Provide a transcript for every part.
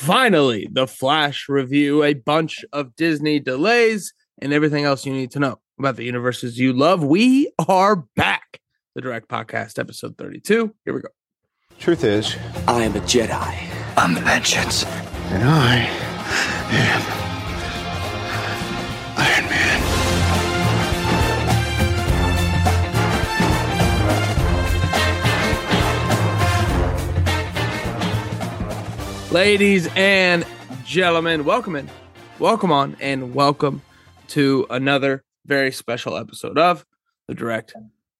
Finally, the Flash review, a bunch of Disney delays, and everything else you need to know about the universes you love. We are back. The Direct Podcast, episode 32. Here we go. Truth is, I am a Jedi. I'm the vengeance. and I am Ladies and gentlemen, welcome in, welcome on, and welcome to another very special episode of the Direct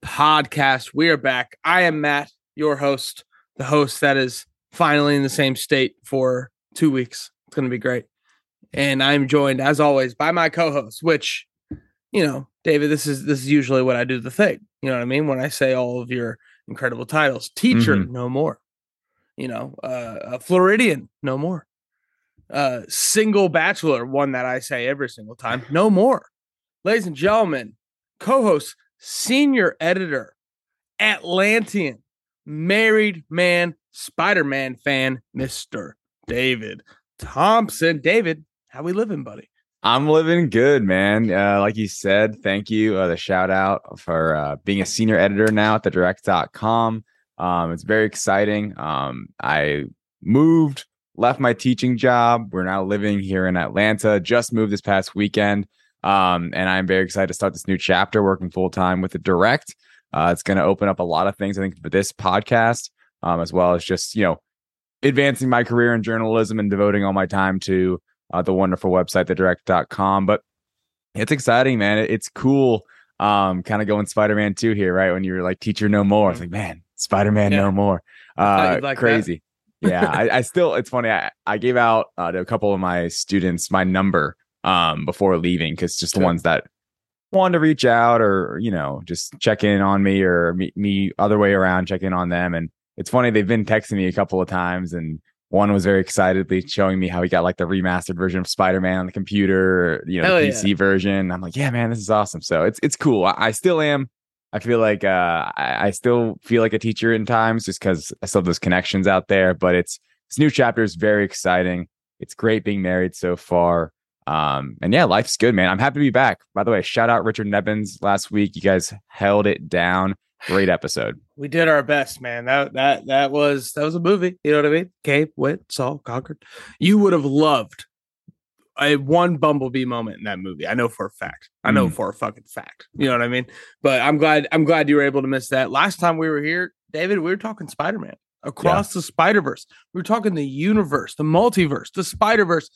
Podcast. We are back. I am Matt, your host, the host that is finally in the same state for two weeks. It's going to be great. And I'm joined, as always, by my co-host, which, you know, David, this is this is usually what I do the thing. You know what I mean? When I say all of your incredible titles, teacher, Mhm. no more. You know, uh, a Floridian, no more. Uh, single bachelor, one that I say every single time, no more. Ladies and gentlemen, co-host, senior editor, Atlantean, married man, Spider-Man fan, Mister David Thompson. David, how we living, buddy? I'm living good, man. Uh, like you said, thank you. Uh, the shout out for uh, being a senior editor now at the direct.com. Um, it's very exciting. Um, I moved, left my teaching job. We're now living here in Atlanta, just moved this past weekend. Um, and I'm very excited to start this new chapter working full time with the direct. Uh, it's going to open up a lot of things, I think, for this podcast, um, as well as just, you know, advancing my career in journalism and devoting all my time to uh, the wonderful website, thedirect.com. But it's exciting, man. It- it's cool. Um, kind of going Spider-Man 2 here, right? When you're like teacher no more. It's like, man, Spider-Man Yeah. no more. Uh like crazy. yeah. I, I still it's funny. I, I gave out uh, to a couple of my students my number um before leaving because just the ones that wanted to reach out or you know just check in on me or me, me other way around check in on them and it's funny they've been texting me a couple of times and one was very excitedly showing me how he got like the remastered version of Spider-Man on the computer, you know, Hell the yeah. PC version. I'm like, yeah, man, this is awesome. So it's it's cool. I, I still am. I feel like uh, I, I still feel like a teacher in times just because I still have those connections out there. But it's this new chapter is very exciting. It's great being married so far. Um, and yeah, life's good, man. I'm happy to be back. By the way, shout out Richard Nebbins last week. You guys held it down. Great episode. We did our best, man. That that that was that was a movie. You know what I mean? Cave, wit, Saul, conquered. You would have loved a one Bumblebee moment in that movie. I know for a fact. I know Mm. for a fucking fact. You know what I mean? But I'm glad I'm glad you were able to miss that. Last time we were here, David, we were talking Spider-Man across the Spider-Verse. We were talking the universe, the multiverse, the Spider-Verse.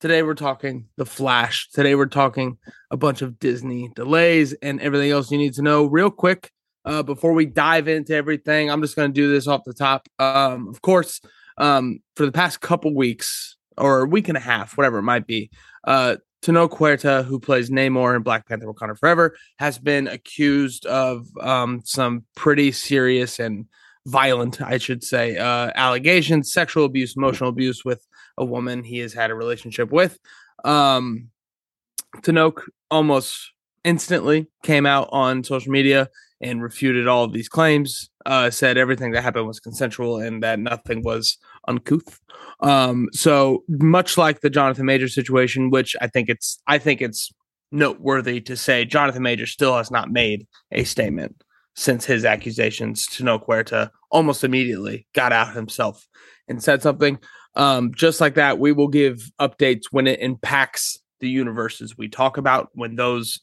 Today we're talking the Flash. Today we're talking a bunch of Disney delays and everything else you need to know. Real quick, uh, before we dive into everything, I'm just going to do this off the top. Um, of course, um, for the past couple weeks or a week and a half, whatever it might be, uh, Tenoch Huerta, who plays Namor in Black Panther Wakanda Forever, has been accused of um, some pretty serious and violent, I should say, uh, allegations, sexual abuse, emotional abuse with a woman he has had a relationship with. Um, Tenoch almost instantly came out on social media and refuted all of these claims. Uh, said everything that happened was consensual and that nothing was uncouth. Um, so much like the Jonathan Major situation, which I think it's I think it's noteworthy to say Jonathan Major still has not made a statement since his accusations Tenoch Huerta almost immediately got out himself and said something. Um, just like that, we will give updates when it impacts the universes we talk about when those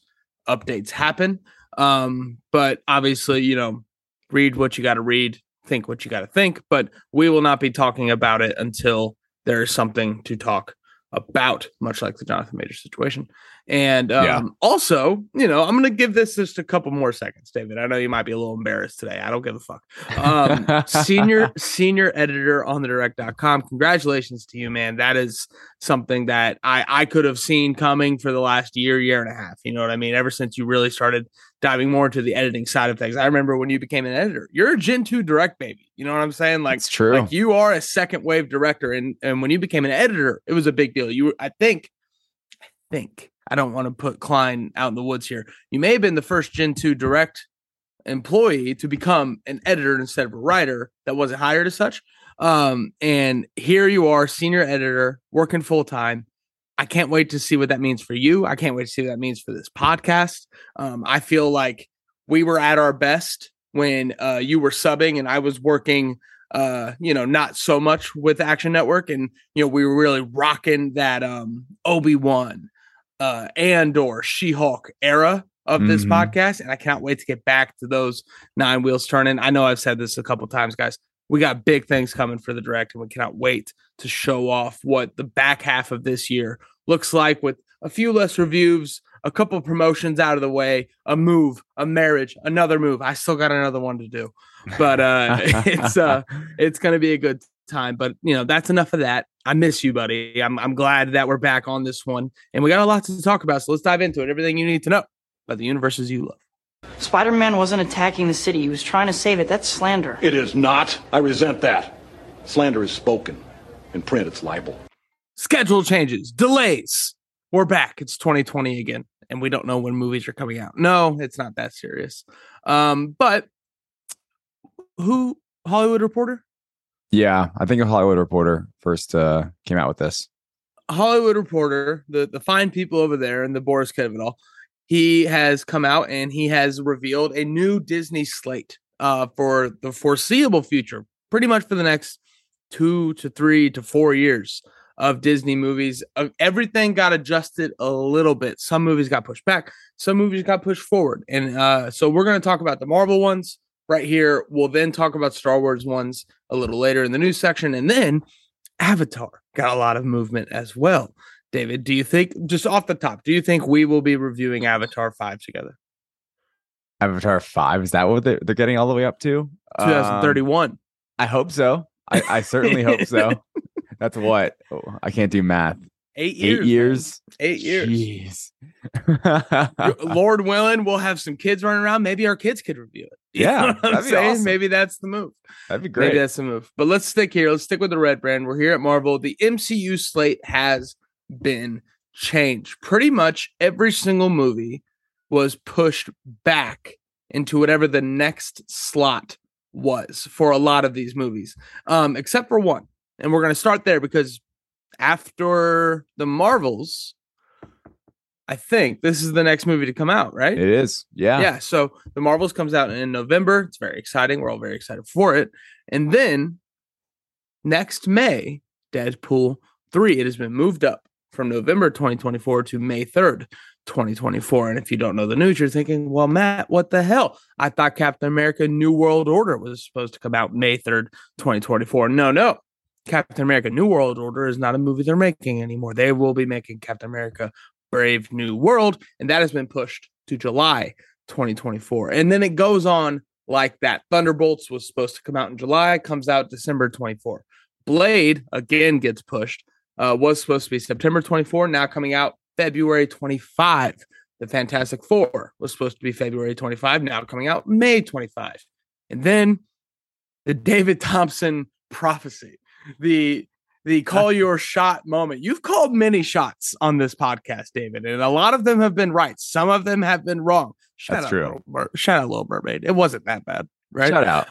updates happen. Um, but obviously, you know, read what you got to read, think what you got to think, but we will not be talking about it until there is something to talk about, much like the Jonathan Major situation. And um, Yeah. also, you know, I'm going to give this just a couple more seconds, David. I know you might be a little embarrassed today. I don't give a fuck. Um, senior senior editor on the direct.com. Congratulations to you, man. That is something that I, I could have seen coming for the last year, year and a half. You know what I mean? Ever since you really started diving more into the editing side of things. I remember when you became an editor, you're a Gen 2 direct baby. You know what I'm saying? Like It's true. like you are a second wave director, and and when you became an editor, it was a big deal. You, were, I think, I think I don't want to put Klein out in the woods here. You may have been the first Gen two direct employee to become an editor instead of a writer that wasn't hired as such. Um, and here you are, senior editor, working full time. I can't wait to see what that means for you. I can't wait to see what that means for this podcast. Um, I feel like we were at our best when uh, you were subbing and I was working uh you know not so much with action network and you know we were really rocking that um obi-wan uh andor she-hulk era of this Mhm. podcast and i cannot wait to get back to those nine wheels turning i know i've said this a couple times guys we got big things coming for the direct and we cannot wait to show off what the back half of this year looks like with a few less reviews a couple promotions out of the way a move a marriage another move i still got another one to do but uh it's uh it's gonna be a good time but you know that's enough of that i miss you buddy i'm, I'm glad that we're back on this one and we got a lot to talk about so let's dive into it everything you need to know about the universes you love Spider Man wasn't attacking the city, he was trying to save it. That's slander. It is not. I resent that. Slander is spoken. In print, it's libel. Schedule changes delays. We're back. It's 2020 again and we don't know when movies are coming out. No it's not that serious. Um but who hollywood reporter? Yeah, I think a Hollywood Reporter first uh, came out with this. Hollywood Reporter, the the fine people over there and the Borys Kit of it all, he has come out and he has revealed a new Disney slate uh, for the foreseeable future, pretty much for the next two to three to four years of Disney movies. Uh, everything got adjusted a little bit. Some movies got pushed back, some movies got pushed forward, and uh, so we're going to talk about the Marvel ones right here. We'll then talk about Star Wars ones a little later in the news section, and then Avatar got a lot of movement as well. David, do you think, just off the top, do you think we will be reviewing Avatar 5 together? Avatar 5, is that what they're, they're getting all the way up to? Um, 2031. I hope so. I, I certainly hope so. That's what? Oh, I can't do math. Eight years. Eight man. years? Eight years. Jeez. Lord willing, we'll have some kids running around. Maybe our kids could review it. You Yeah, I'm saying? awesome. Maybe that's the move. That'd be great. Maybe that's the move. But let's stick here. Let's stick with the red brand. We're here at Marvel. The MCU slate has been changed. Pretty much every single movie was pushed back into whatever the next slot was for a lot of these movies, um, except for one. And we're going to start there because after the Marvels, I think this is the next movie to come out, right? It is. Yeah. yeah so the marvels comes out in november. It's very exciting. We're all very excited for it. And then next may deadpool 3 it has been moved up from november 2024 to may 3rd 2024 and if you don't know the news you're thinking well matt what the hell? I thought captain america new world order was supposed to come out may 3rd 2024 no no captain america new world order is not a movie they're making anymore they will be making captain america brave new world and that has been pushed to july 2024. And then it goes on like that. Thunderbolts was supposed to come out in July, comes out December 24. Blade again gets pushed. Uh, was supposed to be September 24, now coming out February 25. The Fantastic Four was supposed to be February 25, now coming out May 25. And then the David Thompson prophecy, the the call your shot moment. You've called many shots on this podcast, David, and a lot of them have been right. Some of them have been wrong. Shout That's out true. Little Mer- shout out, Little Mermaid. It wasn't that bad, right? Shout out.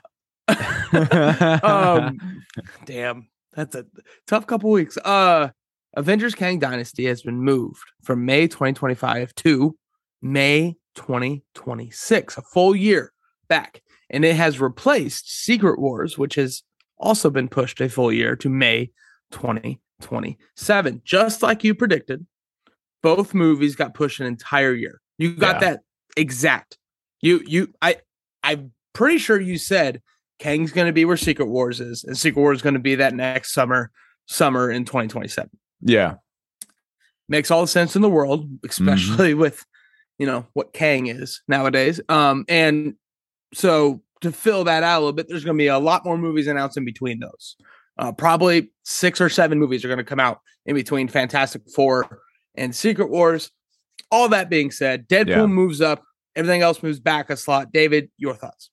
um, damn, that's a tough couple weeks. Uh, Avengers Kang Dynasty has been moved from May 2025 to May 2026, a full year back, and it has replaced Secret Wars, which has also been pushed a full year to May 2027. Just like you predicted, both movies got pushed an entire year. You got Yeah. that exact. You you I I'm pretty sure you said Kang's going to be where Secret Wars is, and Secret Wars is going to be that next summer, summer in 2027. yeah. Makes all the sense in the world, especially with you know what Kang is nowadays. Um, and so to fill that out a little bit, there's going to be a lot more movies announced in between those. Uh, probably six or seven movies are going to come out in between Fantastic Four and Secret Wars. All that being said, Deadpool Yeah. moves up, everything else moves back a slot. David, your thoughts?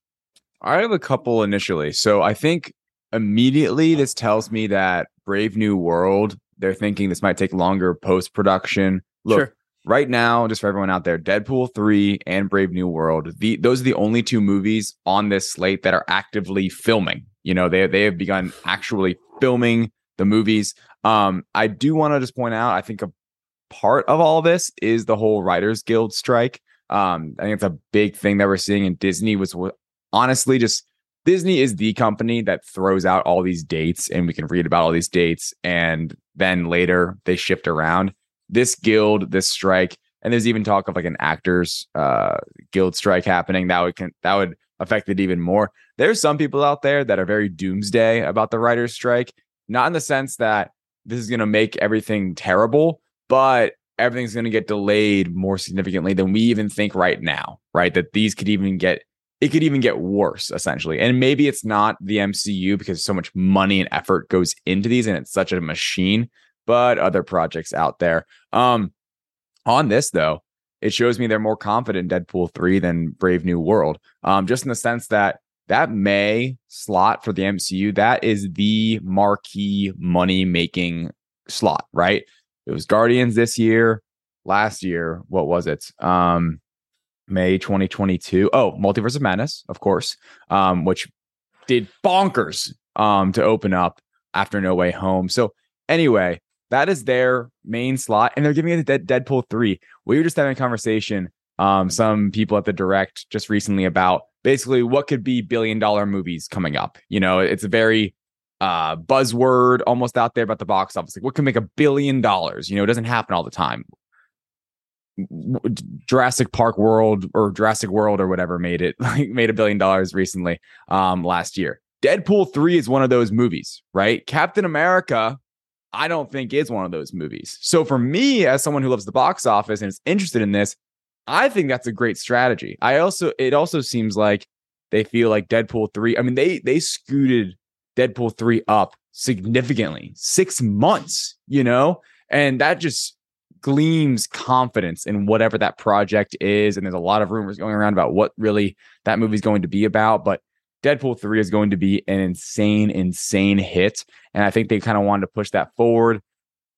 I have a couple initially. So I think immediately this tells me that Brave New World, they're thinking this might take longer post production. Look, Sure. Right now, just for everyone out there, Deadpool 3 and Brave New World, the those are the only two movies on this slate that are actively filming. You know, they they have begun actually filming the movies. Um, I do want to just point out, I think a part of all this is the whole Writers Guild strike. Um, I think it's a big thing that we're seeing, and Disney was honestly just Disney is the company that throws out all these dates, and we can read about all these dates, and then later they shift around. This guild, this strike, and there's even talk of like an actors uh, guild strike happening. That would can that would affect it even more. There's some people out there that are very doomsday about the writers' strike, not in the sense that this is going to make everything terrible, but everything's going to get delayed more significantly than we even think right now. Right, that these could even get it could even get worse essentially. And maybe it's not the MCU because so much money and effort goes into these and it's such a machine, but other projects out there. Um on this though, it shows me they're more confident in Deadpool 3 than Brave New World. Um just in the sense that that May slot for the MCU, that is the marquee money making slot, right? It was Guardians this year, last year, what was it? Um May 2022. Oh, Multiverse of Madness, of course, um, which did bonkers um, to open up after No Way Home. So, anyway, that is their main slot, and they're giving it a Deadpool 3. We were just having a conversation, um, some people at the direct just recently about basically what could be billion dollar movies coming up. You know, it's a very uh buzzword almost out there about the box office like what can make a billion dollars you know it doesn't happen all the time Jurassic Park World or Jurassic World or whatever made it like made a billion dollars recently um last year. Deadpool 3 is one of those movies, right? Captain America I don't think is one of those movies. So for me as someone who loves the box office and is interested in this, I think that's a great strategy. I also it also seems like they feel like Deadpool 3, I mean they they scooted Deadpool 3 up significantly. 6 months, you know? And that just gleams confidence in whatever that project is. And there's a lot of rumors going around about what really that movie is going to be about. But Deadpool 3 is going to be an insane, insane hit. And I think they kind of wanted to push that forward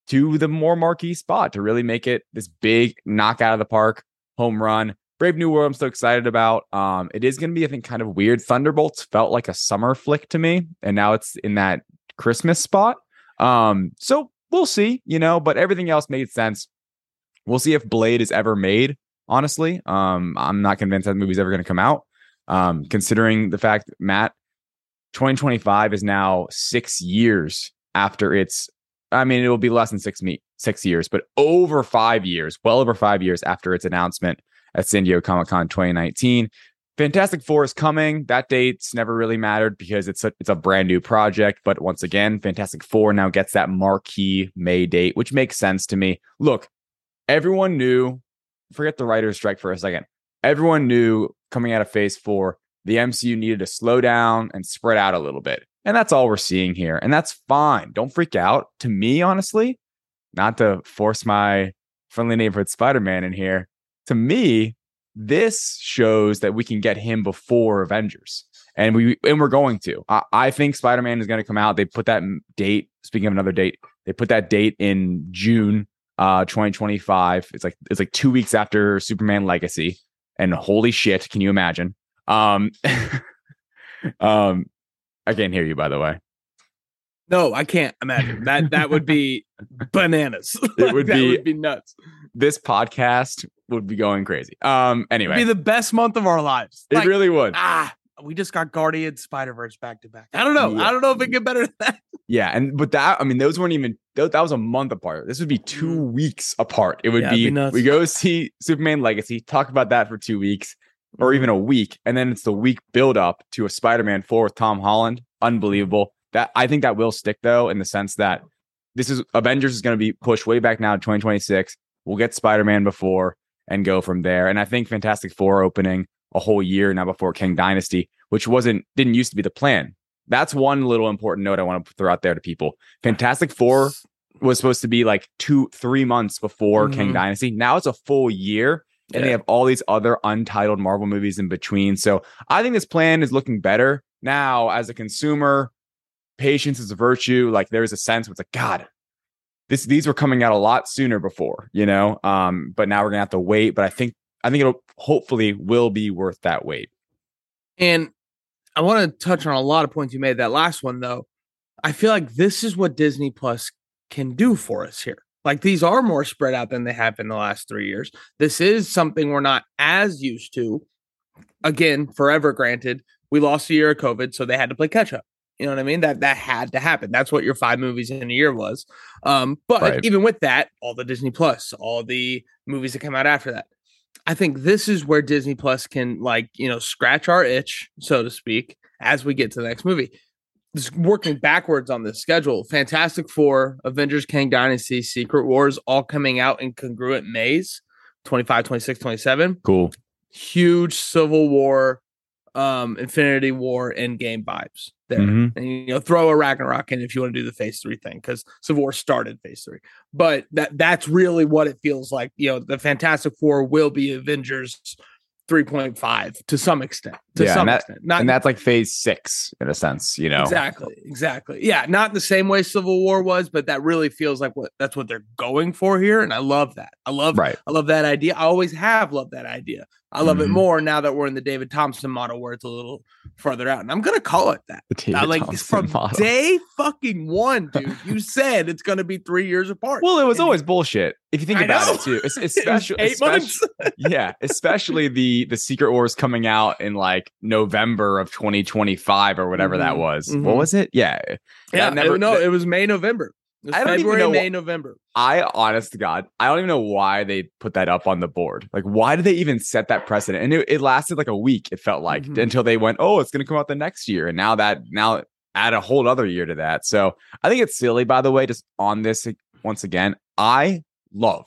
to the more marquee spot to really make it this big knock out of the park home run. Brave New World, I'm so excited about. Um, it is going to be, I think, kind of weird. Thunderbolts felt like a summer flick to me, and now it's in that Christmas spot. Um, so we'll see, you know, but everything else made sense. We'll see if Blade is ever made. Honestly, um, I'm not convinced that movie's ever going to come out. Um, considering the fact, Matt, 2025 is now six years after its. I mean, it will be less than six me six years, but over five years, well over five years after its announcement at San Diego Comic Con 2019. Fantastic Four is coming. That date's never really mattered because it's a it's a brand new project. But once again, Fantastic Four now gets that marquee May date, which makes sense to me. Look, everyone knew, forget the writer's strike for a second. Everyone knew coming out of phase four, the MCU needed to slow down and spread out a little bit. And that's all we're seeing here. And that's fine. Don't freak out. To me, honestly, not to force my friendly neighborhood Spider Man in here, to me, this shows that we can get him before Avengers. And we and we're going to. I, I think Spider Man is going to come out. They put that date. Speaking of another date, they put that date in June uh 2025 it's like it's like two weeks after superman legacy and holy shit can you imagine? Um um i can't hear you by the way. No i can't imagine. That that would be bananas. It would, be, would be nuts. this podcast would be going crazy. Um anyway. It'd be the best month of our lives. It Like, really would. ah we just got Guardian Spider Verse back to back. I don't know. Yeah. I don't know if it get better than that. Yeah and but that i mean those weren't even that, that was a month apart. This would be two weeks apart. It would. Yeah, be, be we go see superman legacy talk about that for two weeks Mm-hmm. or even a week and then it's the week build up to a spider-man 4 with tom holland. Unbelievable. That i think that will stick though in the sense that this is avengers is going to be pushed way back now to 2026 we'll get spider-man before and go from there. And i think fantastic four opening a whole year now before Kang dynasty which wasn't didn't used to be the plan that's one little important note i want to throw out there to people fantastic four was supposed to be like two three months before Kang Mhm. dynasty now it's a full year and they have all these other untitled Marvel movies in between. So I think this plan is looking better now. As a consumer, patience is a virtue. Like there is a sense where it's like, God, this these were coming out a lot sooner before, you know. Um, but now we're gonna have to wait. But I think I think it'll hopefully will be worth that wait. And I want to touch on a lot of points you made. That last one, though, I feel like this is what Disney Plus can do for us here. Like these are more spread out than they have in the last three years. This is something we're not as used to. Again, forever granted, we lost a year of COVID, so they had to play catch up. You know what I mean? That that had to happen. That's what your five movies in a year was. Um, but Right. even with that, all the Disney Plus, all the movies that come out after that. I think this is where Disney Plus can like, you know, scratch our itch, so to speak, as we get to the next movie. Just working backwards on the schedule. Fantastic Four, Avengers, Kang Dynasty, Secret Wars, all coming out in congruent Mays 25, 26, 27 Cool. huge Civil War, um, Infinity War Endgame vibes there. Mhm. And you know, throw a Ragnarok in if you want to do the Phase Three thing because Civil War started Phase Three. But that that's really what it feels like. You know, the Fantastic Four will be Avengers 3.5 to some extent. To Yeah, some and that- extent, not and that's like phase six in a sense, you know. Exactly, exactly. Yeah, not the same way Civil War was, but that really feels like what that's what they're going for here, and I love that. I love, Right. I love that idea. I always have loved that idea. I love it Mhm. more now that we're in the David Thompson model, where it's a little further out, and I'm gonna call it that. I like Thompson from model. day fucking one, dude. You said it's gonna be three years apart. Well, it was And always bullshit. If you think I about know. it too, Es- it was especially, eight months. yeah, especially the the Secret Wars coming out in like November of 2025 or whatever that Mhm, was. mhm. What was it? Yeah, yeah, That never- no, that- it was May, November. I don't even February, know May, November. I honest to God, I don't even know why they put that up on the board. Like, why did they even set that precedent? And it, it lasted like a week. It felt like Mhm. until they went, oh, it's going to come out the next year, and now that now add a whole other year to that. So I think it's silly. By the way, just on this once again, I love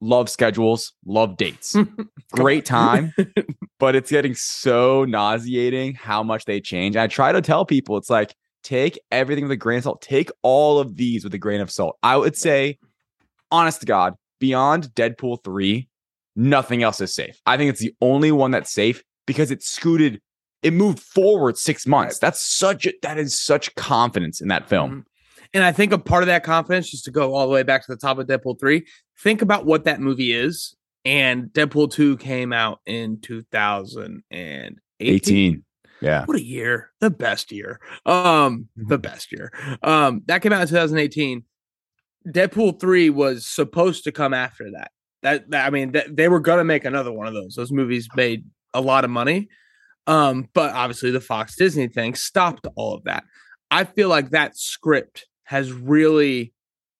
love schedules, love dates. Great time, but it's getting so nauseating how much they change. I try to tell people it's like take everything with a grain of salt. Take all of these with a grain of salt. I would say, honest to God, beyond Deadpool 3, nothing else is safe. I think it's the only one that's safe because it scooted, it moved forward six months. That's such a, that is such confidence in that film. Mhm. And I think a part of that confidence, just to go all the way back to the top of Deadpool 3, think about what that movie is. And Deadpool 2 came out in 2018. 18. Yeah. What a year. The best year. Um, the best year. Um, that came out in 2018. Deadpool 3 was supposed to come after that. That, that I mean, that, they were gonna make another one of those. Those movies made a lot of money. Um, but obviously the Fox Disney thing stopped all of that. I feel like that script has really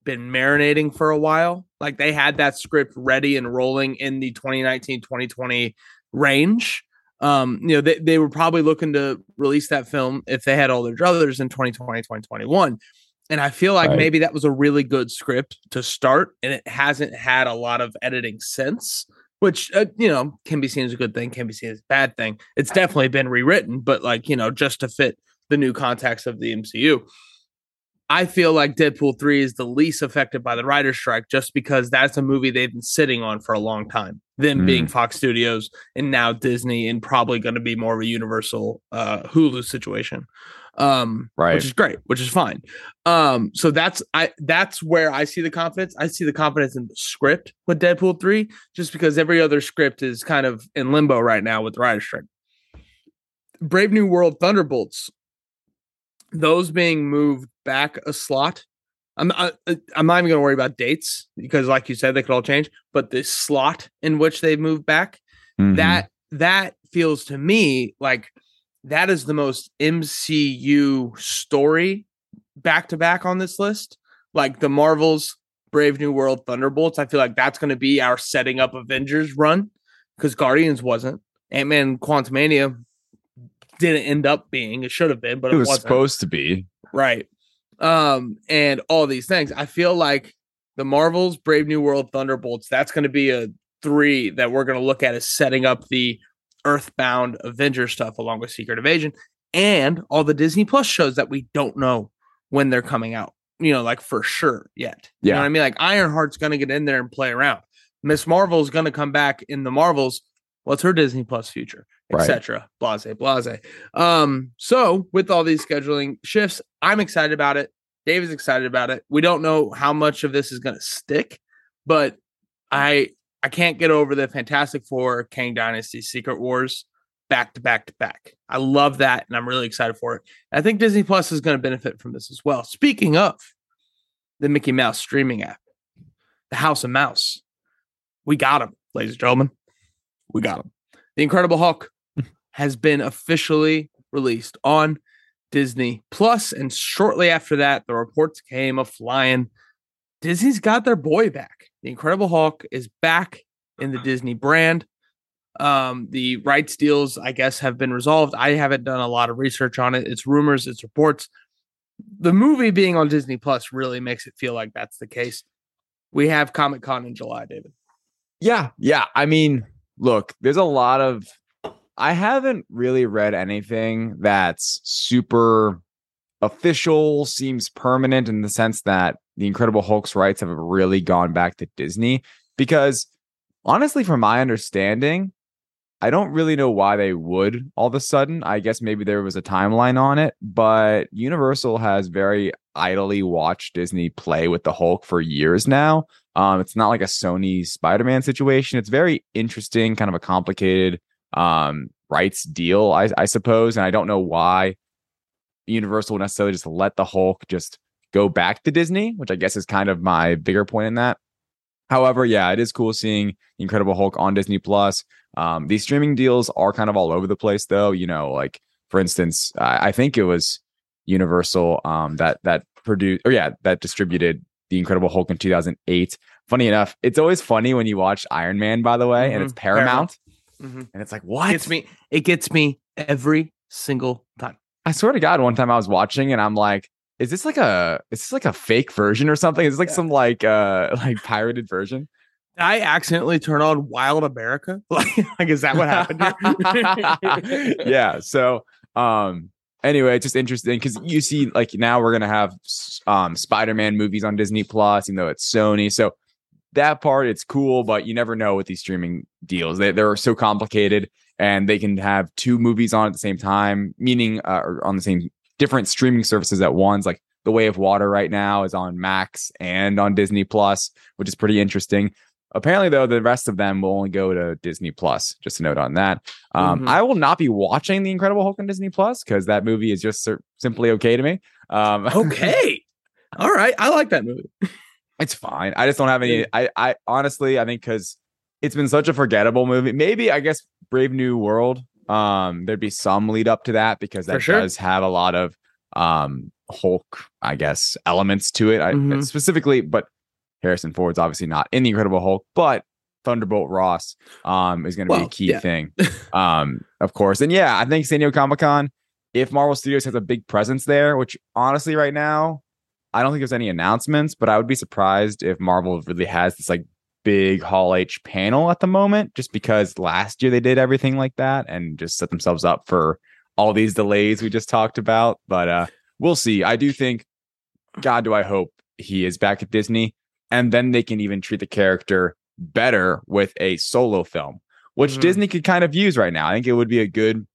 been marinating for a while. Like they had that script ready and rolling in the 2019 2020 range. Um, you know, they, they were probably looking to release that film if they had all their druthers in 2020, 2021. And I feel like Right. maybe that was a really good script to start, and it hasn't had a lot of editing since, which uh, you know can be seen as a good thing, can be seen as a bad thing. It's definitely been rewritten, but like you know, just to fit the new context of the MCU. I feel like Deadpool 3 is the least affected by the writer's strike just because that's a movie they've been sitting on for a long time. Them being Fox Studios and now Disney and probably going to be more of a universal uh Hulu situation. Um Right. which is great, which is fine. Um so that's I that's where I see the confidence. I see the confidence in the script with Deadpool 3 just because every other script is kind of in limbo right now with the writer's strike. Brave New World Thunderbolts those being moved back a slot. I'm I, I'm not even going to worry about dates because, like you said, they could all change. But the slot in which they moved back, Mhm. that that feels to me like that is the most MCU story back to back on this list. Like the Marvels, Brave New World, Thunderbolts. I feel like that's going to be our setting up Avengers run because Guardians wasn't. Ant Man, Quantumania didn't end up being. It should have been, but it it, was wasn't supposed to be. right um and all these things i feel like the marvels brave new world thunderbolts that's going to be a three that we're going to look at as setting up the earthbound avenger stuff along with secret invasion and all the disney plus shows that we don't know when they're coming out you know like for sure yet you know Yeah. what i mean like ironheart's going to get in there and play around miss marvel's going to come back in the marvels what's her disney plus future. Etc blase blase um so with all these scheduling shifts i'm excited about it dave is excited about it we don't know how much of this is going to stick but i i can't get over the fantastic four kang dynasty secret wars back to back to back. I love that, and I'm really excited for it. I think Disney Plus is going to benefit from this as well. Speaking of the Mickey Mouse streaming app, the House of Mouse, we got him, ladies and gentlemen. We got him. The Incredible Hulk has been officially released on Disney Plus, and shortly after that, the reports came of flying. Disney's got their boy back. The Incredible Hulk is back in the Disney brand. Um, the rights deals, I guess, have been resolved. I haven't done a lot of research on it. It's rumors, it's reports. The movie being on Disney Plus really makes it feel like that's the case. We have Comic Con in July, David. Yeah, yeah. I mean, look, there's a lot of. I haven't really read anything that's super official, seems permanent in the sense that the Incredible Hulk's rights have really gone back to Disney. Because honestly, from my understanding, I don't really know why they would all of a sudden. I guess maybe there was a timeline on it, but Universal has very idly watched Disney play with the Hulk for years now. Um, it's not like a Sony Spider-Man situation. It's very interesting, kind of a complicated um, rights deal, I, I suppose. And I don't know why Universal necessarily just let the Hulk just go back to Disney, which I guess is kind of my bigger point in that. However, yeah, it is cool seeing Incredible Hulk on Disney Plus. Um, these streaming deals are kind of all over the place, though. You know, like for instance, I, I think it was Universal um, that that produced, or yeah, that distributed the Incredible Hulk in 2008. Funny enough, it's always funny when you watch Iron Man, by the way, mm-hmm. and it's Paramount, mm-hmm. and it's like what? It gets me. It gets me every single time. I swear to God, one time I was watching and I'm like, is this like a is this like a fake version or something? Is this like yeah. some like uh like pirated version? I accidentally turn on Wild America. Like, like is that what happened? yeah. So um anyway, it's just interesting because you see, like now we're gonna have um Spider-Man movies on Disney Plus, even though it's Sony. So that part it's cool, but you never know with these streaming deals. They they're so complicated and they can have two movies on at the same time, meaning uh, on the same different streaming services at once. Like The Way of Water right now is on Max and on Disney Plus, which is pretty interesting. Apparently, though, the rest of them will only go to Disney Plus. Just a note on that. Um, mm-hmm. I will not be watching The Incredible Hulk on Disney Plus because that movie is just simply okay to me. Um, okay, all right, I like that movie. It's fine. I just don't have any. I, I honestly, I think because it's been such a forgettable movie. Maybe I guess Brave New World. Um, there'd be some lead up to that because that sure. does have a lot of um Hulk, I guess, elements to it. Mm-hmm. I, specifically, but Harrison Ford's obviously not in the Incredible Hulk, but Thunderbolt Ross um is going to well, be a key yeah. thing. um, of course, and yeah, I think San Diego Comic Con. If Marvel Studios has a big presence there, which honestly, right now, I don't think there's any announcements, but I would be surprised if Marvel really has this like big Hall H panel at the moment, just because last year they did everything like that and just set themselves up for all these delays we just talked about. But uh, we'll see. I do think, God, do I hope he is back at Disney, and then they can even treat the character better with a solo film, which mm-hmm. Disney could kind of use right now. I think it would be a good,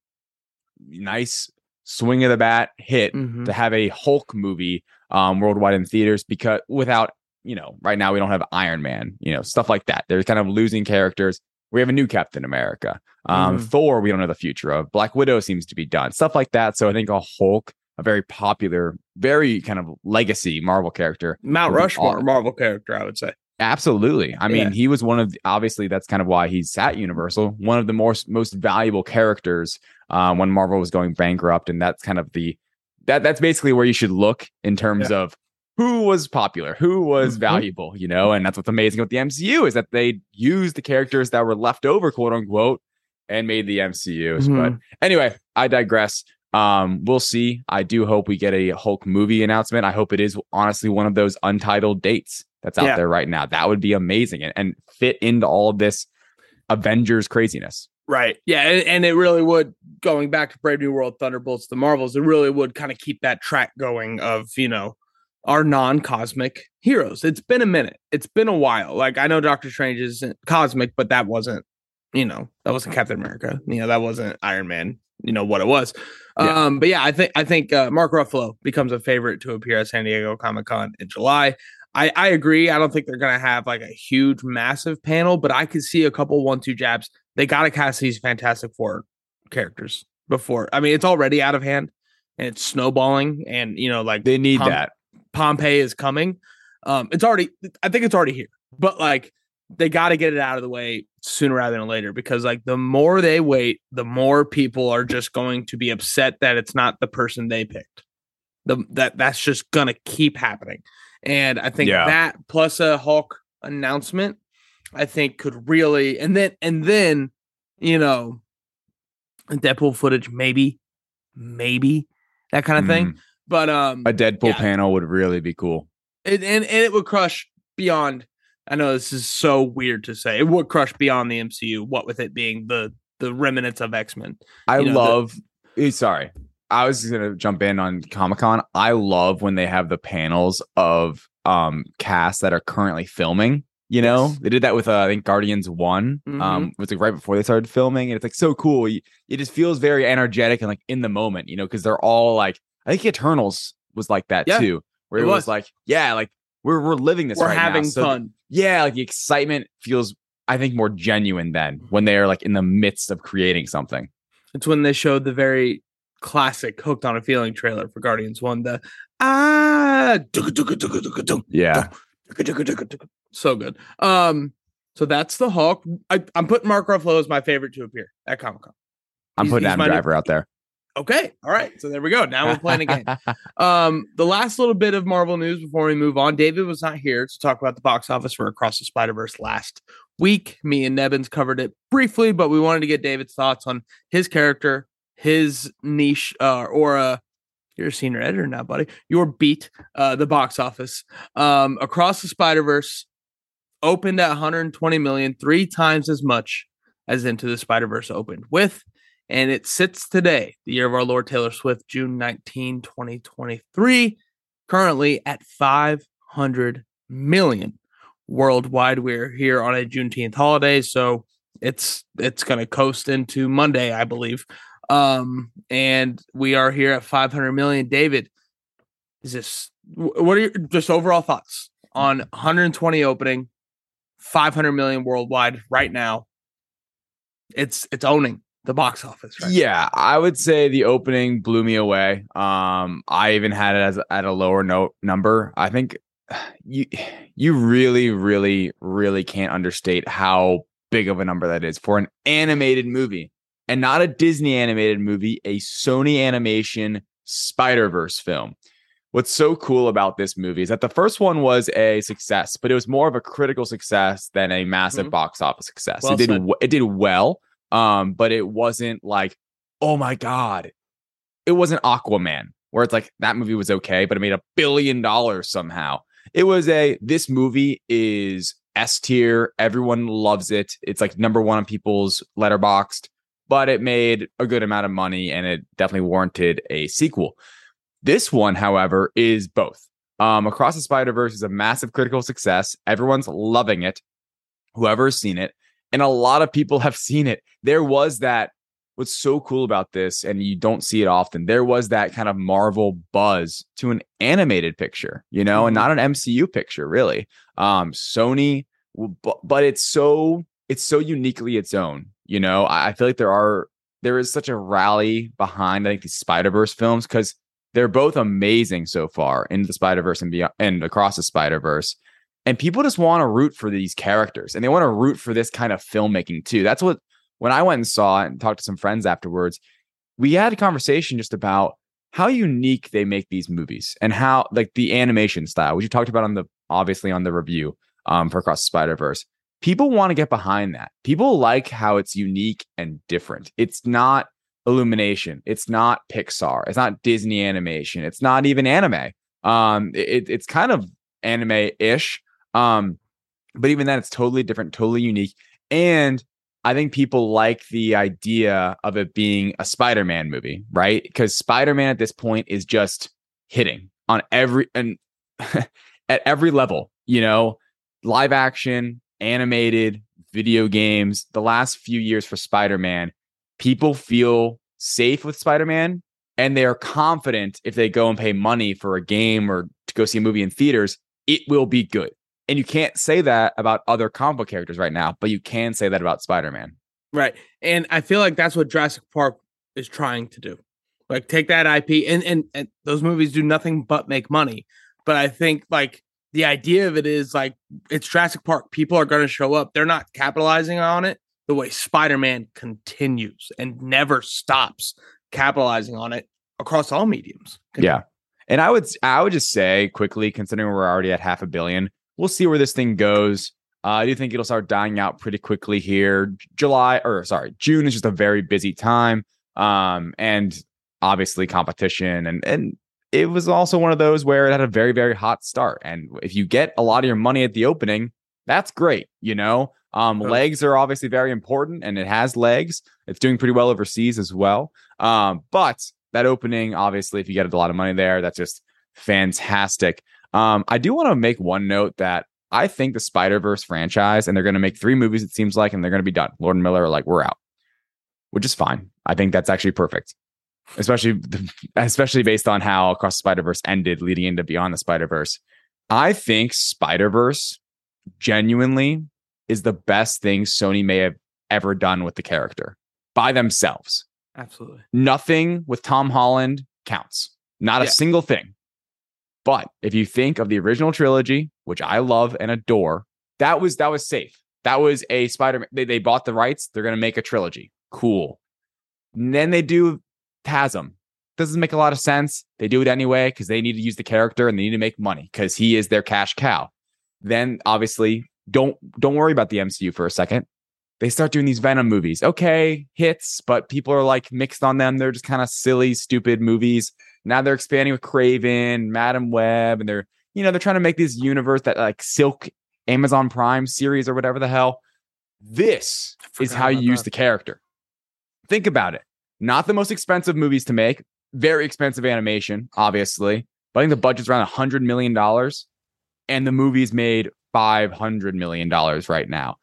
nice swing of the bat hit mm-hmm. to have a Hulk movie um, worldwide in theaters because without you know, right now we don't have Iron Man, you know, stuff like that. They're kind of losing characters. We have a new Captain America. Um, mm. Thor, we don't know the future of. Black Widow seems to be done. Stuff like that. So I think a Hulk, a very popular, very kind of legacy Marvel character. Mount Rushmore Marvel character, I would say. Absolutely. I mean, he was one of the, obviously that's kind of why he's at Universal, one of the most most valuable characters um, when Marvel was going bankrupt, and that's kind of the that that's basically where you should look in terms yeah. of who was popular, who was mm-hmm. valuable, you know, and that's what's amazing with the MCU is that they used the characters that were left over, quote unquote, and made the MCU. Mm-hmm. But anyway, I digress. Um, we'll see. I do hope we get a Hulk movie announcement. I hope it is honestly one of those untitled dates that's out yeah. there right now. That would be amazing and, and fit into all of this Avengers craziness. Right. Yeah. And, and, it really would, going back to Brave New World, Thunderbolts, the Marvels, it really would kind of keep that track going of, you know, our non-cosmic heroes. It's been a minute. It's been a while. Like I know Doctor Strange isn't cosmic, but that wasn't, you know, that wasn't Captain America. You know, that wasn't Iron Man. You know what it was. Yeah. Um, but yeah, I think I think uh, Mark Ruffalo becomes a favorite to appear at San Diego Comic Con in July. I, I agree. I don't think they're gonna have like a huge, massive panel, but I could see a couple one-two jabs. They got to cast these Fantastic Four characters before. I mean, it's already out of hand and it's snowballing, and you know, like They need Pom- that. Pompeii is coming. Um, it's already, I think it's already here, but like they got to get it out of the way sooner rather than later because like the more they wait, the more people are just going to be upset that it's not the person they picked. The that that's just gonna keep happening, and I think Yeah. that plus a Hulk announcement, I think could really and then and then you know, Deadpool footage maybe, maybe that kind of thing. But um, Mm. A Deadpool yeah. panel would really be cool. it, and and it would crush beyond. I know this is so weird to say. It would crush beyond the MCU. What with it being the the remnants of X Men. I You know, love. eh, sorry, I was gonna jump in on Comic Con. I love when they have the panels of um casts that are currently filming. You know, Yes. they did that with uh, I think Guardians One. Mhm. Um, it was like right before they started filming, and it's like so cool. It just feels very energetic and like in the moment. You know, because they're all like, I think Eternals was like that Yeah, too, where it it, was. was. like, yeah, like we're we're living this. We're right now. having So fun. yeah, like the excitement feels, I think, more genuine than when they are like in the midst of creating something. It's when they showed the very classic "Hooked on a Feeling" trailer for Guardians One. The ah, Yeah. So good. Um, so that's the Hulk. I, I'm putting Mark Ruffalo as my favorite to appear at Comic Con. I'm He's- putting he's Adam my new- Driver out there. Okay, all right. So there we go. Now we're playing a game. Um, the last little bit of Marvel news before we move on. David was not here to talk about the box office for Across the Spider Verse last week. Me and Nebbins covered it briefly, but we wanted to get David's thoughts on his character, his niche, uh, or uh, you're a senior editor now, buddy. Your beat, uh, the box office. Um, Across the Spider Verse opened at 120 million, three times as much as Into the Spider Verse opened with and it sits today, the year of our Lord Taylor Swift, June 19, 2023, currently at 500 million worldwide. We're here on a Juneteenth holiday, so it's it's going to coast into Monday, I believe. Um, and we are here at 500 million. David, is this what are your just overall thoughts on 120 opening, 500 million worldwide right now? It's it's owning the box office, right? Yeah, I would say the opening blew me away. Um, I even had it as at a lower note number. I think you you really, really, really can't understate how big of a number that is for an animated movie and not a Disney animated movie, a Sony animation Spider Verse film. What's so cool about this movie is that the first one was a success, but it was more of a critical success than a massive Mhm. box office success. Well it did said. it did well, um, but it wasn't like, oh my god, it wasn't Aquaman where it's like that movie was okay, but it made a billion dollars somehow. It was a this movie is S tier, everyone loves it. It's like number one on people's Letterboxd, but it made a good amount of money and it definitely warranted a sequel. This one, however, is both. Um, Across the Spider Verse is a massive critical success. Everyone's loving it. Whoever's seen it, and a lot of people have seen it. There was that. What's so cool about this, and you don't see it often, there was that kind of Marvel buzz to an animated picture, you know, and Mhm. not an MCU picture, really. Um, Sony, w- bu- but it's so it's so uniquely its own. You know, I, I feel like there are there is such a rally behind I think these Spider Verse films because they're both amazing so far in the Spider Verse and beyond and across the Spider Verse. And people just want to root for these characters and they want to root for this kind of filmmaking too. That's what when I went and saw and talked to some friends afterwards, we had a conversation just about how unique they make these movies and how like the animation style, which you talked about on the obviously on the review um, for Across the Spider Verse. People want to get behind that. People like how it's unique and different. It's not Illumination. It's not Pixar. It's not Disney animation. It's not even anime. Um, it, it's kind of anime-ish. Um, but even then, it's totally different, totally unique. And I think people like the idea of it being a Spider-Man movie, right? Because Spider-Man at this point is just hitting on every and at every level, you know, live action, animated, video games. The last few years for Spider-Man, people feel safe with Spider-Man and they are confident if they go and pay money for a game or to go see a movie in theaters, it will be good. And you can't say that about other comic book characters right now, but you can say that about Spider-Man. Right. And I feel like that's what Jurassic Park is trying to do. Like take that IP and, and and those movies do nothing but make money. But I think like the idea of it is like it's Jurassic Park. People are going to show up. They're not capitalizing on it the way Spider-Man continues and never stops capitalizing on it across all mediums. Yeah. And I would I would just say quickly, considering we're already at half a billion, we'll see where this thing goes. Uh, I do think it'll start dying out pretty quickly here. July or sorry, June is just a very busy time. Um, and obviously competition and and it was also one of those where it had a very very hot start. And if you get a lot of your money at the opening, that's great. You know, um, legs are obviously very important, and it has legs. It's doing pretty well overseas as well. Um, but that opening, obviously, if you get a lot of money there, that's just fantastic. Um, I do want to make one note that I think the Spider Verse franchise, and they're going to make three movies, it seems like, and they're going to be done. Lord and Miller are like, we're out, which is fine. I think that's actually perfect, especially especially based on how Across the Spider Verse ended, leading into Beyond the Spider Verse. I think Spider Verse genuinely is the best thing Sony may have ever done with the character by themselves. Absolutely. Nothing with Tom Holland counts. Not a Yeah. single thing. But if you think of the original trilogy, which I love and adore, that was that was safe. That was a Spider-Man. They, they bought the rights. They're gonna make a trilogy. Cool. And then they do Tasm. Doesn't make a lot of sense. They do it anyway because they need to use the character and they need to make money because he is their cash cow. Then obviously, don't don't worry about the MCU for a second they start doing these Venom movies. Okay, hits, but people are like mixed on them. They're just kind of silly, stupid movies. Now they're expanding with Kraven, Madame Web, and they're you know they're trying to make this universe that like Silk Amazon Prime series or whatever the hell. This is how you use that. the character. Think about it. Not the most expensive movies to make. Very expensive animation, obviously. But I think the budget's around a hundred million dollars, and the movie's made five hundred million dollars right now.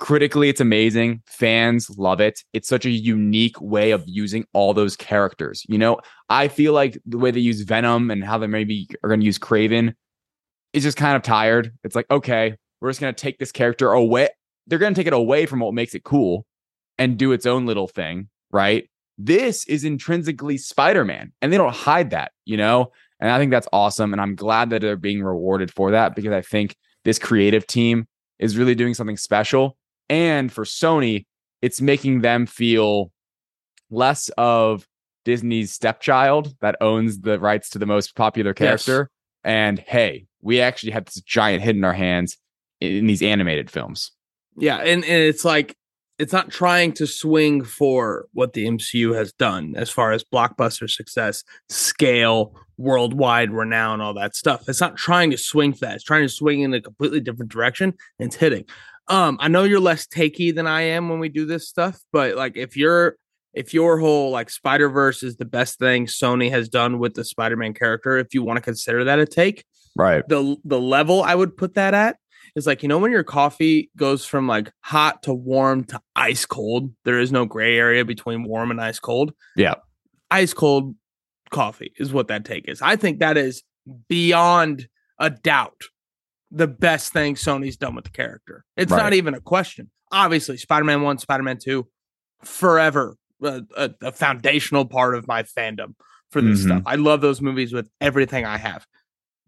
Critically it's amazing. Fans love it. It's such a unique way of using all those characters. You know i feel like the way they use venom and how they maybe are going to use Kraven is just kind of tired. It's like okay we're just going to take this character away they're going to take it away from what makes it cool and do its own little thing right? This is intrinsically spider-man and they don't hide that you know? And i think that's awesome and i'm glad that they're being rewarded for that because i think this creative team is really doing something special and for Sony, it's making them feel less of Disney's stepchild that owns the rights to the most popular character. And hey, we actually have this giant hit in our hands in, in these animated films. Yeah, and, and it's like it's not trying to swing for what the MCU has done as far as blockbuster success, scale, worldwide renown, all that stuff. It's not trying to swing for that. It's trying to swing in a completely different direction and it's hitting. Um, I know you're less takey than I am when we do this stuff, but like if you're if your whole like Spider Verse is the best thing Sony has done with the Spider Man character, if you want to consider that a take, Right. the the level I would put that at is like you know when your coffee goes from like hot to warm to ice cold. There is no gray area between warm and ice cold. Yeah. ice cold coffee is what that take is. I think that is beyond a doubt the best thing Sony's done with the character. It's Right. not even a question. Obviously, Spider Man One, Spider Man Two, forever a, a, a foundational part of my fandom for this Mhm. stuff. I love those movies with everything I have.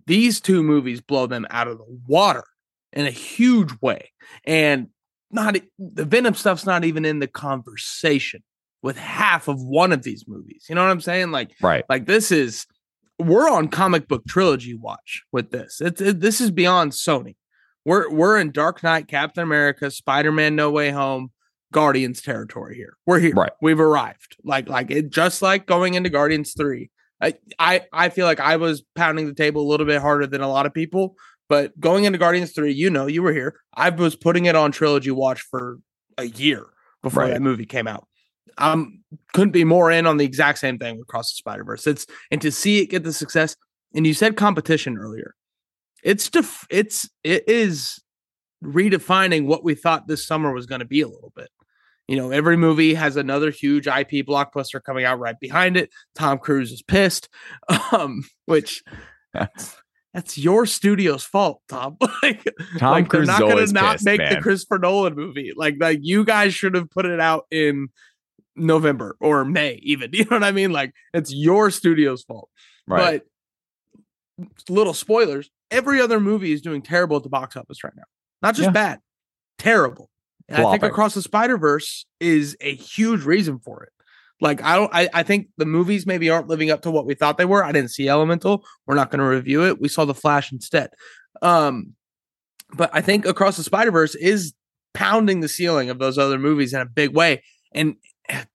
These two movies blow them out of the water in a huge way, and not the Venom stuff's not even in the conversation with half of one of these movies. You know what I'm saying? Like, Right. like this is we're on comic book trilogy watch with this. It's it, this is beyond Sony. We're we're in Dark Knight, Captain America, Spider Man, No Way Home, Guardians territory here. We're here. Right. We've arrived. Like like it just like going into Guardians three. I, I I feel like I was pounding the table a little bit harder than a lot of people, but going into Guardians three, you know, you were here. I was putting it on trilogy watch for a year before Right. that movie came out. Um, couldn't be more in on the exact same thing across the Spider Verse. It's and to see it get the success. And you said competition earlier. It's def- it's it is redefining what we thought this summer was going to be a little bit. You know, every movie has another huge IP blockbuster coming out right behind it. Tom Cruise is pissed, um, which That's that's your studio's fault, Tom. like, Tom like Cruise they're not gonna not pissed, make the man. Christopher Nolan movie. Like, like you guys should have put it out in November or May, even. You know what I mean? Like, it's your studio's fault. Right. But little spoilers: every other movie is doing terrible at the box office right now. Not just Yeah. bad, terrible. And I think Across the Spider Verse is a huge reason for it. Like I don't, I, I think the movies maybe aren't living up to what we thought they were. I didn't see Elemental. We're not going to review it. We saw the Flash instead. Um, but I think Across the Spider Verse is pounding the ceiling of those other movies in a big way. And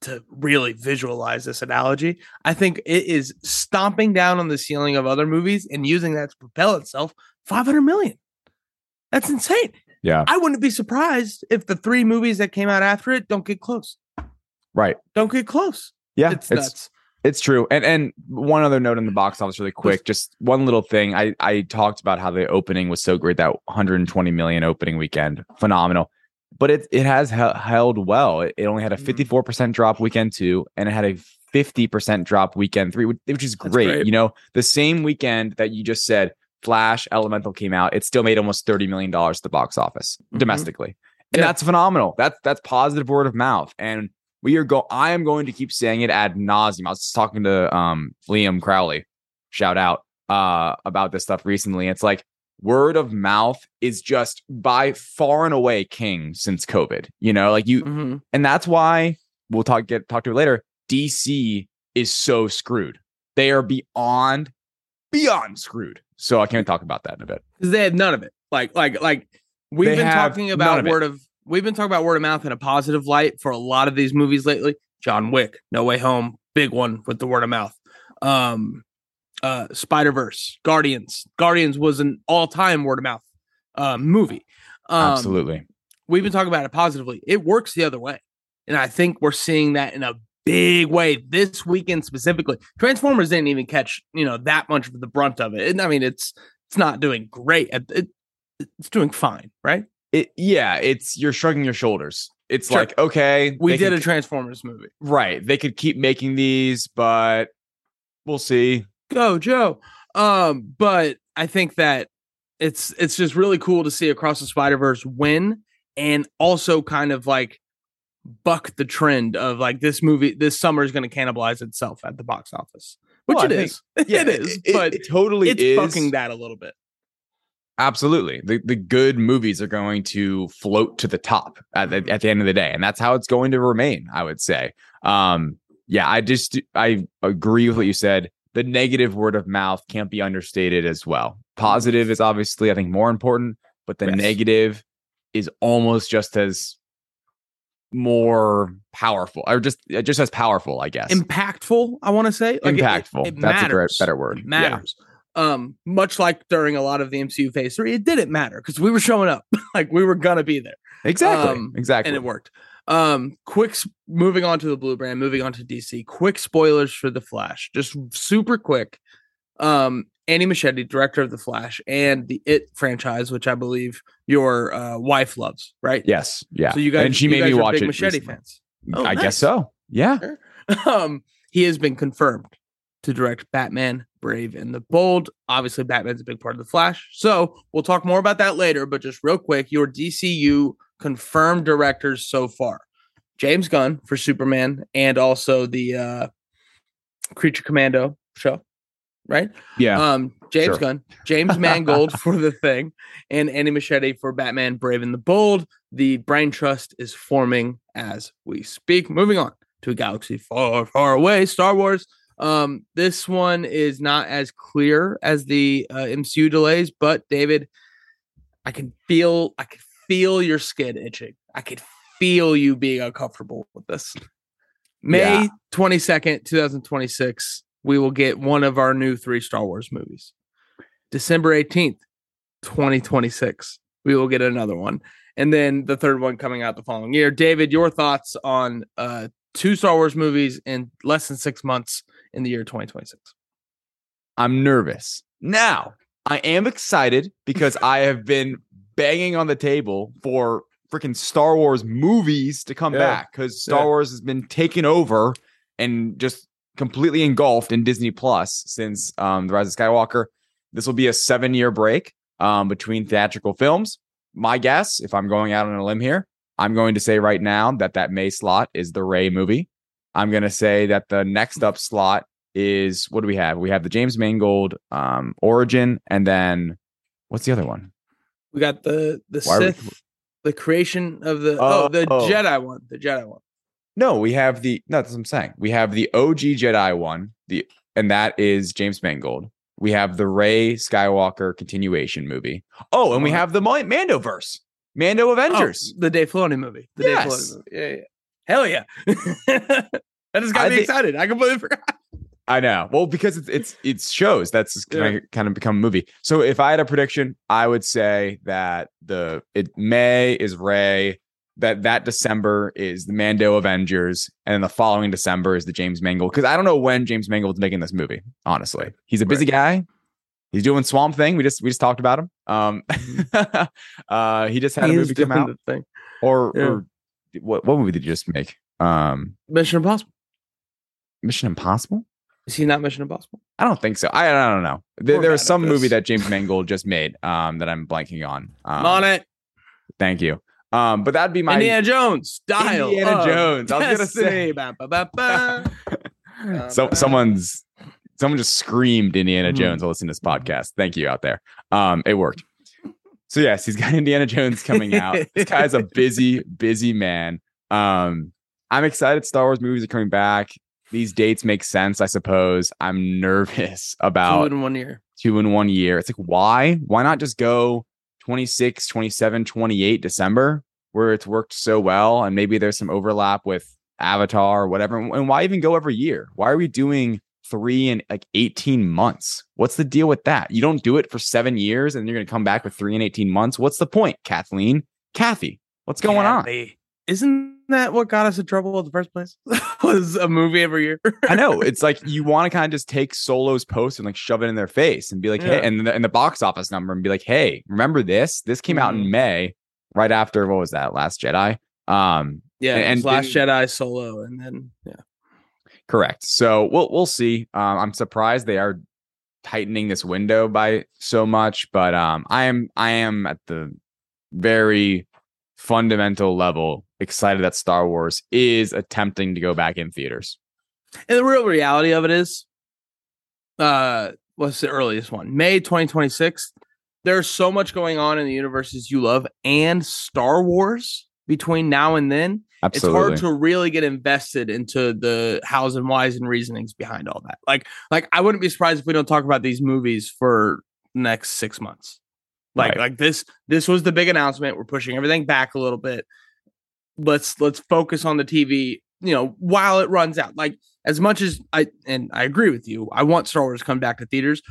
to really visualize this analogy, I think it is stomping down on the ceiling of other movies and using that to propel itself 500 million. That's insane. yeah. I wouldn't be surprised if the three movies that came out after it don't get close. Right. Don't get close. Yeah. it's, it's nuts. It's true. And and one other note in the box office really quick, just one little thing. I I talked about how the opening was so great that 120 million opening weekend. Phenomenal. But it it has he- held well. It, it only had a Mhm. 54% drop weekend 2 and it had a 50% drop weekend 3, which, which is great. great. You know, the same weekend that you just said Flash Elemental came out, it still made almost 30 million dollars at the box office Mhm. domestically. And Yeah. that's phenomenal. That's that's positive word of mouth. And we are go I am going to keep saying it ad nauseum. I was talking to um Liam Crowley, shout out, uh, about this stuff recently. It's like word of mouth is just by far and away king since COVID. You know, like you Mhm. and that's why we'll talk get talk to it later. DC is so screwed. They are beyond beyond screwed. So I can't talk about that in a bit. because they had none of it. Like, like, like we've They been talking about of it. word of we've been talking about word of mouth in a positive light for a lot of these movies lately. John Wick, No Way Home, big one with the word of mouth. Um, uh, Spider Verse, Guardians, Guardians was an all time word of mouth uh, movie. Um, Absolutely. we've been talking about it positively. It works the other way. And I think we're seeing that in a big way this weekend specifically. Transformers didn't even catch, you know, that much of the brunt of it. And I mean, it's it's not doing great. It, it- it's doing fine, right? It yeah, it's you're shrugging your shoulders. It's Sure. like, okay, We did could- a Transformers movie. right. They could keep making these, but we'll see. Go, Joe. Um, but I think that it's it's just really cool to see across the Spider-Verse win and also kind of like buck the trend of like this movie this summer is going to cannibalize itself at the box office. Which Well, it I think- is. Yeah, it is, it- but it totally it's is. fucking that a little bit. Absolutely. The the good movies are going to float to the top at the, at the end of the day. And that's how it's going to remain, I would say. Um, yeah, I just I agree with what you said. The negative word of mouth can't be understated as well. Positive is obviously, I think, more important, but the Yes. negative is almost just as more powerful or just just as powerful, I guess. Impactful, I want to say. Like, it- it- Impactful. It, That's a great, better word. It matters. Um, much like during a lot of the MCU phase three, it didn't matter because we were showing up. like we were gonna be there. Exactly. Um, exactly. and it worked. Um, quick moving on to the blue brand, moving on to DC. Quick spoilers for the Flash, just super quick. Um, Andy Muschietti, director of the Flash and the It franchise, which I believe your uh, wife loves, right? Yes. Yeah. So you guys, and she made me watch it. Muschietti recently. fans. Oh, I nice. guess so. Yeah. um, he has been confirmed to direct Batman, Brave and the Bold. Obviously, Batman's a big part of the Flash. So we'll talk more about that later. But just real quick, your DCU confirmed directors so far: James Gunn for Superman, and also the uh, Creature Commando show. Right? Yeah. Um, James Sure. Gunn, James Mangold for the thing, and Andy Muschietti for Batman, Brave and the Bold. The Brain Trust is forming as we speak. Moving on to a galaxy far, far away, Star Wars. Um, this one is not as clear as the uh, MCU delays, but David, I can feel, I can feel your skin itching. I could feel you being uncomfortable with this. May Yeah. twenty second, two thousand twenty six. We will get one of our new three Star Wars movies. December eighteenth, twenty twenty six. We will get another one, and then the third one coming out the following year. David, your thoughts on uh, two Star Wars movies in less than six months in the year twenty twenty six? I'm nervous. Now, I am excited because I have been banging on the table for freaking Star Wars movies to come Yeah. back because Star Yeah. Wars has been taken over and just completely engulfed in Disney Plus since um, The Rise of Skywalker. this will be a seven year break um, between theatrical films. My guess, if I'm going out on a limb here, I'm going to say right now that that May slot is the Rey movie. I'm going to say that the next up slot is what do we have? We have the James Mangold um, Origin, and then what's the other one? We got the the Why are we- Sith, the creation of the oh, the Oh. Jedi one, the Jedi one. No, we have the no, that's what I'm saying. We have the OG Jedi one, the and that is James Mangold. We have the Rey Skywalker continuation movie. Oh, and we have the Mando Oh, Avengers. the Dave Filoni movie. The Dave Yes. Filoni movie. Yeah, yeah. Hell yeah. that just got I me thi- excited. I completely forgot. I know. Well, because it's it's it's shows that's kind of kind of become a movie. So if I had a prediction, I would say that the it May is Rey, that that December is the Mando Avengers, and then the following December is the James Mangold. Because I don't know when James Mangold's making this movie. Honestly, he's a busy guy. He's doing Swamp Thing. We just we just talked about him. Um, uh, he just had a He is movie come out, thing. or, Yeah. or what what movie did you just make? Um, Mission Impossible. Mission Impossible. Is he not Mission Impossible? I don't think so. I, I don't know. There, there was some movie that James Mangold just made um, that I'm blanking on. Um, I'm on it. Thank you. Um, but that'd be my Indiana Jones. style. Indiana Jones. I was gonna say. Ba, ba, ba, ba. so someone's someone just screamed Indiana Mhm. Jones while listening to this podcast. Thank you out there. Um, it worked. So yes, he's got Indiana Jones coming out. this guy's a busy, busy man. Um, I'm excited. Star Wars movies are coming back. These dates make sense, I suppose. I'm nervous about Two in one year. two in one year. It's like, why? Why not just go 26, 27, 28 December where it's worked so well and maybe there's some overlap with Avatar or whatever? And why even go every year? Why are we doing three and like 18 months? What's the deal with that? You don't do it for seven years and you're going to come back with three and 18 months. What's the point, Kathleen? Kathy, what's going on? Isn't that what got us in trouble in the first place? Was a movie every year. I know it's like you want to kind of just take Solo's post and like shove it in their face and be like, hey, and the, and the box office number and be like, hey, remember this? This came out in Mhm. May, right after what was that? Last Jedi. Um, Yeah, and Last Jedi Solo, and then yeah, correct. So we'll we'll see. Um, I'm surprised they are tightening this window by so much, but um, I am I am at the very fundamental level excited that Star Wars is attempting to go back in theaters. and the real reality of it is, uh, what's the earliest one? May 2026. There's so much going on in the universes you love and Star Wars between now and then. Absolutely. It's hard to really get invested into the hows and whys and reasonings behind all that. Like, like I wouldn't be surprised if we don't talk about these movies for next six months. Like, Right. like this, this was the big announcement. We're pushing everything back a little bit. Let's let's focus on the TV, you know, while it runs out. Like as much as I and I agree with you, I want Star Wars to come back to theaters.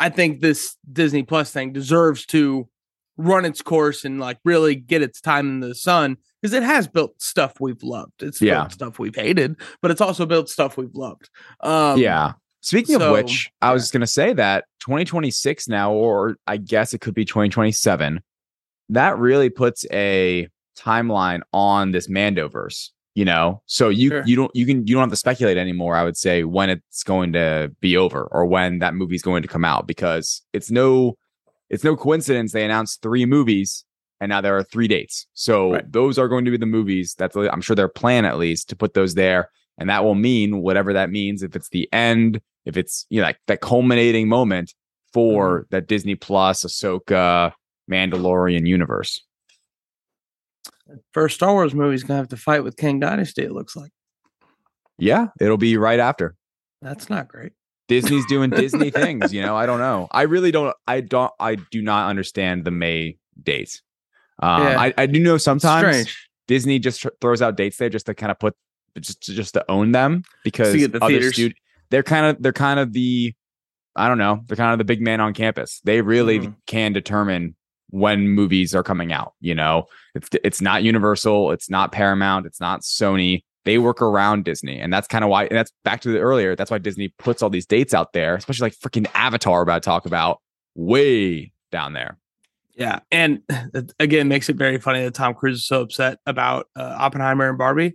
I think this Disney Plus thing deserves to run its course and like really get its time in the sun because it has built stuff we've loved. It's Yeah. built stuff we've hated, but it's also built stuff we've loved. Um, yeah. Speaking so, of which, I was just going to say that 2026 now, or I guess it could be 2027, that really puts a timeline on this Mandoverse. You know, so you Sure. you don't you can you don't have to speculate anymore. I would say when it's going to be over or when that movie's going to come out because it's no it's no coincidence they announced three movies and now there are three dates. So Right. those are going to be the movies. That's I'm sure their plan at least to put those there, and that will mean whatever that means. If it's the end, if it's you know like that culminating moment for Mm-hmm. that Disney Plus, Ahsoka, Mandalorian universe. First Star Wars movie is gonna have to fight with Kang Dynasty. It looks like Yeah, it'll be right after. that's not great. Disney's doing Disney things, you know. I don't know. I really don't. I don't. I do not understand the May dates. Um, Yeah. I, I do know sometimes Strange. Disney just tr- throws out dates there just to kind of put just to, just to own them because get the other stud- they're kind of they're kind of the I don't know they're kind of the big man on campus. They really Mhm. can determine when movies are coming out. You know, it's it's not Universal, it's not Paramount, it's not Sony. They work around Disney, and that's kind of why. And that's back to the earlier. That's why Disney puts all these dates out there, especially like freaking Avatar. About to talk about way down there. Yeah, and again, makes it very funny that Tom Cruise is so upset about uh, Oppenheimer and Barbie.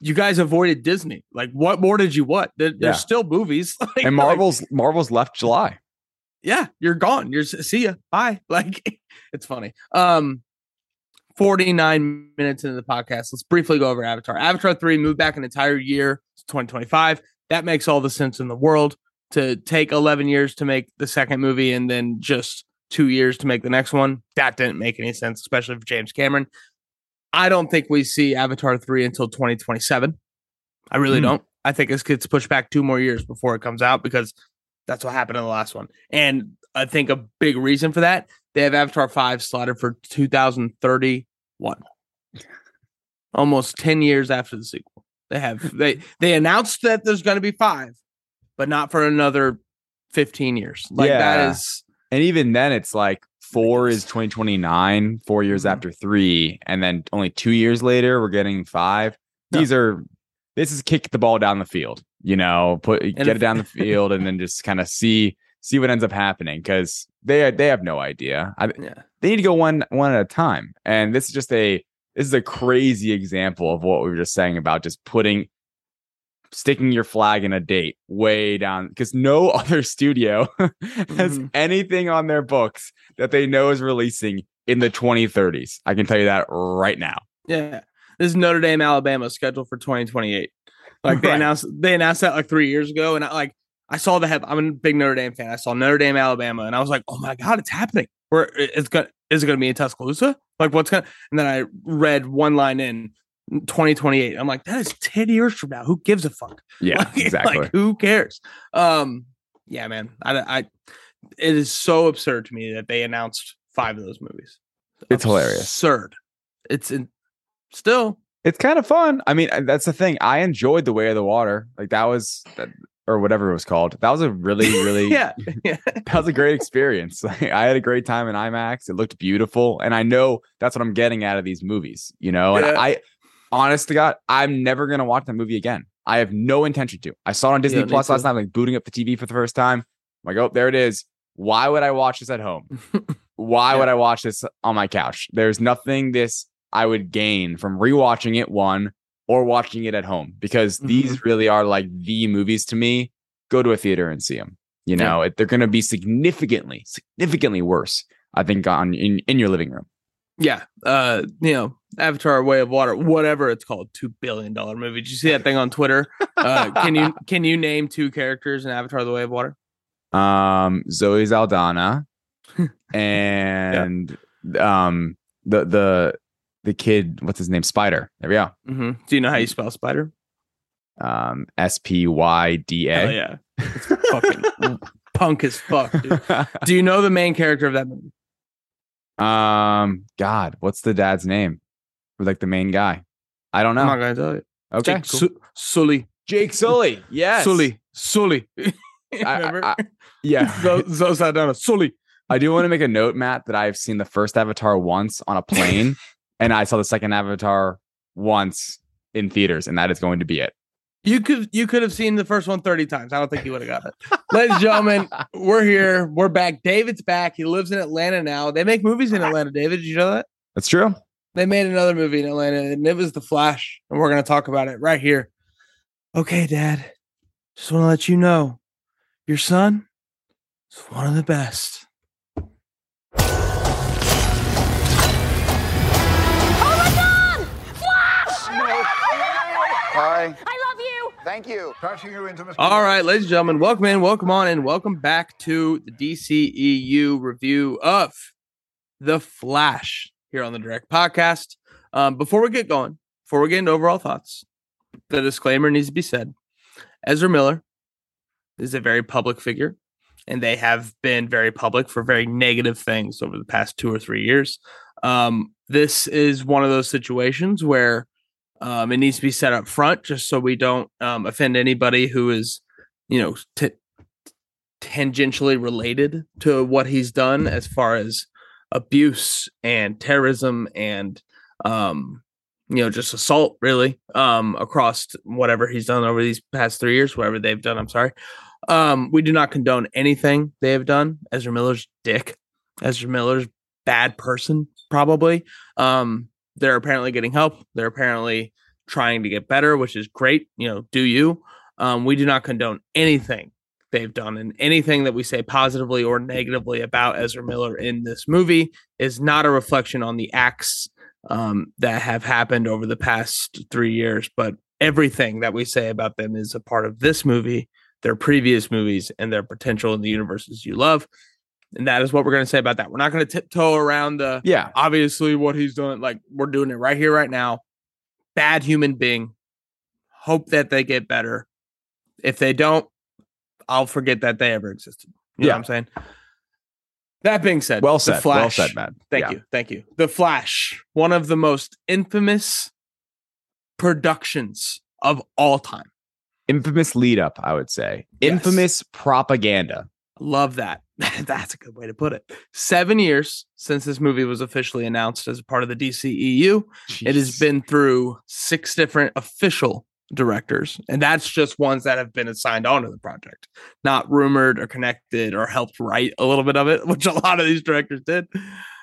You guys avoided Disney. Like, what more did you want? There, Yeah. There's still movies. Like- And like- Marvel's Marvel's left July. Yeah, you're gone. You're see ya. Bye. Like it's funny. Um 49 minutes into the podcast. Let's briefly go over Avatar. Avatar 3 moved back an entire year to 2025. That makes all the sense in the world to take 11 years to make the second movie and then just 2 years to make the next one. That didn't make any sense, especially for James Cameron. I don't think we see Avatar 3 until 2027. I really Hmm. don't. I think this gets pushed back two more years before it comes out because that's what happened in the last one. And I think a big reason for that, they have Avatar 5 slotted for 2031. Almost 10 years after the sequel. They have they they announced that there's going to be 5, but not for another 15 years. Like Yeah. that is And even then, it's like four is 2029, four years Mhm. after three. And then only two years later, we're getting five. No. These are, this is kick the ball down the field, you know, put, get if- it down the field and then just kind of see, see what ends up happening. Cause they, they have no idea. I, yeah. they need to go one, one at a time. And this is just a, this is a crazy example of what we were just saying about just putting, sticking your flag in a date way down because no other studio has Mhm. anything on their books that they know is releasing in the 2030s. I can tell you that right now. Yeah. This is Notre Dame, Alabama, scheduled for 2028. Like they Right. announced they announced that like three years ago. And I like I saw the head. I'm a big Notre Dame fan. I saw Notre Dame, Alabama, and I was like, oh my God, it's happening. Where it's gonna is it gonna be in Tuscaloosa? Like what's gonna and then I read one line in 2028. I'm like, that is 10 years from now. Who gives a fuck? Yeah, Like- exactly. Like, who cares? Um, yeah, man. I, I, it is so absurd to me that they announced five of those movies. It's hilarious. Absurd. It's in, still. it's kind of fun. I mean, that's the thing. I enjoyed the way of the water. Like that was or whatever it was called. That was a really, really Yeah, yeah. that was a great experience. Like, I had a great time in IMAX. It looked beautiful, and I know that's what I'm getting out of these movies. You know, and Yeah. I, honest to God, I'm never gonna watch that movie again. I have no intention to. I saw it on Disney don't Plus last night, like booting up the TV for the first time. I'm like, oh, there it is. Why would I watch this at home? Why Yeah. would I watch this on my couch? There's nothing this I would gain from rewatching it one or watching it at home because Mm-hmm. these really are like the movies to me. Go to a theater and see them. You Yeah. know, it, they're going to be significantly, significantly worse. I think on in, in your living room. yeah. Uh, you know, Avatar: Way of Water, whatever it's called, two billion dollar movie. Did you see that thing on Twitter? Uh, can you can you name two characters in Avatar: The Way of Water? Um, Zoe Saldana and um the the the kid, what's his name? Spider. There we go. hmm Do you know how you spell spider? Um, S P Y D Oh yeah, it's fucking punk as fuck. Dude. Do you know the main character of that movie? Um, God, what's the dad's name? Like the main guy? I don't know. I'm not gonna tell you. Okay, Jake cool. Su- Sully. Jake Sully. Yes, Sully. Sully. I- Remember? I- Yeah, Zo- Zo Saldana. Sully. I do want to make a note, Matt, that I've seen the first Avatar once on a plane, and I saw the second Avatar once in theaters, and that is going to be it. You could you could have seen the first one 30 times. I don't think you would have got it. Ladies and gentlemen, we're here. We're back. David's back. He lives in Atlanta now. They make movies in Atlanta, David. Did you know that? That's true. They made another movie in Atlanta, and it was The Flash. And we're gonna talk about it right here. Okay, Dad. Just want to let you know your son is one of the best. Hi. I love you. Thank you. All right, ladies and gentlemen, welcome in, welcome on, and welcome back to the DCEU review of The Flash here on the Direct Podcast. Um, before we get going, before we get into overall thoughts, the disclaimer needs to be said. Ezra Miller is a very public figure, and they have been very public for very negative things over the past two or three years. Um, this is one of those situations where um, it needs to be set up front just so we don't um, offend anybody who is, you know, t- tangentially related to what he's done as far as abuse and terrorism and, um, you know, just assault really um, across whatever he's done over these past three years, whatever they've done. I'm sorry. Um, we do not condone anything they have done. Ezra Miller's dick. Ezra Miller's bad person, probably. Um, they're apparently getting help. They're apparently trying to get better, which is great. You know, do you? Um, we do not condone anything they've done. And anything that we say positively or negatively about Ezra Miller in this movie is not a reflection on the acts um, that have happened over the past three years, but everything that we say about them is a part of this movie, their previous movies, and their potential in the universes you love. And that is what we're going to say about that. We're not going to tiptoe around the Yeah. obviously what he's doing. Like we're doing it right here, right now. Bad human being. Hope that they get better. If they don't, I'll forget that they ever existed. You know Yeah. what I'm saying? That being said, Well said. Well said, Matt. Thank Yeah. you. Thank you. The Flash, one of the most infamous productions of all time. Infamous lead up, I would say. Yes. Infamous propaganda. Love that. That's a good way to put it. Seven years since this movie was officially announced as a part of the DCEU. It has been through six different official directors, and that's just ones that have been assigned onto the project, not rumored or connected or helped write a little bit of it, which a lot of these directors did.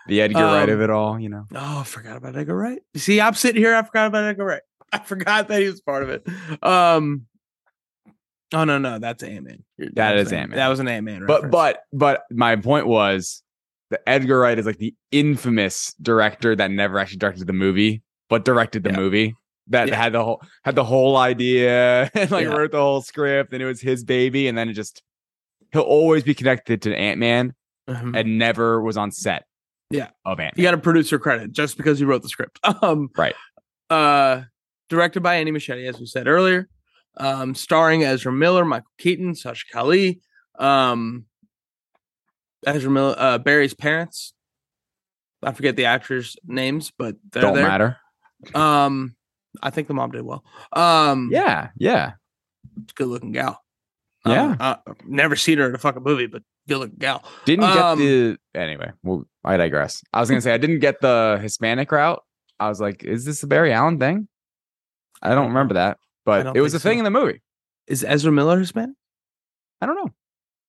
the Edgar Wright of um, it all, you know. Oh, I forgot about Edgar Wright. See, I'm sitting here, I forgot about Edgar Wright. I forgot that he was part of it. Um, oh no, no, that's Ant Man. That is Ant-Man. That was an Ant Man. But but but my point was that Edgar Wright is like the infamous director that never actually directed the movie, but directed the Yeah. movie. That Yeah. had the whole had the whole idea and like Yeah. wrote the whole script and it was his baby and then it just he'll always be connected to Ant Man Mhm. and never was on set. Yeah. Of Ant you got a producer credit just because you wrote the script. Um, Right. Uh, directed by Andy Muschietti, as we said earlier. Um, starring Ezra Miller, Michael Keaton, Sasha Calle, um, Ezra Miller, uh, Barry's parents. I forget the actors' names, but they're Don't there. matter. Um, I think the mom did well. Um, Yeah, yeah. good looking gal. Yeah. Um, uh, never seen her in a fucking movie, but good looking gal. Didn't Um, get the anyway. Well, I digress. I was gonna say I didn't get the Hispanic route. I was like, is this a Barry Allen thing? I don't remember that, but it was a think thing so. in the movie. Is Ezra Miller Hispanic? I don't know.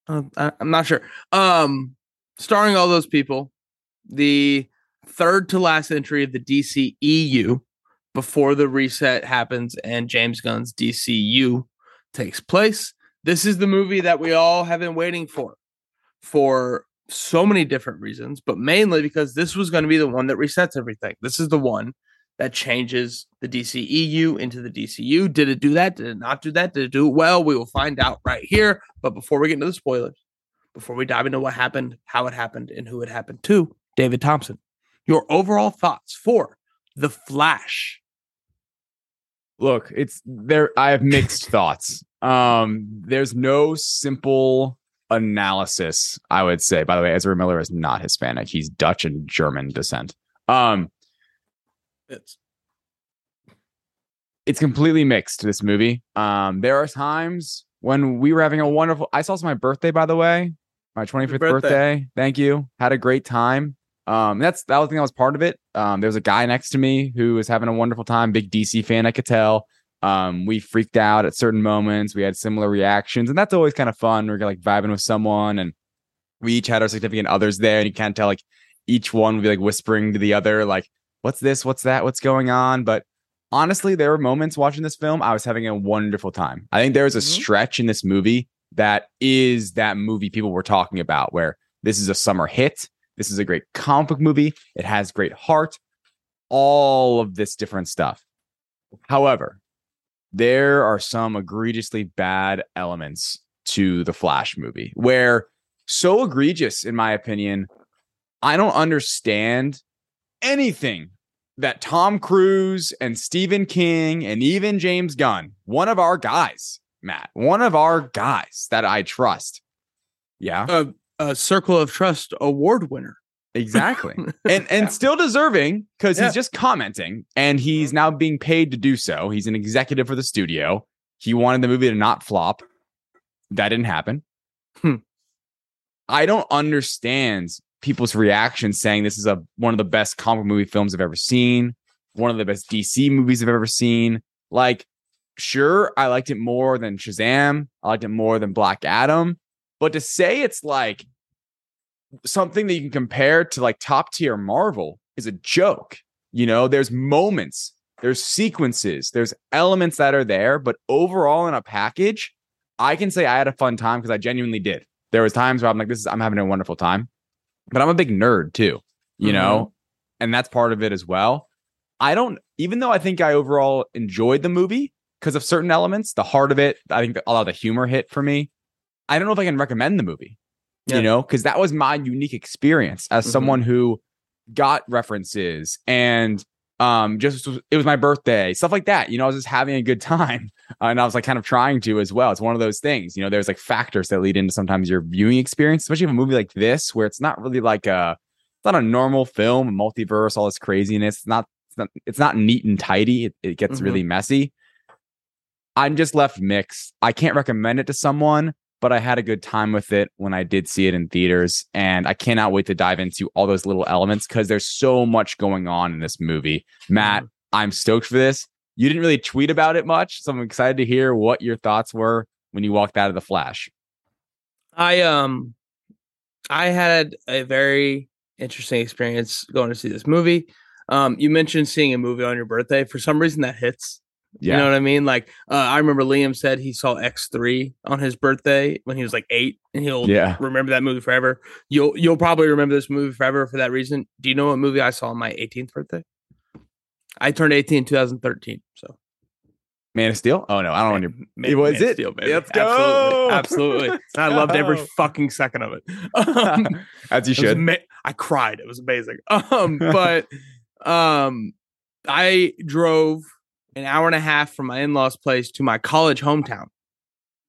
Uh, I, I'm not sure. Um, starring all those people, the third to last entry of the DCEU before the reset happens and James Gunn's DCU takes place. This is the movie that we all have been waiting for for so many different reasons, but mainly because this was going to be the one that resets everything. This is the one that changes the DCEU into the DCU. Did it do that? Did it not do that? Did it do it well? We will find out right here. But before we get into the spoilers, before we dive into what happened, how it happened, and who it happened to, David Thompson, your overall thoughts for The Flash. Look, it's there. I have mixed thoughts. Um, there's no simple analysis. I would say. By the way, Ezra Miller is not Hispanic. He's Dutch and German descent. Um, It's it's completely mixed this movie. Um there are times when we were having a wonderful i saw it's my birthday by the way my 25th birthday. birthday. thank you. Had a great time. Um that's that was the thing that was part of it. Um there was a guy next to me who was having a wonderful time big dc fan i could tell. Um we freaked out at certain moments. We had similar reactions and that's always kind of fun. We're like vibing with someone and we each had our significant others there and you can't tell like each one would be like whispering to the other like what's this what's that what's going on but honestly, there were moments watching this film, I was having a wonderful time. I think there's a Mhm. stretch in this movie that is that movie people were talking about, where this is a summer hit. This is a great comic book movie. It has great heart, all of this different stuff. However, there are some egregiously bad elements to the Flash movie where so egregious, in my opinion, I don't understand anything that Tom Cruise and Stephen King and even James Gunn, one of our guys, Matt, one of our guys that I trust. Yeah, a, a Circle of Trust award winner. exactly. and and still deserving because Yeah. he's just commenting and he's now being paid to do so. He's an executive for the studio. He wanted the movie to not flop. That didn't happen. Hmm. I don't understand people's reactions saying this is a one of the best comic movie films I've ever seen, one of the best DC movies I've ever seen. Like, sure, I liked it more than Shazam. I liked it more than Black Adam. But to say it's like something that you can compare to like top tier Marvel is a joke. You know, there's moments, there's sequences, there's elements that are there, but overall in a package, I can say I had a fun time because I genuinely did. There was times where I'm like, this is I'm having a wonderful time, but I'm a big nerd too, you Mhm. know, and that's part of it as well. I don't, even though I think I overall enjoyed the movie because of certain elements, the heart of it, I think a lot of the humor hit for me. I don't know if I can recommend the movie, Yeah. you know, because that was my unique experience as Mhm. someone who got references and um just it was my birthday stuff like that you know i was just having a good time. And i was like kind of trying to as well. It's one of those things you know there's like factors that lead into sometimes your viewing experience especially if a movie like this where it's not really like a it's not a normal film multiverse all this craziness it's not it's not, it's not neat and tidy it, it gets Mhm. really messy. I'm just left mixed. I can't recommend it to someone but I had a good time with it when I did see it in theaters. And I cannot wait to dive into all those little elements because there's so much going on in this movie. Matt, I'm stoked for this. You didn't really tweet about it much, so I'm excited to hear what your thoughts were when you walked out of the Flash. I um I had a very interesting experience going to see this movie. Um you mentioned seeing a movie on your birthday. For some reason that hits. Yeah. You know what I mean? Like uh, I remember Liam said he saw X3 on his birthday when he was like 8 and he'll Yeah. remember that movie forever. You'll you'll probably remember this movie forever for that reason. Do you know what movie I saw on my 18th birthday? I turned 18 in 2013. So Man of Steel? Oh no, I don't want Ma- It was it? Steel, baby. Let's go. Absolutely. Absolutely. I loved every fucking second of it. Um. As you should. ama- I cried. It was amazing. Um, but um, I drove an hour and a half from my in-laws' place to my college hometown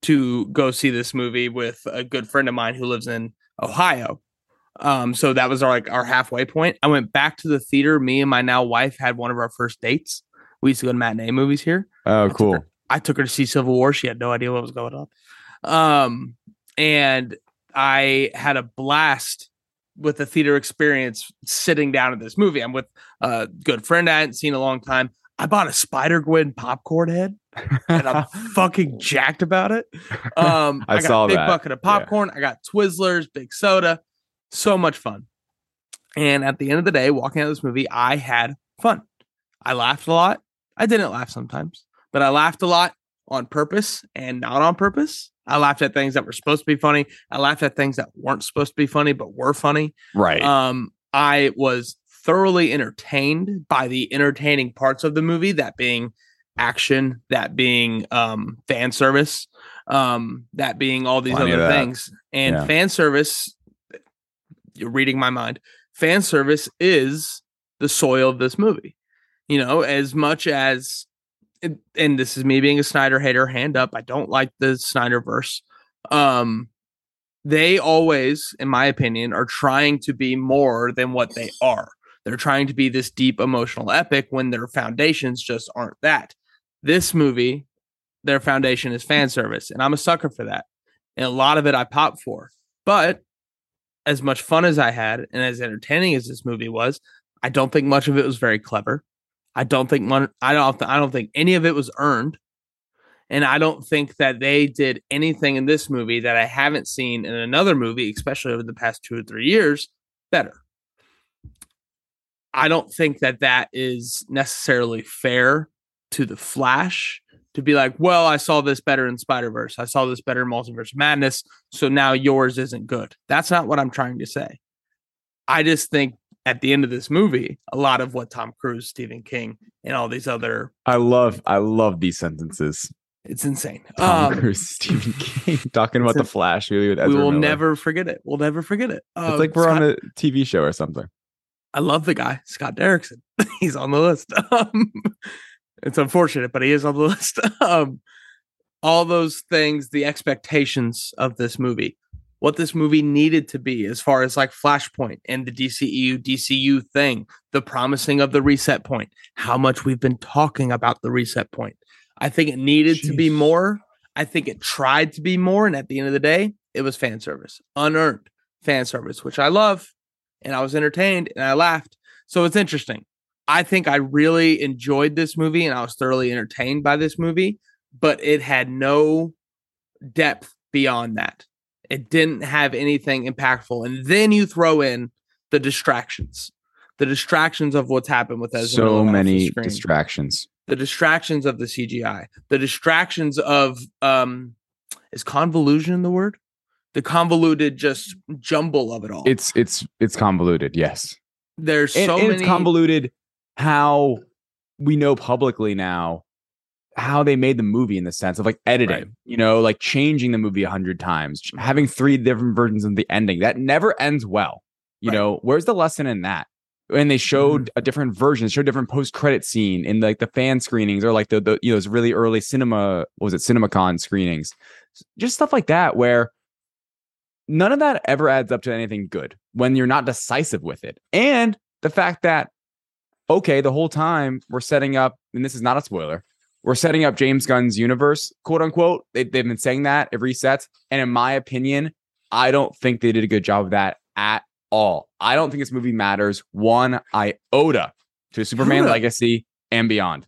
to go see this movie with a good friend of mine who lives in Ohio. Um, so that was our like our halfway point. I went back to the theater. Me and my now wife had one of our first dates. We used to go to matinee movies here. oh, took cool. her- I took her to see Civil War. She had no idea what was going on. Um, and I had a blast with the theater experience sitting down at this movie. I'm with a good friend I hadn't seen in a long time. I bought a Spider Gwen popcorn head and I'm fucking jacked about it. Um, I got saw a big that. bucket of Yeah. popcorn. I got Twizzlers, big soda. So much fun. And at the end of the day, walking out of this movie, I had fun. I laughed a lot. I didn't laugh sometimes, but I laughed a lot on purpose and not on purpose. I laughed at things that were supposed to be funny. I laughed at things that weren't supposed to be funny, but were funny. right. Um, I was thoroughly entertained by the entertaining parts of the movie, that being action, that being um fan service, um, that being all these Plenty other things. And Yeah. fan service, you're reading my mind. Fan service is the soil of this movie. You know, as much as and- this is me being a Snyder hater, hand up. I don't like the Snyderverse. Um, they always, in my opinion, are trying to be more than what they are. They're trying to be this deep emotional epic when their foundations just aren't that. This movie, their foundation is fan service, and I'm a sucker for that. And a lot of it I pop for. But as much fun as I had and as entertaining as this movie was, I don't think much of it was very clever. I don't think one. I don't. I don't think any of it was earned, and I don't think that they did anything in this movie that I haven't seen in another movie, especially over the past two or three years, better. I don't think that that is necessarily fair to the Flash to be like, well, I saw this better in Spider Verse. I saw this better in Multiverse Madness. So now yours isn't good. That's not what I'm trying to say. I just think at the end of this movie, a lot of what Tom Cruise, Stephen King, and all these other I love I love these sentences. it's insane. Tom Um, Cruise, Stephen King talking about the Flash movie with Ezra we will Miller. never forget it. We'll never forget it. Uh, It's like we're Scott- on a TV show or something. I love the guy, Scott Derrickson. He's on the list. Um, it's unfortunate, but he is on the list. Um, all those things, the expectations of this movie, what this movie needed to be, as far as like Flashpoint and the DCEU, DCU thing, the promising of the reset point, how much we've been talking about the reset point. I think it needed to be more. I think it tried to be more. And at the end of the day, it was fan service, unearned fan service, which I love. And I was entertained and I laughed. So it's interesting. I think I really enjoyed this movie and I was thoroughly entertained by this movie, but it had no depth beyond that. It didn't have anything impactful. And then you throw in the distractions, the distractions of what's happened with Ezra So many distractions. the distractions of the CGI, the distractions of um is convolution the word? The convoluted just jumble of it all. It's it's it's convoluted. Yes, there's and, so and many it's convoluted. How we know publicly now how they made the movie in the sense of like editing, Right. you know, like changing the movie a hundred times, having three different versions of the ending that never ends well. You Right. know, where's the lesson in that? And they showed mm-hmm. a different version, showed different post credit scene in like the fan screenings or like the, the you know those really early cinema what was it CinemaCon screenings, just stuff like that where none of that ever adds up to anything good when you're not decisive with it. And the fact that okay, the whole time we're setting up, and this is not a spoiler, we're setting up James Gunn's universe, quote unquote. They, they've been saying that it resets. And in my opinion, I don't think they did a good job of that at all. I don't think this movie matters one iota to Superman Iota. Legacy and beyond.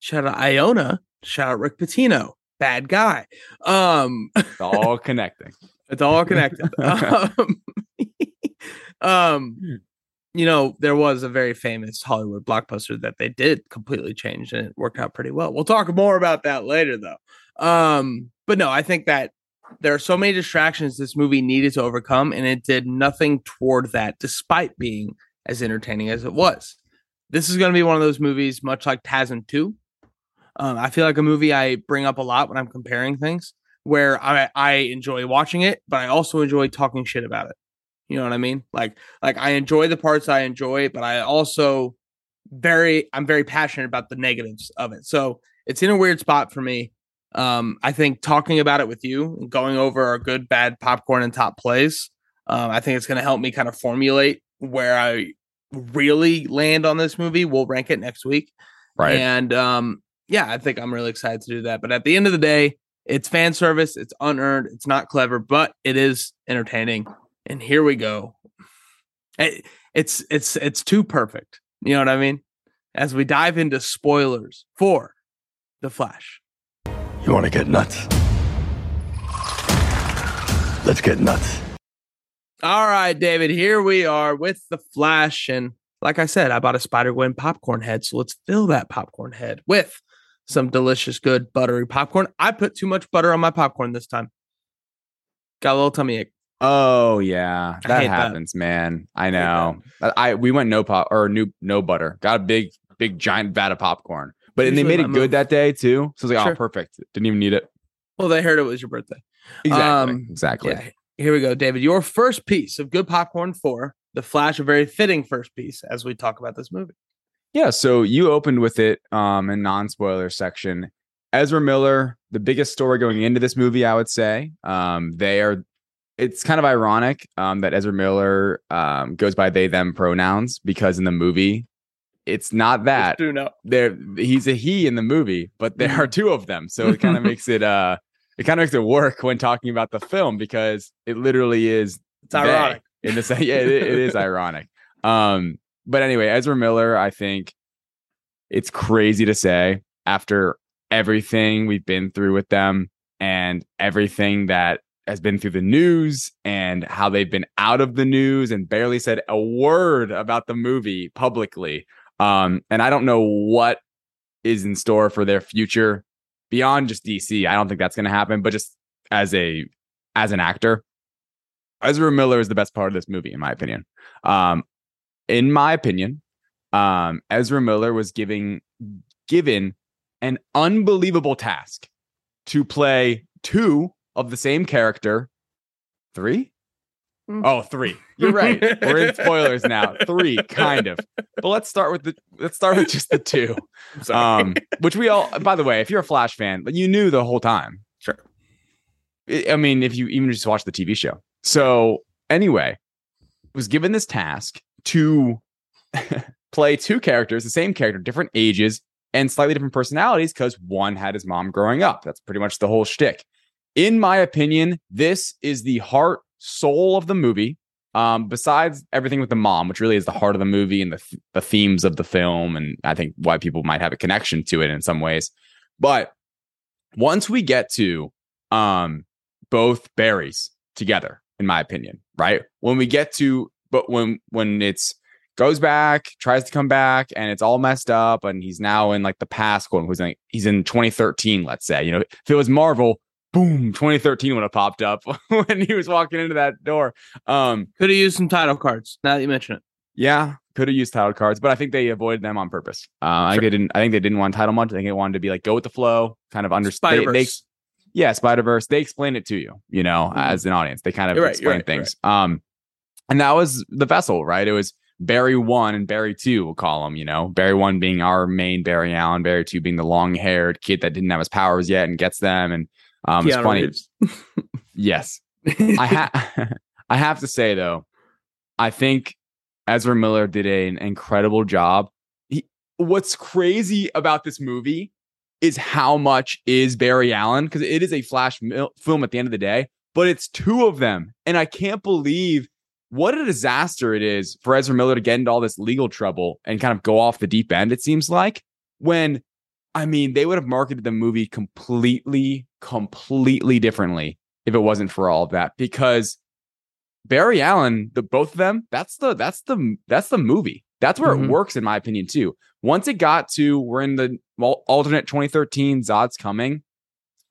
shout out Iona, shout out Rick Pitino, bad guy. Um, all connecting. It's all connected. um, um, you know, there was a very famous Hollywood blockbuster that they did completely change, and it worked out pretty well. We'll talk more about that later, though. Um, but no, I think that there are so many distractions this movie needed to overcome, and it did nothing toward that, despite being as entertaining as it was. This is going to be one of those movies, much like Tasm 2. Um, I feel like a movie I bring up a lot when I'm comparing things, where I, I enjoy watching it, but I also enjoy talking shit about it. You know what I mean? Like, like I enjoy the parts I enjoy, but I also very, I'm very passionate about the negatives of it. So it's in a weird spot for me. Um, I think talking about it with you and going over our good, bad popcorn and top plays, um, I think it's going to help me kind of formulate where I really land on this movie. We'll rank it next week. Right. And um, yeah, I think I'm really excited to do that. But at the end of the day, it's fan service, it's unearned, it's not clever, but it is entertaining. And here we go. It- it's it's it's too perfect. You know what I mean? As we dive into spoilers for The Flash. You want to get nuts? Let's get nuts. All right, David, here we are with The Flash. And like I said, I bought a Spider Gwen popcorn head. So let's fill that popcorn head with some delicious, good, buttery popcorn. I put too much butter on my popcorn this time. Got a little tummy ache. Oh yeah, that hate that. happens, man. I know. I, I we went no pop or new no butter. Got a big big giant vat of popcorn, but and they made it good that day too. So I was like, Sure. oh, perfect. Didn't even need it. Well, they heard it was your birthday. Exactly. Um, exactly. Yeah. Here we go, David. Your first piece of good popcorn for The Flash, a very fitting first piece as we talk about this movie. Yeah, so you opened with it um in non-spoiler section. Ezra Miller, the biggest story going into this movie, I would say. Um, they are it's kind of ironic um that Ezra Miller um goes by they them pronouns because in the movie it's not that. Do know. There he's a he in the movie, but there are two of them. So it kind of makes it uh it kind of makes it work when talking about the film because it literally is It's ironic. in the sense, yeah, it, it is ironic. Um, but anyway, Ezra Miller, I think it's crazy to say after everything we've been through with them and everything that has been through the news and how they've been out of the news and barely said a word about the movie publicly. Um, and I don't know what is in store for their future beyond just DC. I don't think that's going to happen, but just as a as an actor, Ezra Miller is the best part of this movie, in my opinion. Um, in my opinion, um, Ezra Miller was giving given an unbelievable task to play two of the same character. Three? Mm. Oh, three. You're right. We're in spoilers now. Three, kind of. But let's start with the let's start with just the two. Um, which we all by the way, if you're a Flash fan, you knew the whole time. Sure. I I mean, if you even just watch the TV show. So anyway, was given this task to play two characters, the same character, different ages and slightly different personalities, because one had his mom growing up. That's pretty much the whole shtick. In my opinion, this is the heart, soul of the movie. Um, besides everything with the mom, which really is the heart of the movie and the, th- the themes of the film, and I think why people might have a connection to it in some ways. But once we get to um both Barrys together, in my opinion, right? When we get to but when when it's goes back, tries to come back, and it's all messed up, and he's now in like the past like he's in 2013, let's say. You know, if it was Marvel, boom, 2013 would have popped up when he was walking into that door. Um, Could have used some title cards. Now that you mention it, yeah, could have used title cards, but I think they avoided them on purpose. Uh, I think they didn't. I think they didn't want title much. I think they wanted to be like go with the flow, kind of understand. Yeah, Spider Verse. They explain it to you, you know, Mhm. as an audience. They kind of right, explain right, things. Um, and that was the vessel, right? It was Barry one and Barry two. We'll call him. You know, Barry one being our main Barry Allen, Barry two being the long haired kid that didn't have his powers yet and gets them. And um, it's funny. Yes, I ha- I have to say though, I think Ezra Miller did a- an incredible job. He, what's crazy about this movie is how much is Barry Allen because it is a flash mil- film at the end of the day, but it's two of them, and I can't believe what a disaster it is for Ezra Miller to get into all this legal trouble and kind of go off the deep end. It seems like when. I mean, they would have marketed the movie completely, completely differently if it wasn't for all of that because Barry Allen, the both of them, that's the that's the that's the movie. That's where Mhm. it works in my opinion too. Once it got to we're in the alternate 2013 Zod's coming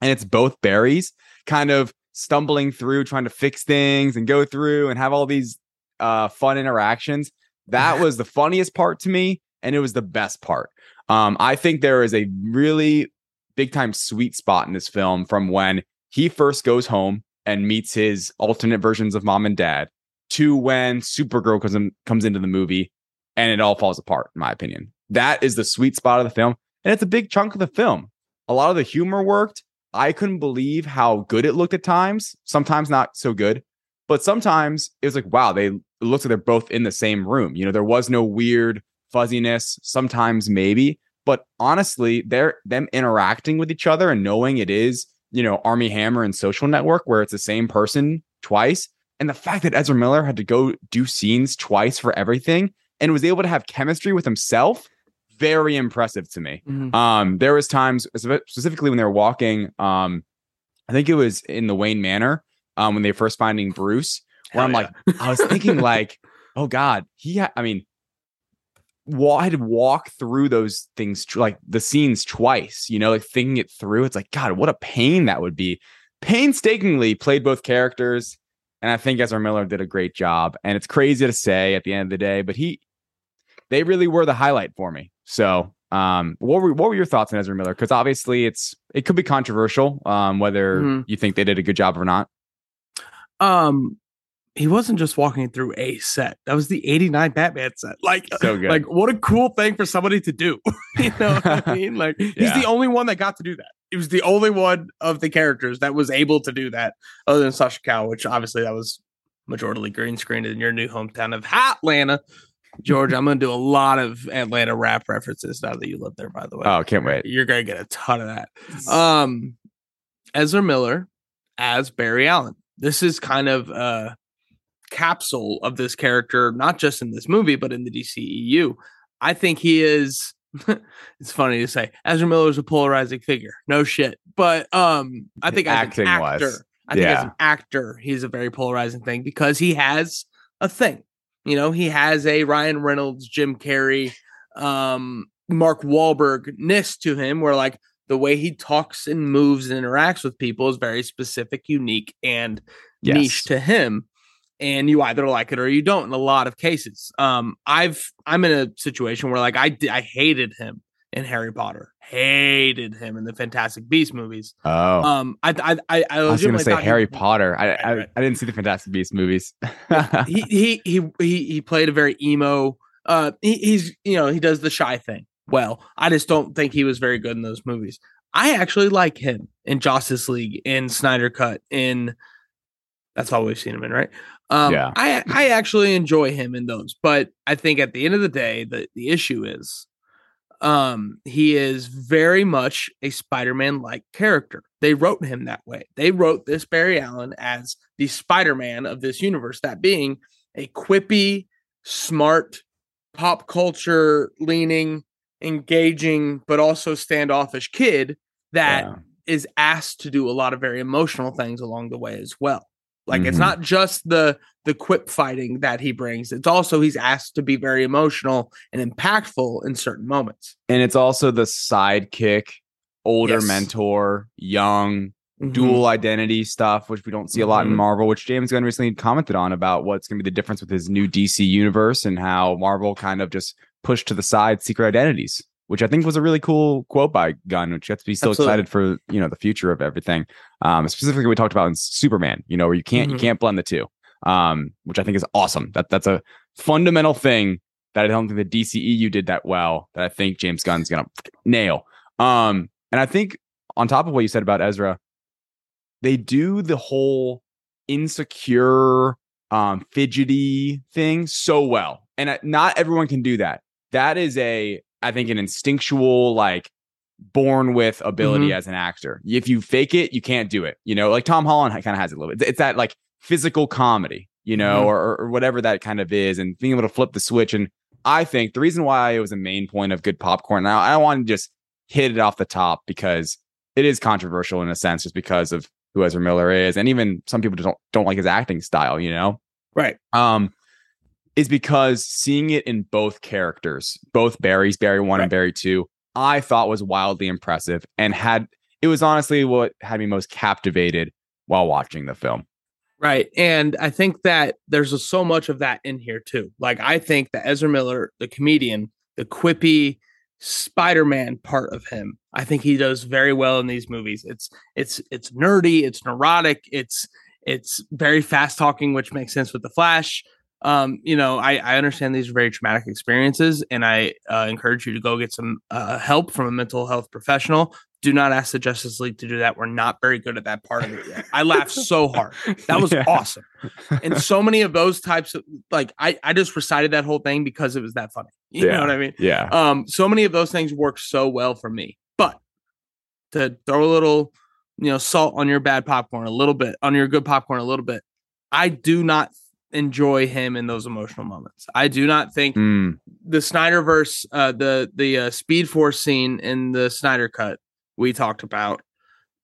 and it's both Barrys kind of stumbling through trying to fix things and go through and have all these uh fun interactions. That was the funniest part to me and it was the best part. Um I think there is a really big time sweet spot in this film from when he first goes home and meets his alternate versions of mom and dad to when Supergirl comes in, comes into the movie and it all falls apart, in my opinion. That is the sweet spot of the film. And it's a big chunk of the film. A lot of the humor worked. I couldn't believe how good it looked at times, sometimes not so good. But sometimes it was like, wow, they looks like they're both in the same room. You know, there was no weird fuzziness, sometimes maybe. But honestly, they're them interacting with each other and knowing it is, you know, Army Hammer and Social Network, where it's the same person twice. And the fact that Ezra Miller had to go do scenes twice for everything and was able to have chemistry with himself, very impressive to me. Mhm. Um, there was times specifically when they were walking, um, I think it was in the Wayne Manor, um, when they were first finding Bruce, where I'm Hell like, I was thinking like, oh God, he ha- I mean, wa- I had to walk through those things tr- like the scenes twice, you know, like thinking it through. It's like, God, what a pain that would be. Painstakingly played both characters. And I think Ezra Miller did a great job. And it's crazy to say at the end of the day, but he they really were the highlight for me. So um what were what were your thoughts on Ezra Miller? Because obviously it's it could be controversial, um, whether Mhm. you think they did a good job or not. um he wasn't just walking through a set. That was the 89 batman set. Like So like what a cool thing for somebody to do. You know what i mean? Like he's the only one that got to do that. He was the only one of the characters that was able to do that other than Sasha Calle which obviously that was majorly green screened in your new hometown of atlanta george i'm gonna do a lot of atlanta rap references now that you live there by the way. Oh, can't wait. you're gonna get a ton of that. Um ezra miller as barry allen. This is kind of a capsule of this character not just in this movie but in the dceu i think he is it's funny to say ezra miller is a polarizing figure no shit. But um i think as Acting an wise. i think as an actor he's a very polarizing thing because he has a thing you know he has a ryan reynolds jim carrey um mark Wahlberg ness to him where like the way he talks and moves and interacts with people is very specific unique and Yes. niche to him and you either like it or you don't in a lot of cases um i've i'm in a situation where like i i hated him in harry potter hated him in the fantastic beast movies Oh. um i i i, I, I was gonna say thought he- Harry Potter. I, I. I didn't see the Fantastic Beasts movies. he, he he he he played a very emo uh he, he's you know he does the shy thing well i just don't think he was very good in those movies i actually like him in justice league in snyder cut in that's all we've seen him in right um Yeah. i i actually enjoy him in those but i think at the end of the day the the issue is um he is very much a spider-man like character they wrote him that way they wrote this barry allen as the spider-man of this universe that being a quippy smart pop culture leaning engaging but also standoffish kid that is Yeah. asked to do a lot of very emotional things along the way as well like it's Mhm. not just the the quip fighting that he brings it's also he's asked to be very emotional and impactful in certain moments and it's also the sidekick, older Yes. mentor, young, Mhm. dual identity stuff, which we don't see a lot in Mhm. Marvel, which James Gunn recently commented on about what's going to be the difference with his new DC universe and how Marvel kind of just pushed to the side secret identities, which I think was a really cool quote by Gunn, which gets me so Absolutely. excited for you know the future of everything. Um, specifically, we talked about in Superman, you know, where you can't Mhm. you can't blend the two, um, which I think is awesome. That that's a fundamental thing that I don't think the DCEU did that well. That I think James Gunn's gonna nail. Um, and I think on top of what you said about Ezra, they do the whole insecure, um, fidgety thing so well, and not everyone can do that. That is a, I think, an instinctual like born with ability as an actor. If you fake it, you can't do it. You know, like Tom Holland kind of has it a little bit. It's that like physical comedy, you know, Mhm. or, or whatever that kind of is, and being able to flip the switch. And I think the reason why it was a main point of good popcorn. Now I want to just hit it off the top because it is controversial in a sense, just because of who Ezra Miller is, and even some people don't don't like his acting style. You know, Right. um, is because seeing it in both characters, both Barry's Barry one Right. and Barry two, I thought was wildly impressive and had it was honestly what had me most captivated while watching the film. Right. And I think that there's a, so much of that in here too. Like I think that Ezra Miller, the comedian, the quippy Spider-Man part of him, I think he does very well in these movies. It's it's it's nerdy, it's neurotic, it's it's very fast talking, which makes sense with the Flash. Um, you know, I, I understand these are very traumatic experiences, and I uh, encourage you to go get some uh, help from a mental health professional. Do not ask the Justice League to do that. We're not very good at that part of it yet. I laughed so hard. That was Yeah. awesome. And so many of those types of like I, I just recited that whole thing because it was that funny. You Yeah. know what I mean? Yeah. Um, so many of those things work so well for me. But to throw a little, you know, salt on your bad popcorn a little bit, on your good popcorn a little bit, I do not enjoy him in those emotional moments. I do not think Mm, the Snyderverse, uh, the the uh, Speed Force scene in the Snyder cut we talked about.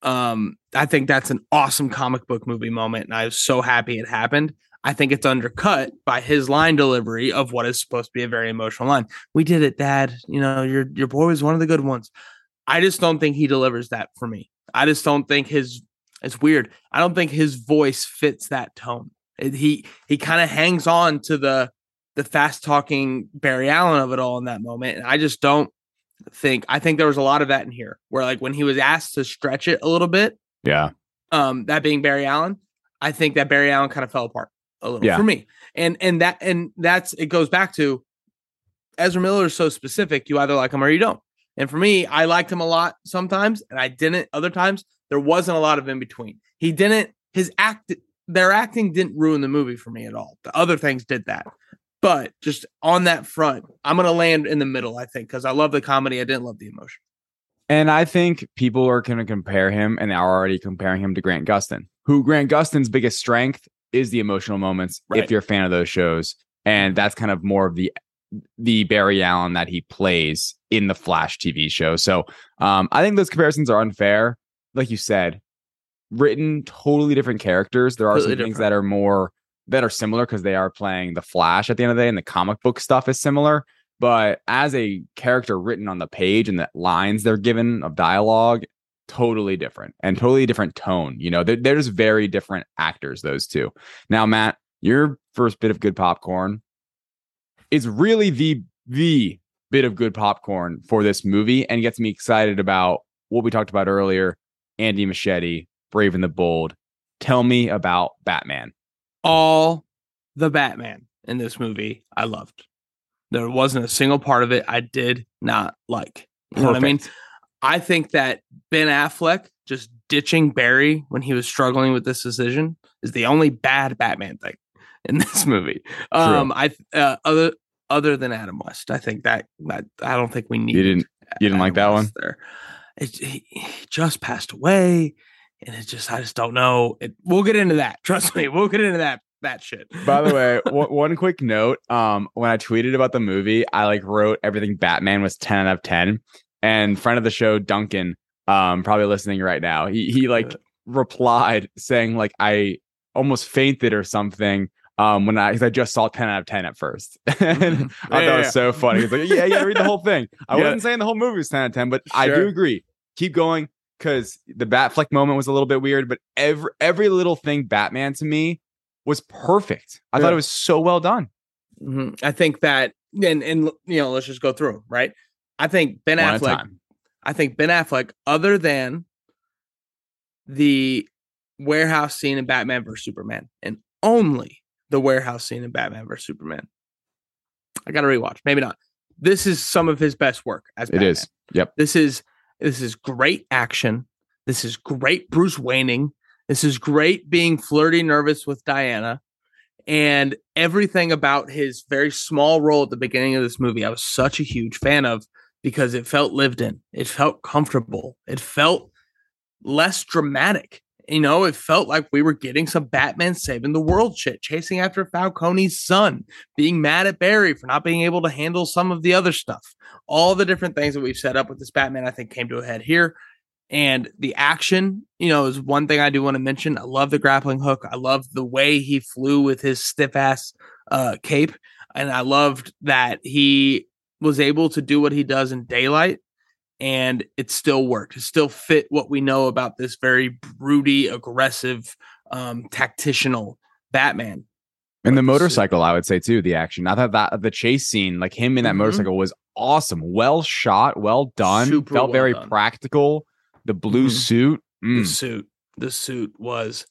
Um, I think that's an awesome comic book movie moment, and I was so happy it happened. I think it's undercut by his line delivery of what is supposed to be a very emotional line. We did it, Dad. You know, your your boy was one of the good ones. I just don't think he delivers that for me. I just don't think his. It's weird. I don't think his voice fits that tone. It- he he kind of hangs on to the the fast talking Barry Allen of it all in that moment. And I just don't think I think there was a lot of that in here where like when he was asked to stretch it a little bit, yeah. um, that being Barry Allen, I think that Barry Allen kind of fell apart a little Yeah. for me. And and that and that's it goes back to Ezra Miller is so specific, you either like him or you don't. And for me, I liked him a lot sometimes, and I didn't other times. There wasn't a lot of in between. He didn't his act their acting didn't ruin the movie for me at all. The other things did that. But just on that front, I'm gonna land in the middle, I think, because I love the comedy. I didn't love the emotion. And I think people are going to compare him and they are already comparing him to Grant Gustin, who Grant Gustin's biggest strength is the emotional moments Right. if you're a fan of those shows. And that's kind of more of the the Barry Allen that he plays in the Flash TV show. So um, I think those comparisons are unfair. Like you said, written totally different characters. There are Completely some things different. that are more that are similar because they are playing the Flash at the end of the day, and the comic book stuff is similar. But as a character written on the page and the lines they're given of dialogue, totally different and totally different tone. You know, they're, they're just very different actors, those two. Now, Matt, your first bit of good popcorn is really the the bit of good popcorn for this movie and gets me excited about what we talked about earlier Andy Muschietti, Brave and the Bold. Tell me about Batman. All the Batman in this movie I loved. There wasn't a single part of it I did not like. You know what I mean? I think that Ben Affleck just ditching Barry when he was struggling with this decision is the only bad Batman thing in this movie. Um, I uh, other other than Adam West, I think that that I don't think we need. You didn't you didn't like that one? There, it, he, he just passed away, and it just I just don't know. It, we'll get into that. Trust me, we'll get into that that shit. By the way, one one quick note. Um, when I tweeted about the movie, I like wrote everything Batman was 10 out of 10. And friend of the show, Duncan, um, probably listening right now, he he like replied saying like I almost fainted or something. Um, when I because I just saw 10 out of 10 at first. and I thought Yeah, it was yeah. so funny. He's like, Yeah, yeah, read the whole thing. I Yeah. wasn't saying the whole movie was 10 out of 10, but I do agree. Keep going. Because the Batfleck moment was a little bit weird, but every every little thing Batman to me was perfect. I Yeah. thought it was so well done. Mhm. I think that, and and you know, let's just go through right. I think Ben One Affleck. I think Ben Affleck, other than the warehouse scene in Batman vs Superman, and only the warehouse scene in Batman vs Superman. I got to rewatch. Maybe not. This is some of his best work as It Batman. is. Yep. This is this is great action. This is great Bruce Wayning. This is great being flirty nervous with Diana. And everything about his very small role at the beginning of this movie, I was such a huge fan of because it felt lived in. It felt comfortable. It felt less dramatic. You know, it felt like we were getting some Batman saving the world shit, chasing after Falcone's son, being mad at Barry for not being able to handle some of the other stuff. All the different things that we've set up with this Batman, I think, came to a head here. And the action, you know, is one thing I do want to mention. I love the grappling hook. I love the way he flew with his stiff ass uh, cape. And I loved that he was able to do what he does in daylight and it still worked. It still fit what we know about this very broody, aggressive, um, tactitional Batman. And the motorcycle, I would say too, the action. I thought that the chase scene, like him in that Mhm. motorcycle, was awesome. Well shot, well done. Super Felt well very done. practical. The blue Mhm. suit. The mm, suit, the suit was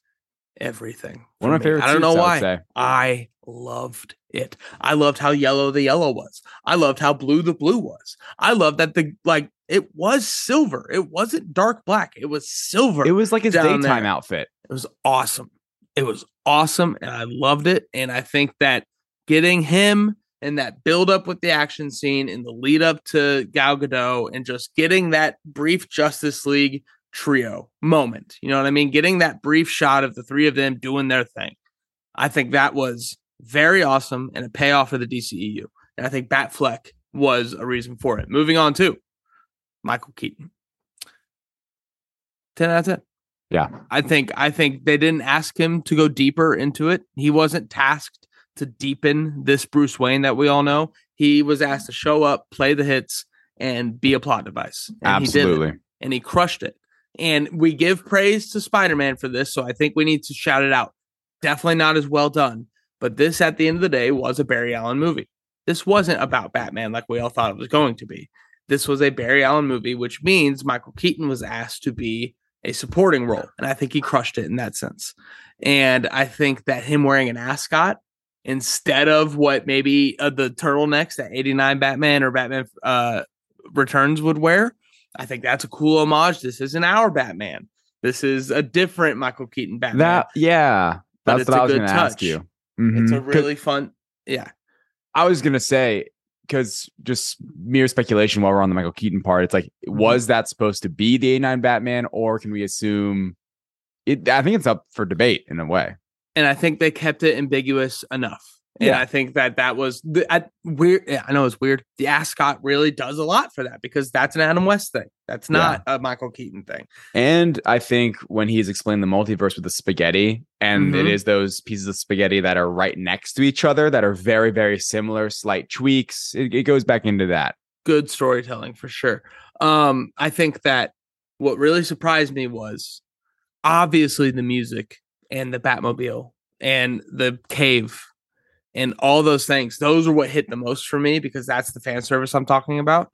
everything. One of my favorite I don't know I why. say. I loved it. I loved how yellow the yellow was. I loved how blue the blue was. I loved that the like it was silver. It wasn't dark black. It was silver. It was like his daytime there. outfit. It was awesome. It was awesome, and I loved it. And I think that getting him and that build up with the action scene and the lead up to Gal Gadot and just getting that brief Justice League trio moment, you know what I mean? Getting that brief shot of the three of them doing their thing. I think that was very awesome and a payoff for the DCEU. And I think Batfleck was a reason for it. Moving on to Michael Keaton. 10 out of 10. Yeah. I think I think they didn't ask him to go deeper into it. He wasn't tasked to deepen this Bruce Wayne that we all know. He was asked to show up, play the hits, and be a plot device. And He did Absolutely. it, and he crushed it. And we give praise to Spider-Man for this, so I think we need to shout it out. Definitely not as well done, but this at the end of the day was a Barry Allen movie. This wasn't about Batman like we all thought it was going to be. This was a Barry Allen movie, which means Michael Keaton was asked to be a supporting role. And I think he crushed it in that sense. And I think that him wearing an ascot instead of what maybe uh, the turtlenecks that 89 Batman or Batman uh, Returns would wear, I think that's a cool homage. This isn't our Batman. This is a different Michael Keaton Batman. That yeah. But That's it's what a I was good gonna ask you. it's a really fun. Yeah. I was gonna say because just mere speculation while we're on the Michael Keaton part, it's like, Mm-hmm. was that supposed to be the 89 Batman, or can we assume it? I think it's up for debate in a way. and I think they kept it ambiguous enough. And Yeah. I think that that was the I, weird. yeah, I know it's weird. The ascot really does a lot for that because that's an Adam West thing. That's not a Michael Keaton thing. And I think when he's explained the multiverse with the spaghetti, and it Mhm. is those pieces of spaghetti that are right next to each other that are very, very similar, slight tweaks, it, it goes back into that. Good storytelling for sure. Um, I think that what really surprised me was obviously the music and the Batmobile and the cave and all those things. Those are what hit the most for me because that's the fan service I'm talking about.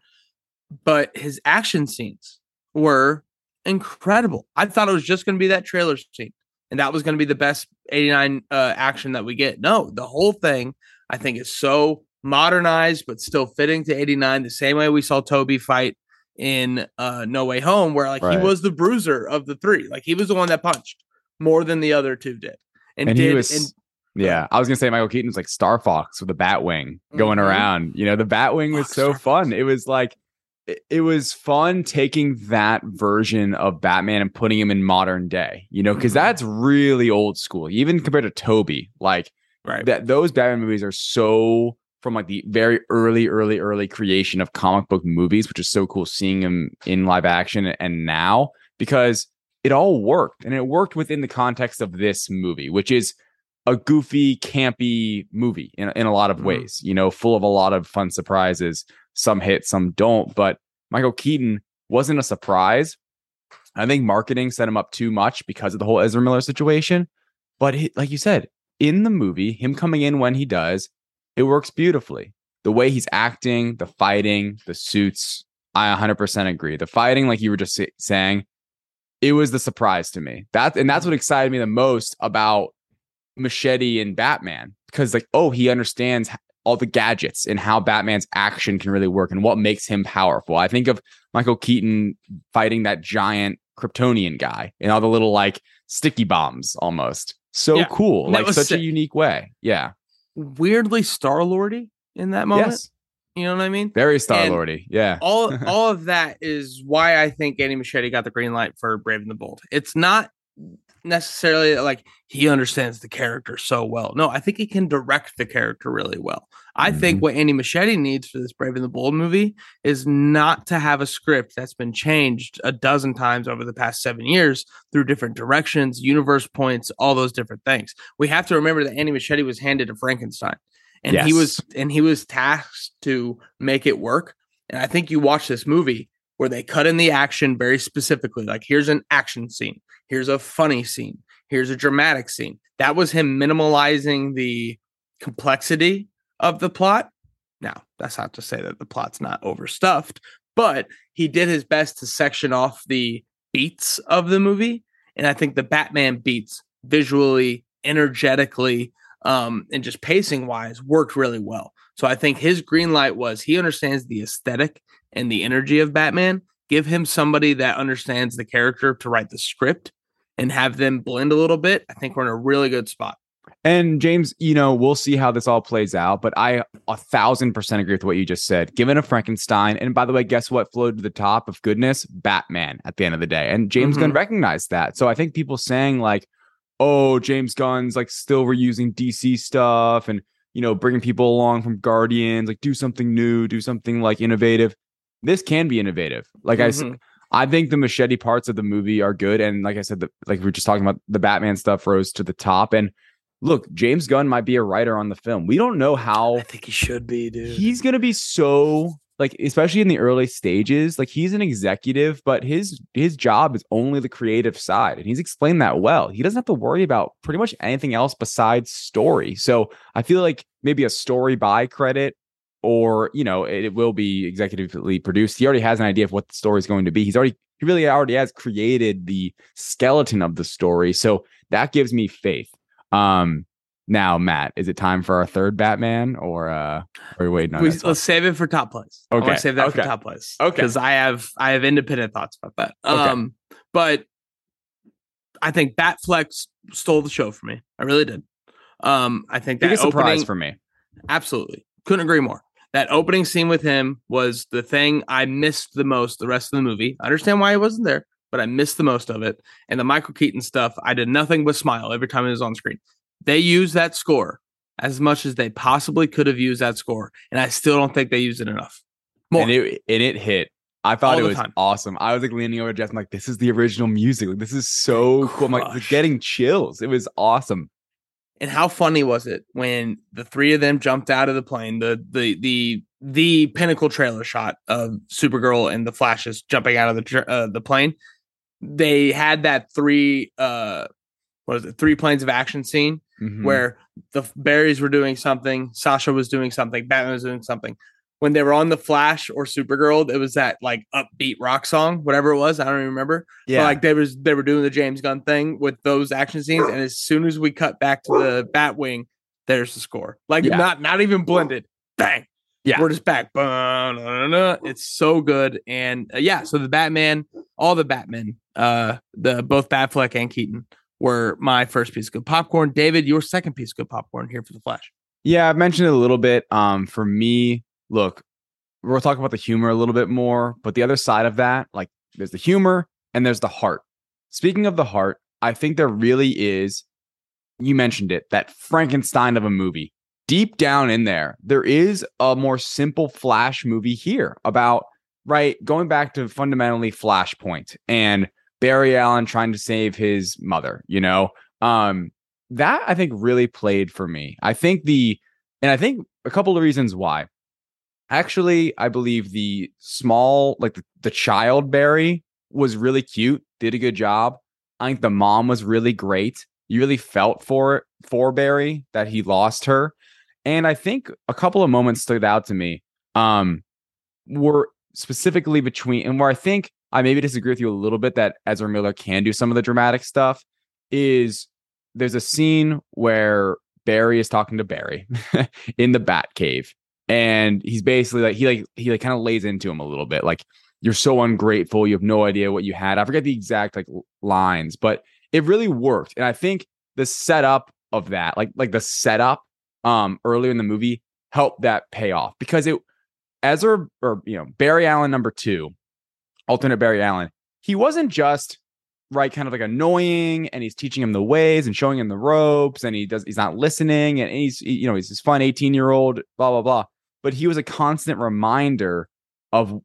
But his action scenes were incredible. I thought it was just going to be that trailer scene and that was going to be the best 89 uh, action that we get. No, the whole thing I think is so modernized but still fitting to 89 the same way we saw Tobey fight in uh No Way Home where like Right. he was the bruiser of the three. Like he was the one that punched more than the other two did. And, And did he was, and yeah, I was gonna say Michael Keaton's like Star Fox with a Batwing going Mhm. around. You know, the Batwing was Fuck, so Star fun. Fox. It was like, it, was fun taking that version of Batman and putting him in modern day. You know, because Mhm. that's really old school, even compared to Tobey. Like right. that, those Batman movies are so from like the very early, early, early creation of comic book movies, which is so cool seeing them in live action and now because it all worked and it worked within the context of this movie, which is a goofy, campy movie in, in a lot of Mhm. ways, you know, full of a lot of fun surprises. Some hit, some don't. But Michael Keaton wasn't a surprise. I think marketing set him up too much because of the whole Ezra Miller situation. But he, like you said, in the movie, him coming in when he does, it works beautifully. The way he's acting, the fighting, the suits, I 100% agree. The fighting, like you were just say- saying, it was the surprise to me. That and that's what excited me the most about Muschietti and Batman because like oh he understands all the gadgets and how Batman's action can really work and what makes him powerful. I think of Michael Keaton fighting that giant Kryptonian guy and all the little like sticky bombs almost. So Yeah, cool. that Like such sick. a unique way. Yeah. Weirdly Star Lordy in that moment. Yes. You know what I mean? Very Star Lordy. Yeah. all all of that is why I think Andy Muschietti got the green light for Brave and the Bold. It's not necessarily like he understands the character so well. No, I think he can direct the character really well. I think mm-hmm. what Andy Muschietti needs for this Brave and the Bold movie is not to have a script that's been changed a dozen times over the past seven years through different directions, universe points, all those different things. We have to remember that Andy Muschietti was handed to Frankenstein and he was and he was tasked to make it work. And I think you watch this movie where they cut in the action very specifically. Like here's an action scene, here's a funny scene, here's a dramatic scene. That was him minimalizing the complexity of the plot. Now, that's not to say that the plot's not overstuffed, but he did his best to section off the beats of the movie. And I think the Batman beats visually, energetically, um, and just pacing wise worked really well. So I think his green light was he understands the aesthetic and the energy of Batman. Give him somebody that understands the character to write the script and have them blend a little bit. I think we're in a really good spot. And James, you know, we'll see how this all plays out, but I a thousand percent agree with what you just said. Given a Frankenstein, and by the way, guess what flowed to the top of goodness? Batman at the end of the day. And James Gunn recognized that. So I think people saying like, oh, James Gunn's like still reusing DC stuff and you know, bringing people along from Guardians, like do something new, do something like innovative. This can be innovative. Like I said, Mhm. I think the Muschietti parts of the movie are good. And like I said, the, like we were just talking about, the Batman stuff rose to the top. And look, James Gunn might be a writer on the film. We don't know how I think he should be, dude. he's going to be so like, especially in the early stages. Like he's an executive, but his his job is only the creative side, and he's explained that well. He doesn't have to worry about pretty much anything else besides story. So I feel like maybe a story by credit or you know it, it will be executively produced he already has an idea of what the story is going to be he's already he really already has created the skeleton of the story so that gives me faith um now matt is it time for our third batman or uh are we waiting on We, let's save it for top plays. Okay, save that for top plays. Okay. Because I have I have independent thoughts about that. Okay. Um, but I think Batflex stole the show for me. I really did. Um, I think that biggest surprise for me absolutely couldn't agree more. That opening scene with him was the thing I missed the most the rest of the movie. I understand why he wasn't there, but I missed the most of it. And the Michael Keaton stuff, I did nothing but smile every time it was on screen. They used that score as much as they possibly could have used that score, and I still don't think they used it enough. More. and it and it hit I thought it was time. awesome. I was like leaning over to Jeff. I'm like, this is the original music. Like, this is so cool. I'm like getting chills. It was awesome. And how funny was it when the three of them jumped out of the plane? The the the the pinnacle trailer shot of Supergirl and the Flashes jumping out of the tra- uh, the plane. They had that three uh what is it? Three planes of action scene Mhm. where the Barrys were doing something, Sasha was doing something, Batman was doing something. When they were on the Flash or Supergirl, it was that like upbeat rock song, whatever it was. I don't even remember. yeah, But like they was they were doing the James Gunn thing with those action scenes, and as soon as we cut back to the Batwing, there's the score. Like Yeah. not not even blended. Bang. Yeah. We're just back. It's so good. And uh, yeah, so the Batman, all the Batman, uh, the both Batfleck and Keaton were my first piece of good popcorn. David, your second piece of good popcorn here for the Flash. Yeah, I've mentioned it a little bit. Um, for me, look, we'll talk about the humor a little bit more, but the other side of that, like there's the humor and there's the heart. Speaking of the heart, I think there really is, you mentioned it, that Frankenstein of a movie. Deep down in there, there is a more simple Flash movie here about, right, going back to fundamentally Flashpoint and Barry Allen trying to save his mother, you know? Um, that I think really played for me. I think the, and I think a couple of reasons why. Actually, I believe the small, like the, the child Barry was really cute. did a good job. I think the mom was really great. You really felt for for Barry that he lost her. And I think a couple of moments stood out to me. Um, were specifically between and where I think I maybe disagree with you a little bit that Ezra Miller can do some of the dramatic stuff is there's a scene where Barry is talking to Barry in the Bat Cave, and he's basically like he like he like kind of lays into him a little bit, like you're so ungrateful, you have no idea what you had. I forget the exact like lines, but it really worked, and I think the setup of that, like like the setup, um, earlier in the movie helped that pay off because it Ezra or you know Barry Allen number two, alternate Barry Allen, he wasn't just right kind of like annoying and he's teaching him the ways and showing him the ropes and he does he's not listening and he's you know he's this fun 18 year old blah blah blah but he was a constant reminder of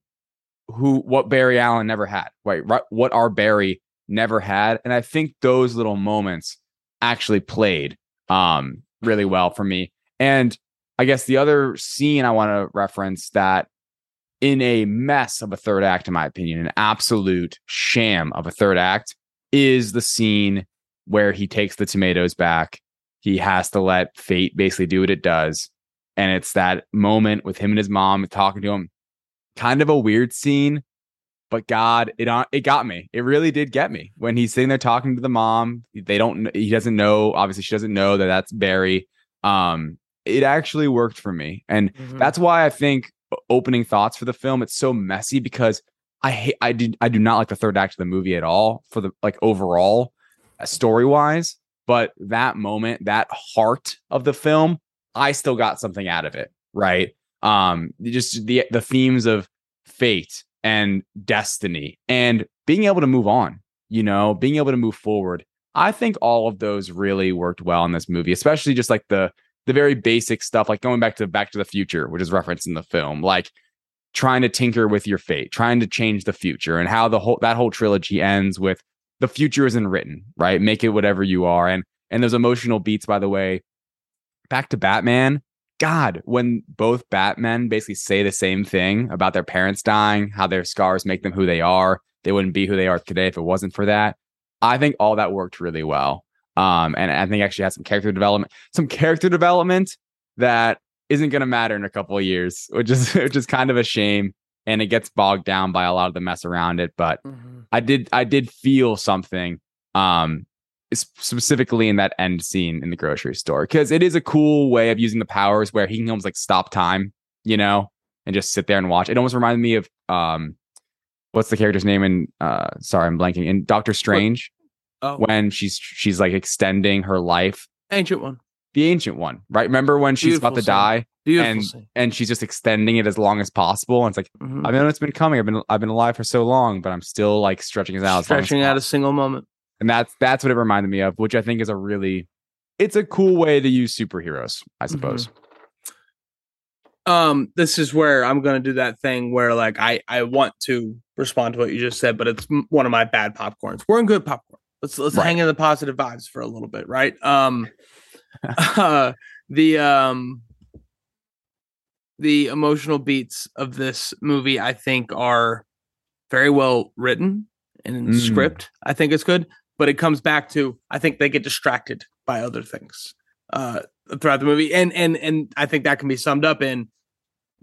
who what Barry Allen never had right, right what our Barry never had and I think those little moments actually played um really well for me and I guess the other scene I want to reference that in a mess of a third act, in my opinion, an absolute sham of a third act, is the scene where he takes the tomatoes back. He has to let fate basically do what it does. And it's that moment with him and his mom talking to him. Kind of a weird scene, but God, it it got me. It really did get me when he's sitting there talking to the mom. They don't. He doesn't know. Obviously, she doesn't know that that's Barry. Um, it actually worked for me, and mm-hmm. that's why I think opening thoughts for the film. It's so messy because I hate I did I do not like the third act of the movie at all for the like overall uh, story wise. But that moment, that heart of the film, I still got something out of it. Right. Um, just the the themes of fate and destiny and being able to move on, you know, being able to move forward. I think all of those really worked well in this movie, especially just like the the very basic stuff, like going back to Back to the Future, which is referenced in the film, like trying to tinker with your fate, trying to change the future, and how the whole that whole trilogy ends with the future isn't written, right? Make it whatever you are. And and those emotional beats, by the way, back to Batman. God, when both Batmen basically say the same thing about their parents dying, how their scars make them who they are, they wouldn't be who they are today if it wasn't for that. I think all that worked really well. Um, and I think actually had some character development, some character development that isn't going to matter in a couple of years, which is which is kind of a shame. And it gets bogged down by a lot of the mess around it. But mm-hmm. I did I did feel something, um, specifically in that end scene in the grocery store because it is a cool way of using the powers where he can almost like stop time, you know, and just sit there and watch. It almost reminded me of um, what's the character's name And uh, sorry I'm blanking in Doctor Strange oh. when she's she's like extending her life. Ancient one. The ancient one, right? Remember when she's Beautiful about to scene. die Beautiful and scene. and she's just extending it as long as possible. And it's like mm-hmm. I know it's been coming. I've been I've been alive for so long, but I'm still like stretching it out. Stretching out a single moment. And that's that's what it reminded me of, which I think is a really it's a cool way to use superheroes, I mm-hmm. suppose. Mm-hmm um this is where i'm going to do that thing where like i i want to respond to what you just said but it's one of my bad popcorns we're in good popcorn Let's let's right. hang in the positive vibes for a little bit, right? Um, uh, the um, the emotional beats of this movie, I think, are very well written and mm. script. I think it's good, but it comes back to I think they get distracted by other things uh, throughout the movie, and and and I think that can be summed up in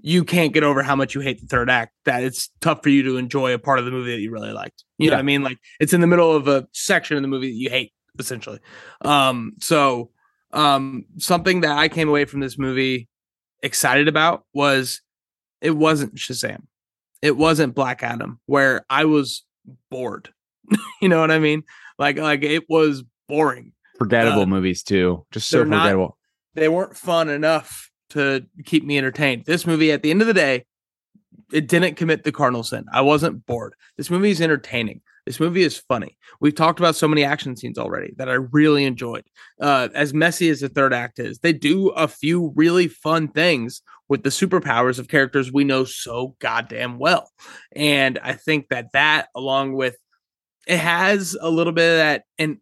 you can't get over how much you hate the third act that it's tough for you to enjoy a part of the movie that you really liked. You yeah. know what i mean? Like it's in the middle of a section in the movie that you hate essentially. Um so um something that i came away from this movie excited about was it wasn't shazam. It wasn't black adam where i was bored. You know what i mean like like it was boring forgettable uh, movies too just so forgettable not, they weren't fun enough to keep me entertained. This movie, at the end of the day, it didn't commit the cardinal sin. I wasn't bored. This movie is entertaining. This movie is funny. We've talked about so many action scenes already that I really enjoyed. Uh, as messy as the third act is, they do a few really fun things with the superpowers of characters we know so goddamn well. And I think that that, along with it, has a little bit of that. And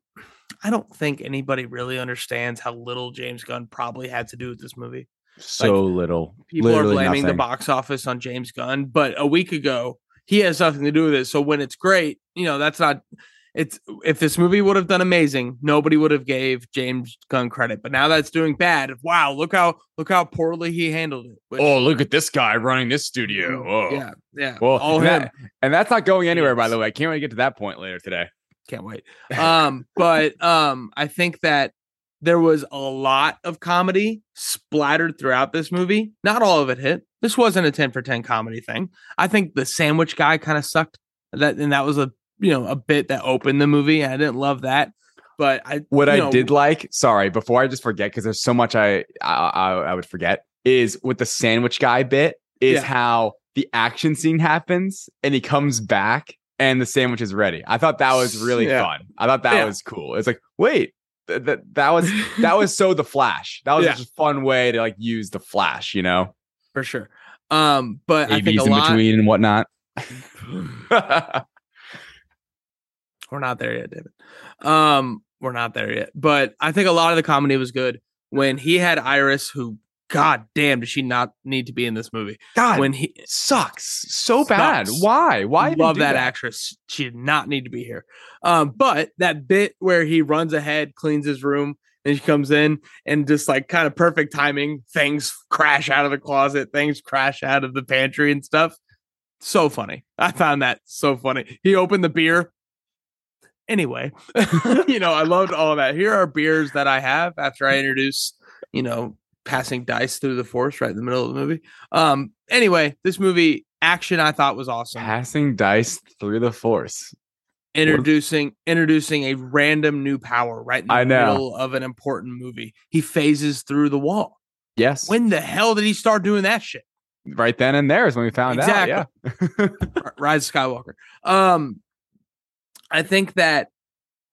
I don't think anybody really understands how little James Gunn probably had to do with this movie. So like, little. People Literally are blaming nothing. the box office on James Gunn, but a week ago he has nothing to do with it. So when it's great, you know, that's not it's if this movie would have done amazing, nobody would have gave James Gunn credit. But now that's doing bad. Wow, look how look how poorly he handled it. Which- Oh, look at this guy running this studio. Oh. yeah, yeah. Well, all and, him. that- and that's not going anywhere, by the way. I can't wait to get to that point later today. Can't wait. Um, but um, I think that there was a lot of comedy splattered throughout this movie. Not all of it hit. This wasn't a 10 for 10 comedy thing. I think the sandwich guy kind of sucked. That and that was a you know a bit that opened the movie. I didn't love that. But I What I know, did like, sorry, before I just forget, because there's so much I, I I I would forget, is with the sandwich guy bit, is Yeah. how the action scene happens and he comes back and the sandwich is ready. I thought that was really Yeah. fun. I thought that Yeah. was cool. It's like, wait, th- th- that was that was so the flash. That was just a fun way to like use the flash, you know, for sure. Um, but I think AVs a in lot. between and whatnot. We're not there yet, David. Um, we're not there yet. But I think a lot of the comedy was good when he had Iris, who, god damn, does she not need to be in this movie? God, When he sucks so bad. Sucks. Why? Why love do that, actress. She did not need to be here. Um, but that bit where he runs ahead, cleans his room, and she comes in and just like kind of perfect timing, things crash out of the closet, things crash out of the pantry and stuff. So funny. I found that so funny. He opened the beer. Anyway, you know, I loved all of that. Here are beers that I have after I introduce, you know, passing dice through the force right in the middle of the movie. Um, anyway, this movie action I thought was awesome Passing dice through the force. introducing introducing a random new power right in the I know. middle of an important movie. He phases through the wall. Yes. When the hell did he start doing that shit? right then and there is when we found out. Yeah. Rise of Skywalker. Um, I think that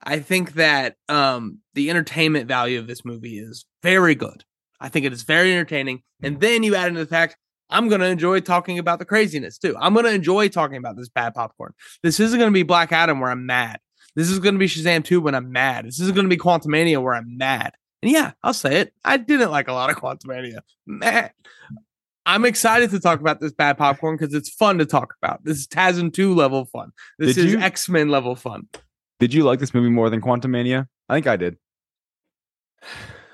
I think that um the entertainment value of this movie is very good. I think it is very entertaining. And then you add into the fact I'm gonna enjoy talking about the craziness too. I'm gonna enjoy talking about this bad popcorn. This isn't gonna be Black Adam where I'm mad. This is gonna be Shazam 2 when I'm mad. This is gonna be Quantumania where I'm mad. And yeah, I'll say it. I didn't like a lot of Quantumania. Mad. I'm excited to talk about this bad popcorn because it's fun to talk about. This is TASM 2 level fun. This Did is X Men level fun. Did you like this movie more than Quantum Mania? I think I did.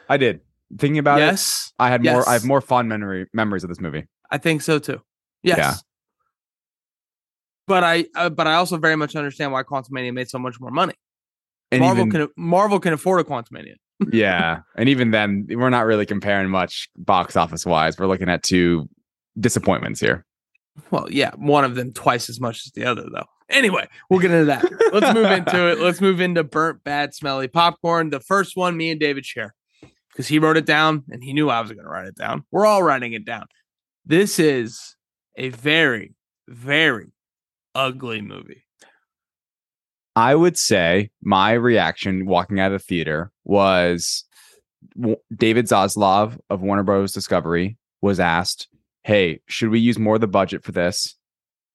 I did. Thinking about it, yes, I had more. I have more fond memory memories of this movie. I think so too. Yes. Yeah. But I, uh, but I also very much understand why Quantum Mania made so much more money. And Marvel even, can Marvel can afford a Quantumania. Yeah, and even then, we're not really comparing much box office wise. We're looking at two disappointments here. Well, yeah, one of them twice as much as the other, though. Anyway, we'll get into that. Let's move into it. Let's move into burnt, bad, smelly popcorn. The first one, me and David share, because he wrote it down and he knew I was going to write it down. We're all writing it down. This is a very, very ugly movie. I would say my reaction walking out of the theater was David Zaslav of Warner Bros. Discovery was asked, Hey, should we use more of the budget for this?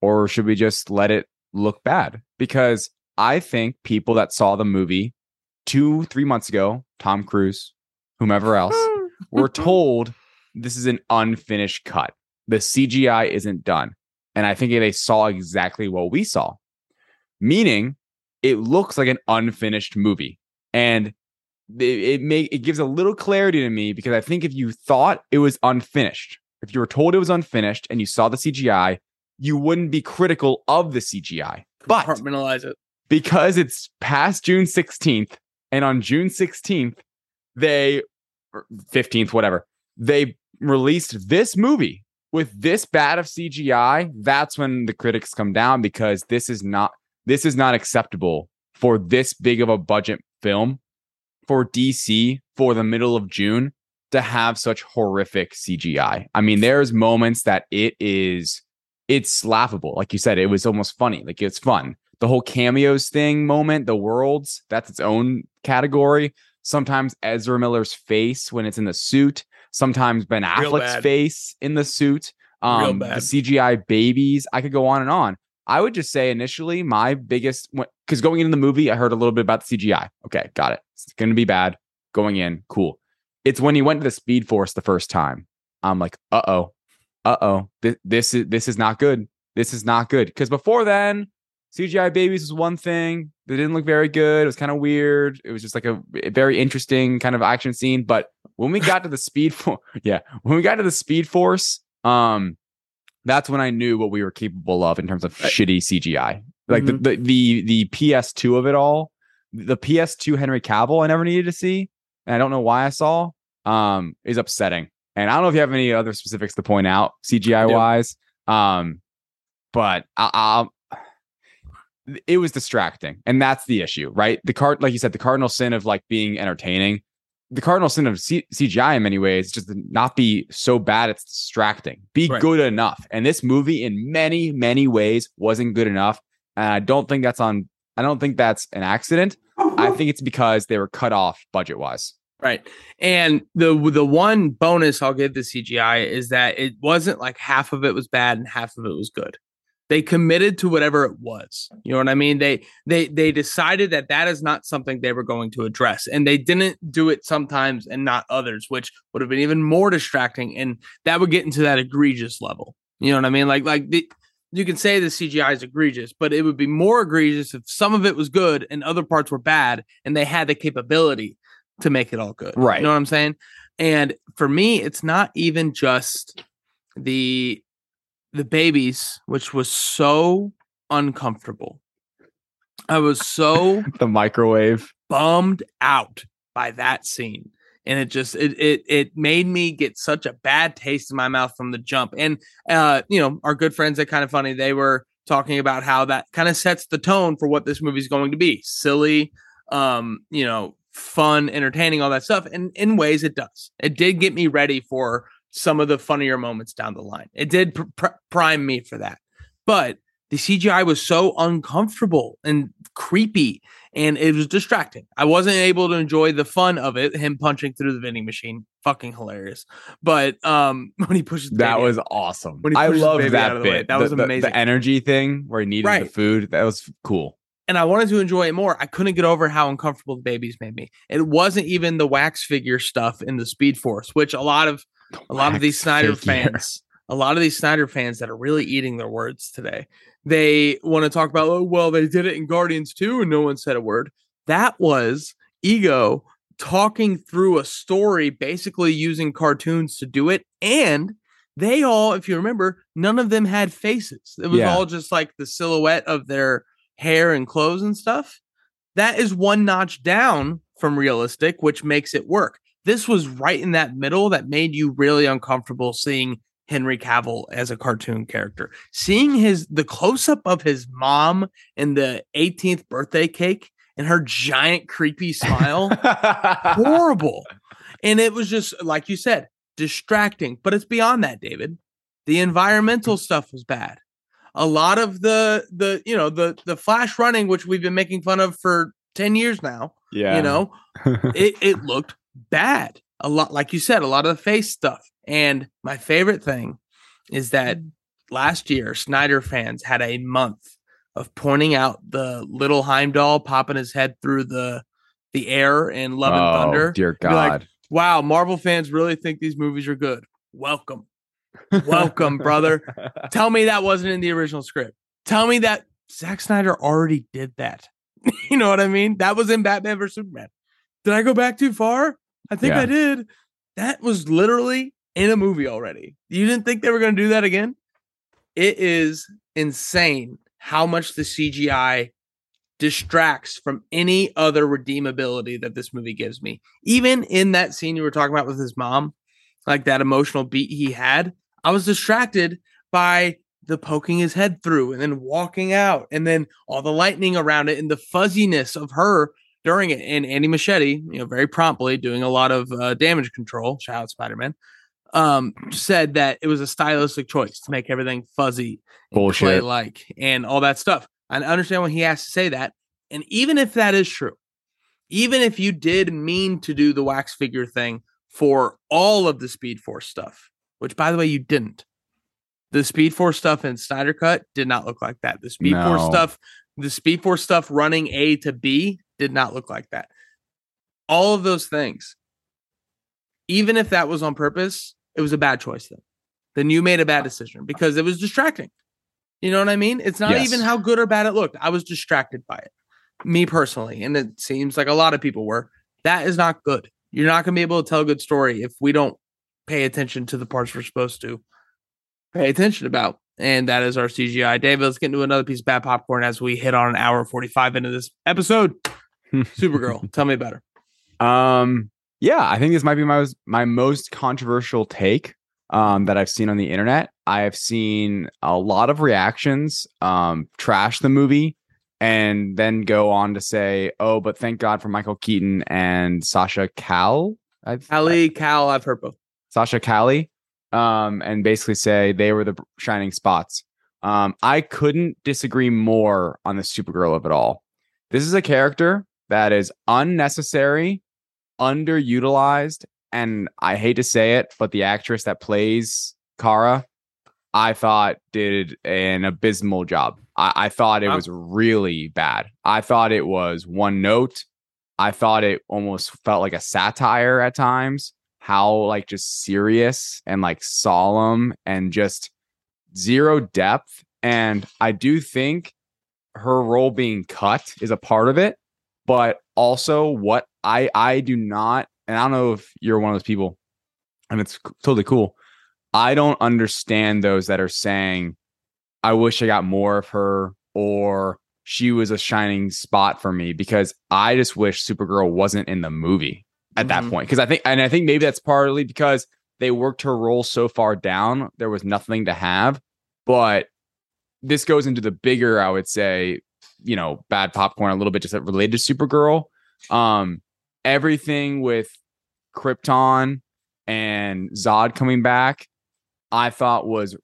Or should we just let it look bad? Because I think people that saw the movie two, three months ago, Tom Cruise, whomever else, were told this is an unfinished cut. The CGI isn't done. And I think they saw exactly what we saw, meaning it looks like an unfinished movie. And it, it make it gives a little clarity to me because I think if you thought it was unfinished, if you were told it was unfinished and you saw the CGI, you wouldn't be critical of the CGI. But Compartmentalize it. because it's past June 16th, and on June 16th, they 15th, whatever, they released this movie with this bad of CGI. That's when the critics come down because this is not this is not acceptable for this big of a budget film for DC for the middle of June to have such horrific CGI. I mean, there's moments that it is it's laughable. Like you said, it was almost funny. Like it's fun. The whole cameos thing moment, the worlds, that's its own category. Sometimes Ezra Miller's face when it's in the suit, sometimes Ben Affleck's face in the suit. Um, the. CGI babies. I could go on and on. I would just say initially, my biggest because going into the movie, I heard a little bit about the CGI. Okay, got it. It's going to be bad. Going in, cool. It's when he went to the Speed Force the first time. I'm like, uh oh, uh oh, this, this is this is not good. This is not good because before then, CGI babies was one thing. They didn't look very good. It was kind of weird. It was just like a, a very interesting kind of action scene. But when we got to the speed force, yeah, when we got to the speed force, um, that's when I knew what we were capable of in terms of shitty CGI. Like Mhm. the, the the the PS2 of it all, the PS2 Henry Cavill I never needed to see, and I don't know why I saw, um, is upsetting. And I don't know if you have any other specifics to point out CGI wise, um, but I, I'll it was distracting and that's the issue right the card like you said the cardinal sin of like being entertaining the cardinal sin of C- cgi in many ways is just to not be so bad it's distracting be Right. good enough and this movie in many many ways wasn't good enough and i don't think that's on i don't think that's an accident i think it's because they were cut off budget wise Right. And the the one bonus I'll give the CGI is that it wasn't like half of it was bad and half of it was good. They committed to whatever it was. You know what I mean? They they they decided that that is not something they were going to address and they didn't do it sometimes and not others, which would have been even more distracting and that would get into that egregious level. You know what I mean? Like like the you can say the CGI is egregious, but it would be more egregious if some of it was good and other parts were bad and they had the capability to make it all good. Right. You know what I'm saying? And for me, it's not even just the the babies, which was so uncomfortable. I was so the microwave bummed out by that scene. And it just it it it made me get such a bad taste in my mouth from the jump. And uh, you know, our good friends at kind of funny, they were talking about how that kind of sets the tone for what this movie's going to be. Silly, um, you know, fun, entertaining, all that stuff. And in ways it does. It did get me ready for some of the funnier moments down the line. It did pr- pr- prime me for that. But the CGI was so uncomfortable and creepy and it was distracting. I wasn't able to enjoy the fun of it, him punching through the vending machine. Fucking hilarious. But um when he pushes the that was out. awesome i love that the way. bit That was The- the- amazing. the energy thing where he needed the food that was cool and I wanted to enjoy it more. I couldn't get over how uncomfortable the babies made me. It wasn't even the wax figure stuff in the Speed Force, which a lot of a lot of these Snyder fans, a lot of these Snyder fans that are really eating their words today. They want to talk about, oh, well, they did it in Guardians too, and no one said a word. That was ego talking through a story, basically using cartoons to do it. And they all, if you remember, none of them had faces. It was Yeah. all just like the silhouette of their hair and clothes and stuff. That is one notch down from realistic, which makes it work. This was right in that middle that made you really uncomfortable seeing Henry Cavill as a cartoon character. Seeing his the close up of his mom in the 18th birthday cake and her giant creepy smile horrible. And it was just like you said, distracting. But it's beyond that, David. The environmental mm. stuff was bad. A lot of the the you know the the flash running, which we've been making fun of for ten years now. yeah You know, it it looked bad. A lot, like you said, a lot of the face stuff. And my favorite thing is that mm. last year Snyder fans had a month of pointing out the little Heimdall popping his head through the the air in Love and Oh, Thunder. dear Be like, God. wow, Marvel fans really think these movies are good. Welcome. Welcome, brother. Tell me that wasn't in the original script. Tell me that Zack Snyder already did that. you know what I mean? That was in Batman vs. Superman. Did I go back too far? I think Yeah. I did. That was literally in a movie already. You didn't think they were going to do that again? It is insane how much the CGI distracts from any other redeemability that this movie gives me. Even in that scene you were talking about with his mom, like that emotional beat he had, I was distracted by the poking his head through and then walking out and then all the lightning around it and the fuzziness of her during it. And Andy Muschietti, you know, very promptly doing a lot of uh, damage control, shout out Spider Man, um, said that it was a stylistic choice to make everything fuzzy, Bullshit. like, and all that stuff. I understand when he has to say that. And even if that is true, even if you did mean to do the wax figure thing for all of the Speed Force stuff, which by the way, you didn't. The Speed Force stuff in Snyder Cut did not look like that. The Speed Force stuff, the Speed Force stuff running A to B did not look like that. All of those things, even if that was on purpose, it was a bad choice then. Then you made a bad decision because it was distracting. You know what I mean? It's not Yes. even how good or bad it looked. I was distracted by it. Me personally, and it seems like a lot of people were. That is not good. You're not going to be able to tell a good story if we don't pay attention to the parts we're supposed to pay attention about. And that is our CGI. David, let's get into another piece of bad popcorn as we hit on an hour 45 into this episode. Supergirl, tell me about her. Um, yeah, I think this might be my my most controversial take um, that I've seen on the internet. I have seen a lot of reactions um, trash the movie and then go on to say, "Oh, but thank God for Michael Keaton and Sasha Cal." I've, Ali, Cal, I've heard both. Sasha Callie, um, and basically say they were the shining spots. Um, I couldn't disagree more on the Supergirl of it all. This is a character that is unnecessary, underutilized, and I hate to say it, but the actress that plays Kara, I thought did an abysmal job. I, I thought it Wow. was really bad. I thought it was one note. I thought it almost felt like a satire at times. How like just serious and like solemn and just zero depth. And I do think her role being cut is a part of it, but also what I I do not, and I don't know if you're one of those people, and it's totally cool. I don't understand those that are saying, I wish I got more of her, or she was a shining spot for me because I just wish Supergirl wasn't in the movie at that Mhm. point. Because I think, and I think maybe that's partly because they worked her role so far down, there was nothing to have. But this goes into the bigger, I would say, you know, bad popcorn a little bit just related to Supergirl. Um, everything with Krypton and Zod coming back, I thought was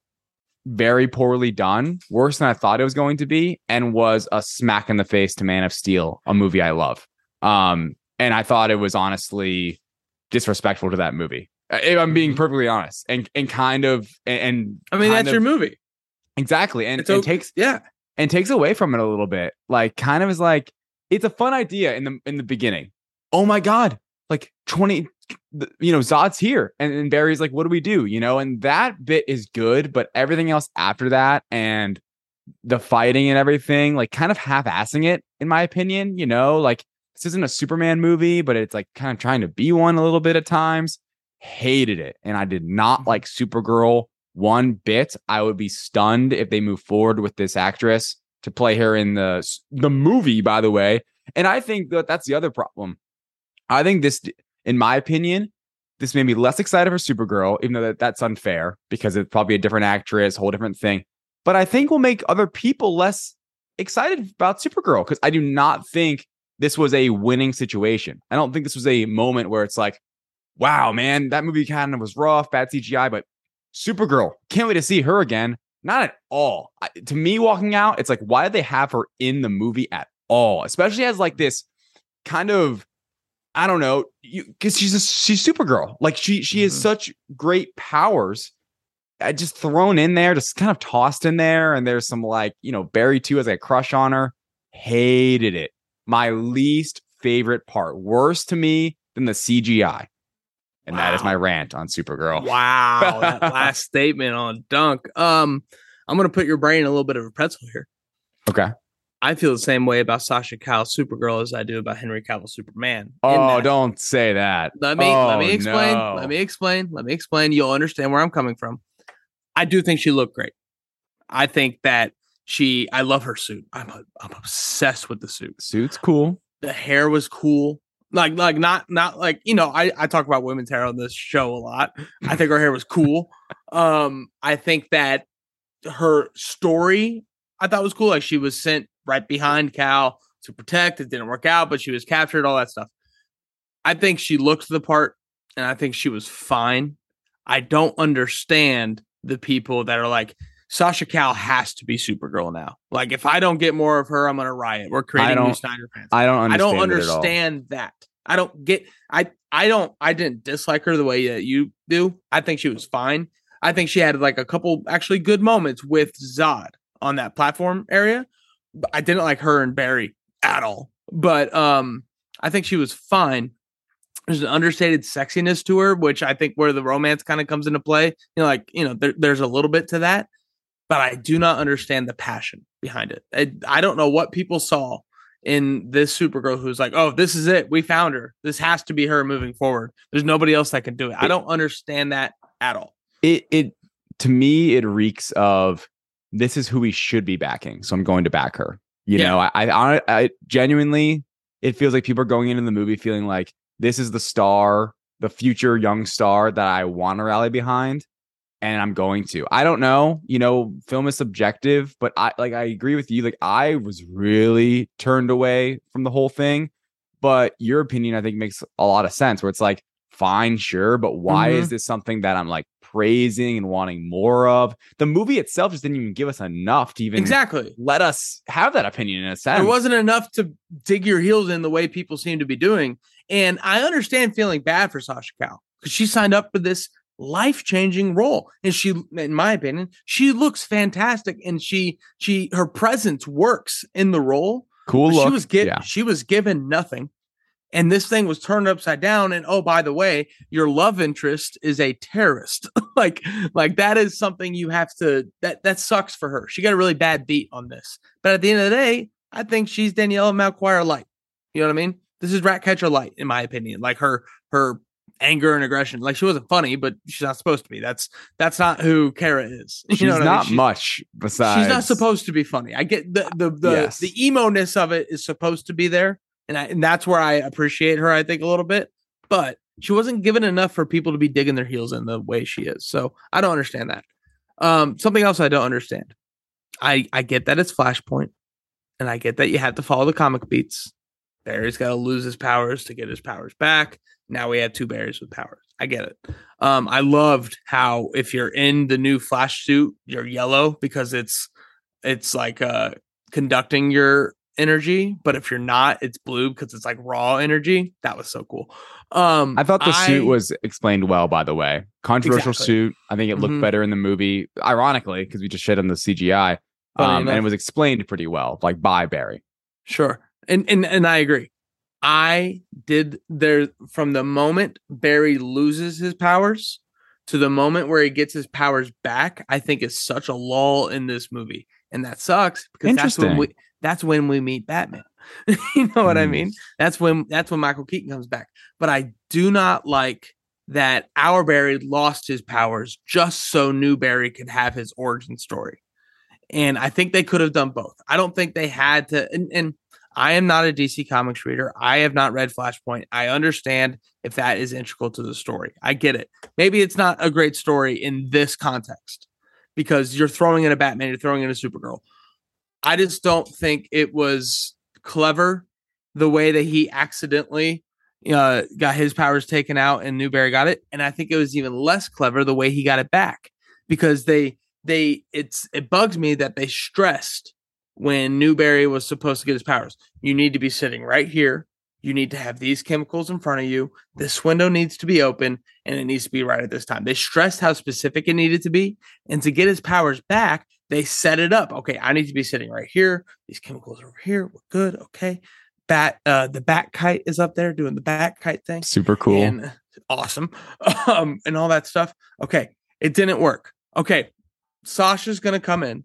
very poorly done, worse than I thought it was going to be, and was a smack in the face to Man of Steel, a movie I love. Um, and I thought it was honestly disrespectful to that movie. Uh, If I'm being perfectly honest, and and kind of and, and Mm-hmm. I mean, that's your movie. exactly, and, o- takes Yeah. And takes away from it a little bit. Like kind of is like it's a fun idea in the in the beginning. Oh my god, like 20 you know, Zod's here and, and Barry's like what do we do, you know? And that bit is good, but everything else after that and the fighting and everything like kind of half-assing it in my opinion, you know? Like this isn't a Superman movie, but it's like kind of trying to be one a little bit at times. Hated it. And I did not mm-hmm. like Supergirl one bit. I would be stunned if they move forward with this actress to play her in the the movie. By the way, and I think that that's the other problem. I think this, in my opinion, this made me less excited for Supergirl, even though that, that's unfair because it's probably a different actress, whole different thing. But I think will make other people less excited about Supergirl because I do not think this was a winning situation. I don't think this was a moment where it's like, wow, man, that movie kind of was rough, bad CGI, but Supergirl, can't wait to see her again. Not at all. I, to me, walking out, it's like, why did they have her in the movie at all? Especially as like this kind of, I don't know, because she's a, she's Supergirl. Like she she has Mhm. such great powers. I just thrown in there, just kind of tossed in there, and there's some like you know Barry too has like a crush on her. Hated it. My least favorite part. Worse to me than the CGI. And that is my rant on Supergirl. Wow, that last statement on Dunk. Um, I'm gonna put your brain in a little bit of a pretzel here. Okay. I feel the same way about Sasha Calle Supergirl as I do about Henry Cavill Superman. Oh, don't say that. Let me let me Oh, explain. no. Let me explain. Let me explain. You'll understand where I'm coming from. I do think she looked great. I think that she. I love her suit. I'm a, I'm obsessed with the suit. Suit's cool. The hair was cool. Like like not not like you know. I I talk about women's hair on this show a lot. I think her hair was cool. Um, I think that her story I thought was cool. Like she was sent right behind Kal to protect. It didn't work out, but she was captured. All that stuff. I think she looked the part, and I think she was fine. I don't understand the people that are like Sasha Calle has to be Supergirl now. Like if I don't get more of her, I'm gonna riot. We're creating new Snyder fans. I don't understand. I don't it at all. understand that. I don't get. I I don't. I didn't dislike her the way that you do. I think she was fine. I think she had like a couple actually good moments with Zod on that platform area. I didn't like her and Barry at all. But um, I think she was fine. There's an understated sexiness to her, which I think where the romance kind of comes into play. You know, like you know, there, there's a little bit to that. But I do not understand the passion behind it. I, I don't know what people saw in this Supergirl who's like, oh, this is it. We found her. This has to be her moving forward. There's nobody else that can do it. I don't understand that at all. It it to me it reeks of this is who we should be backing. So I'm going to back her. You Yeah. know, I, I I genuinely it feels like people are going into the movie feeling like this is the star, the future young star that I want to rally behind. And I'm going to. I don't know. You know, film is subjective, but I like I agree with you. Like I was really turned away from the whole thing. But your opinion, I think, makes a lot of sense. Where it's like, fine, sure, but why Mhm. is this something that I'm like praising and wanting more of? The movie itself just didn't even give us enough to even Exactly. let us have that opinion in a sense. There wasn't enough to dig your heels in the way people seem to be doing. And I understand feeling bad for Sasha Calle because she signed up for this life changing role. And she, in my opinion, she looks fantastic and she, she, her presence works in the role. cool look. She was given, yeah. she was given nothing. And this thing was turned upside down. And oh, by the way, your love interest is a terrorist. like, like that is something you have to that that sucks for her. She got a really bad beat on this. But at the end of the day, I think she's Daniela Melchior light. You know what I mean? This is Ratcatcher light, in my opinion. Like her her anger and aggression. Like she wasn't funny, but she's not supposed to be. That's that's not who Kara is. You She's know what I mean? not She- much besides. She's not supposed to be funny. I get the the the, Yes. the emo ness of it is supposed to be there, and I, and that's where I appreciate her. I think a little bit, but she wasn't given enough for people to be digging their heels in the way she is. So I don't understand that. Um, something else I don't understand. I I get that it's Flashpoint, and I get that you have to follow the comic beats. Barry's got to lose his powers to get his powers back. Now we have two Barrys with powers. I get it. Um, I loved how if you're in the new Flash suit, you're yellow because it's it's like uh conducting your energy, but if you're not, it's blue because it's like raw energy. That was so cool. Um, I thought the suit was explained well, by the way. Controversial Exactly. suit. I think it looked Mhm. better in the movie, ironically, because we just shit on the CGI. Um, and it was explained pretty well, like by Barry. Sure. And and and I agree. I did there from the moment Barry loses his powers to the moment where he gets his powers back, I think is such a lull in this movie. And that sucks because that's when we that's when we meet Batman. you know what I Mm. mean? That's when that's when Michael Keaton comes back. But I do not like that our Barry lost his powers just so New Barry could have his origin story. And I think they could have done both. I don't think they had to and, and I am not a DC Comics reader. I have not read Flashpoint. I understand if that is integral to the story. I get it. Maybe it's not a great story in this context because you're throwing in a Batman, you're throwing in a Supergirl. I just don't think it was clever the way that he accidentally uh, got his powers taken out and New Barry got it. And I think it was even less clever the way he got it back because they they it's it bugs me that they stressed when New Barry was supposed to get his powers. You need to be sitting right here. You need to have these chemicals in front of you. This window needs to be open and it needs to be right at this time. They stressed how specific it needed to be. And to get his powers back, they set it up. Okay, I need to be sitting right here. These chemicals are over here. We're good. Okay. Bat uh the bat kite is up there doing the bat kite thing. Super cool. And awesome. Um, and all that stuff. Okay. It didn't work. Okay. Sasha's gonna come in,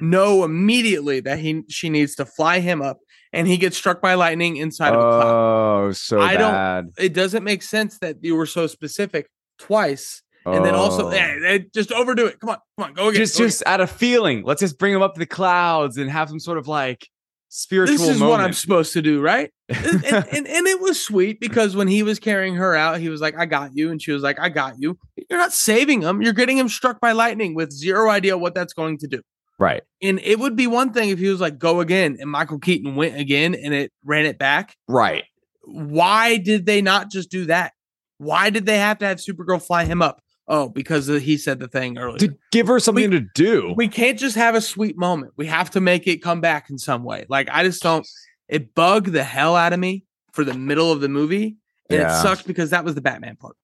know immediately that he she needs to fly him up, and he gets struck by lightning inside of a cloud. oh, so I don't- It doesn't make sense that you were so specific twice. And then also, Oh. eh, just overdo it. Come on, come on, go again. just go just out of feeling. Let's just bring him up to the clouds and have some sort of like spiritual this is moment. what I'm supposed to do, right? and, and, and it was sweet because when he was carrying her out, he was like, I got you. And she was like, I got you. You're not saving him. You're getting him struck by lightning with zero idea what that's going to do. Right. And it would be one thing if he was like, go again. And Michael Keaton went again and it ran it back. Right. Why did they not just do that? Why did they have to have Supergirl fly him up? Oh, because he said the thing earlier. To give her something to do. we can't just have a sweet moment. We have to make it come back in some way. Like I just don't. It bugged the hell out of me for the middle of the movie, and Yeah. it sucked because that was the Batman part.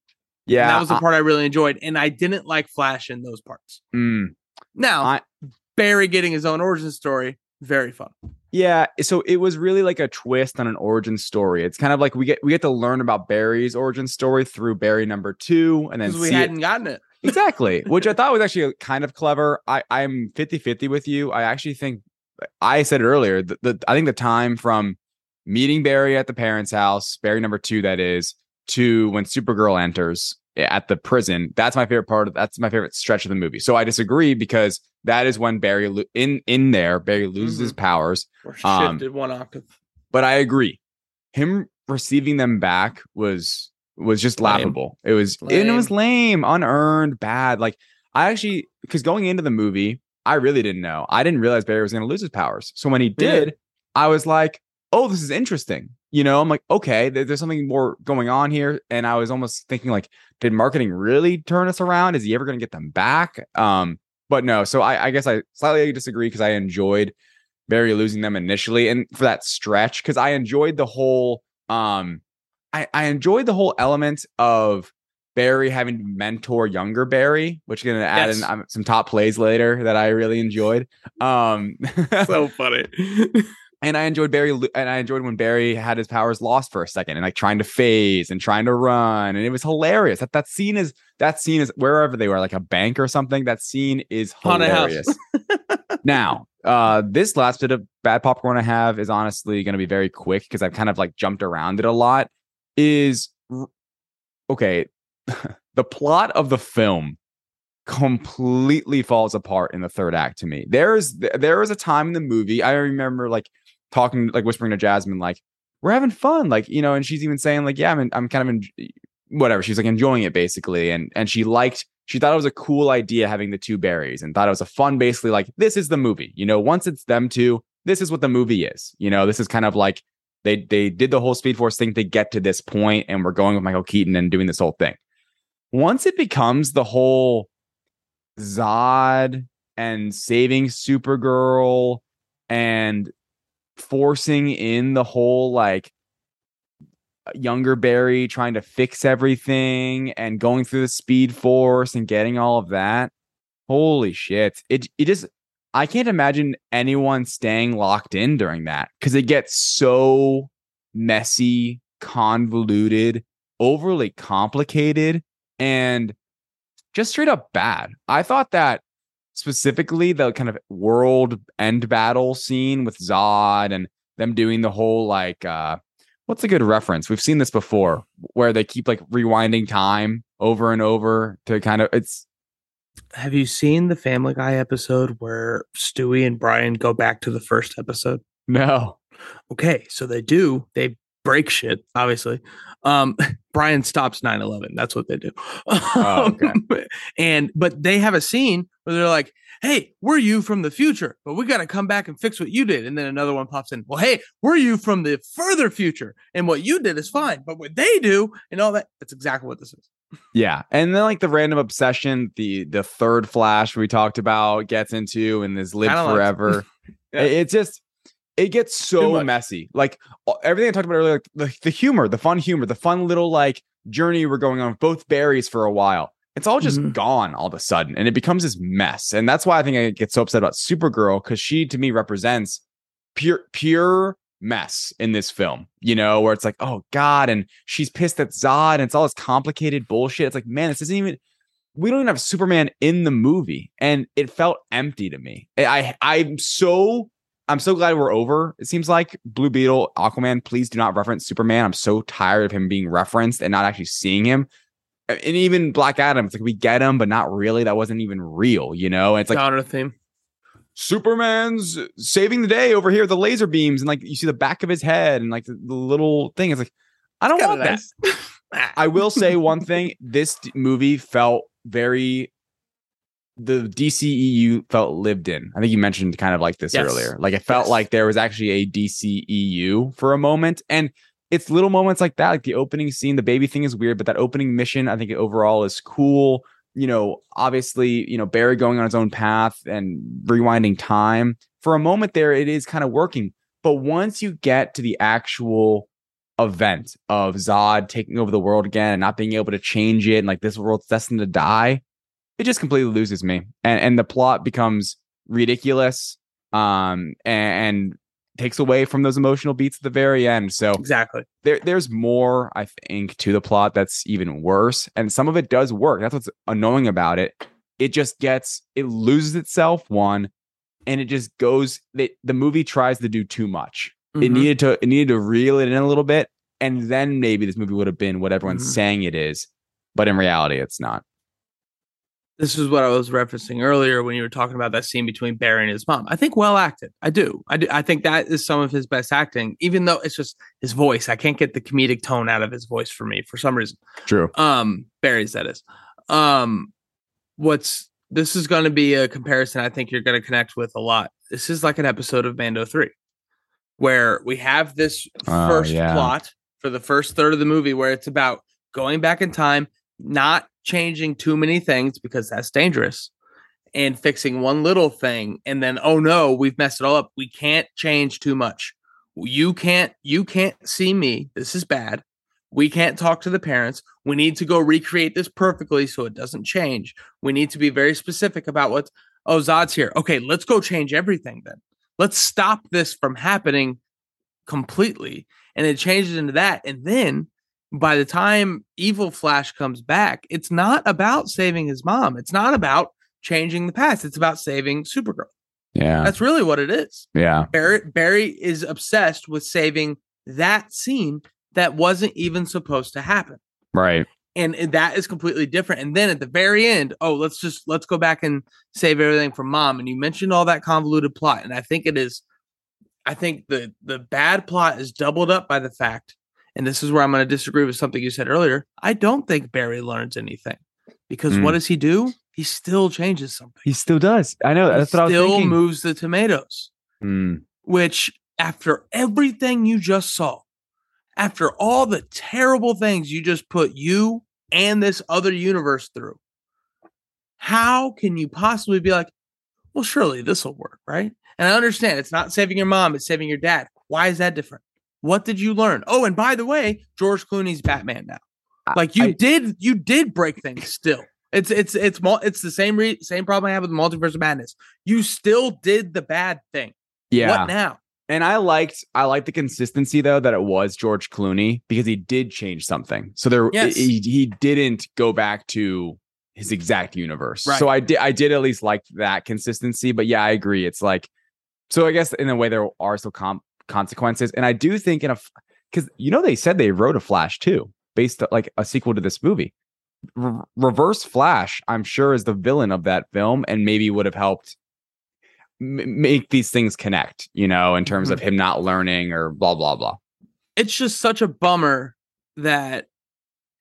And yeah. that was the I- part I really enjoyed, and I didn't like Flash in those parts. mm. Now, I- Barry getting his own origin story, very fun. Yeah, so it was really like a twist on an origin story. It's kind of like we get we get to learn about Barry's origin story through Barry number two, and then we hadn't gotten it. exactly which i thought was actually kind of clever i i'm 50 50 with you i actually think i said it earlier the, the, i think the time from meeting barry at the parents house barry number two that is to when supergirl enters at the prison that's my favorite part of that's my favorite stretch of the movie so i disagree because that is when barry lo- in in there barry loses his powers Or Um, shifted one octave. but I agree. Him receiving them back was was just Lame. laughable. It was and it was lame, unearned, bad. Like I actually because going into the movie, I really didn't know. I didn't realize Barry was going to lose his powers. So when he did, I was like, "Oh, this is interesting." You know, I'm like, "Okay, there's something more going on here." And I was almost thinking like, did marketing really turn us around? Is he ever going to get them back? Um, but no. So I, I guess I slightly disagree because I enjoyed Barry losing them initially and for that stretch because I enjoyed the whole um I, I enjoyed the whole element of Barry having to mentor younger Barry, which is gonna add Yes. in um, some top plays later that I really enjoyed. Um so funny. and I enjoyed Barry and I enjoyed when Barry had his powers lost for a second and like trying to phase and trying to run and it was hilarious. That that scene is that scene is wherever they were like a bank or something. That scene is hilarious. now, uh this last bit of bad popcorn I have is honestly going to be very quick because I've kind of like jumped around it a lot is okay, the plot of the film completely falls apart in the third act to me. There is there is a time in the movie I remember like talking like whispering to Jasmine like we're having fun like you know and she's even saying like yeah I'm I'm kind of in whatever she's like enjoying it basically and and she liked she thought it was a cool idea having the two Barrys and thought it was a fun basically like this is the movie you know once it's them two this is what the movie is you know this is kind of like they they did the whole Speed Force thing to get to this point and we're going with Michael Keaton and doing this whole thing. Once it becomes the whole Zod and saving Supergirl and forcing in the whole like younger Barry trying to fix everything and going through the speed force and getting all of that. Holy shit. It it just I can't imagine anyone staying locked in during that because it gets so messy, convoluted, overly complicated, and just straight up bad. I thought that specifically the kind of world end battle scene with Zod and them doing the whole like uh what's a good reference? We've seen this before where they keep like rewinding time over and over to kind of it's Have you seen the Family Guy episode where Stewie and Brian go back to the first episode? no. Okay, so they do. They break shit, obviously. Um, Brian stops 9-11. That's what they do. Oh, okay. Um, and but they have a scene where they're like, Hey, we're you from the future, but we got to come back and fix what you did. And then another one pops in. Well, hey, we're you from the further future, and what you did is fine, but what they do and all that, that's exactly what this is. Yeah. And then like the random obsession, the the third flash we talked about gets into and is live Kinda like- forever. Yeah. It- It's just it gets so messy. Like everything I talked about earlier, like the, the humor, the fun humor, the fun little like journey we're going on with both Barrys for a while. It's all just Mhm. gone all of a sudden, and it becomes this mess. And that's why I think I get so upset about Supergirl because she, to me, represents pure, pure mess in this film. You know, where it's like, oh god, and she's pissed at Zod, and it's all this complicated bullshit. It's like, man, this isn't even. We don't even have Superman in the movie, and it felt empty to me. I I'm so I'm so glad we're over. It seems like Blue Beetle, Aquaman, please do not reference Superman. I'm so tired of him being referenced and not actually seeing him. And even Black Adam, it's like we get him, but not really. That wasn't even real, you know? And it's like Genre theme. Superman's saving the day over here, the laser beams, and like you see the back of his head and like the, the little thing. It's like, I don't want that. I will say one thing: this movie felt very. The DCEU felt lived in. I think you mentioned kind of like this Yes. earlier. Like it felt Yes. like there was actually a DCEU for a moment, and it's little moments like that, like the opening scene. The baby thing is weird, but that opening mission, I think overall is cool. You know, obviously, you know Barry going on his own path and rewinding time for a moment there. It is kind of working, but once you get to the actual event of Zod taking over the world again and not being able to change it and like this world's destined to die, it just completely loses me. And and the plot becomes ridiculous. Um and, and takes away from those emotional beats at the very end. So Exactly. there there's more I think to the plot that's even worse and some of it does work. That's what's annoying about it. It just gets it loses itself one and it just goes the, the movie tries to do too much. It Mhm. needed to it needed to reel it in a little bit and then maybe this movie would have been what everyone's Mhm. saying it is, but in reality it's not. This is what I was referencing earlier when you were talking about that scene between Barry and his mom. I think well acted. I do. I do. I think that is some of his best acting, even though it's just his voice. I can't get the comedic tone out of his voice for me for some reason. True. Um, Barry's that is. Um, what's this is going to be a comparison I think you're going to connect with a lot. This is like an episode of Mando 3 where we have this Oh, first yeah. plot for the first third of the movie where it's about going back in time, not changing too many things because that's dangerous and fixing one little thing and then oh no, we've messed it all up. We can't change too much. You can't you can't see me. This is bad. We can't talk to the parents. We need to go recreate this perfectly so it doesn't change. We need to be very specific about what oh Zod's here. Okay, let's go change everything then. Let's stop this from happening completely. And it changes into that. And then by the time evil Flash comes back, it's not about saving his mom. It's not about changing the past. It's about saving Supergirl. Yeah. That's really what it is. yeah. Barry Barry is obsessed with saving that scene that wasn't even supposed to happen. Right. And that is completely different. And then at the very end, oh, let's just let's go back and save everything from mom. And you mentioned all that convoluted plot. And I think it is I think the the bad plot is doubled up by the fact, and this is where I'm going to disagree with something you said earlier. I don't think Barry learns anything because Mm. what does he do? He still changes something. He still does. I know. He That's what I was still thinking. moves the tomatoes Hmm. which after everything you just saw, after all the terrible things you just put you and this other universe through, how can you possibly be like, well, surely this will work, right? And I understand it's not saving your mom, it's saving your dad. Why is that different? What did you learn? Oh, and by the way, George Clooney's Batman now. Like you I- did, you did break things still. It's it's it's it's the same re- same problem I have with the Multiverse of Madness. You still did the bad thing. Yeah. What now? And I liked I liked the consistency though that it was George Clooney because he did change something. So there Yes. he, he didn't go back to his exact universe. Right. So I did I did at least like that consistency. But yeah, I agree. It's like so I guess in a way there are still com- consequences. And I do think in a because you know they said they wrote a Flash too, based on, like a sequel to this movie. Re- Reverse Flash, I'm sure, is the villain of that film, and maybe would have helped m- make these things connect. You know, in terms of mm-hmm. him not learning or blah blah blah. it's just such a bummer that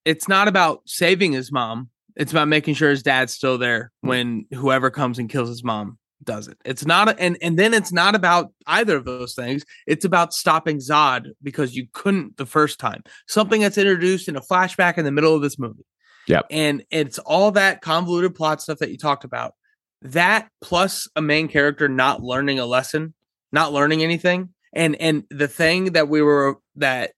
it's not about saving his mom. It's about making sure his dad's still there mm. when whoever comes and kills his mom does it. It's not, and and then it's not about either of those things. It's about stopping Zod because you couldn't the first time. Something that's introduced in a flashback in the middle of this movie. Yep. And it's all that convoluted plot stuff that you talked about. That plus a main character not learning a lesson, not learning anything, and and the thing that we were that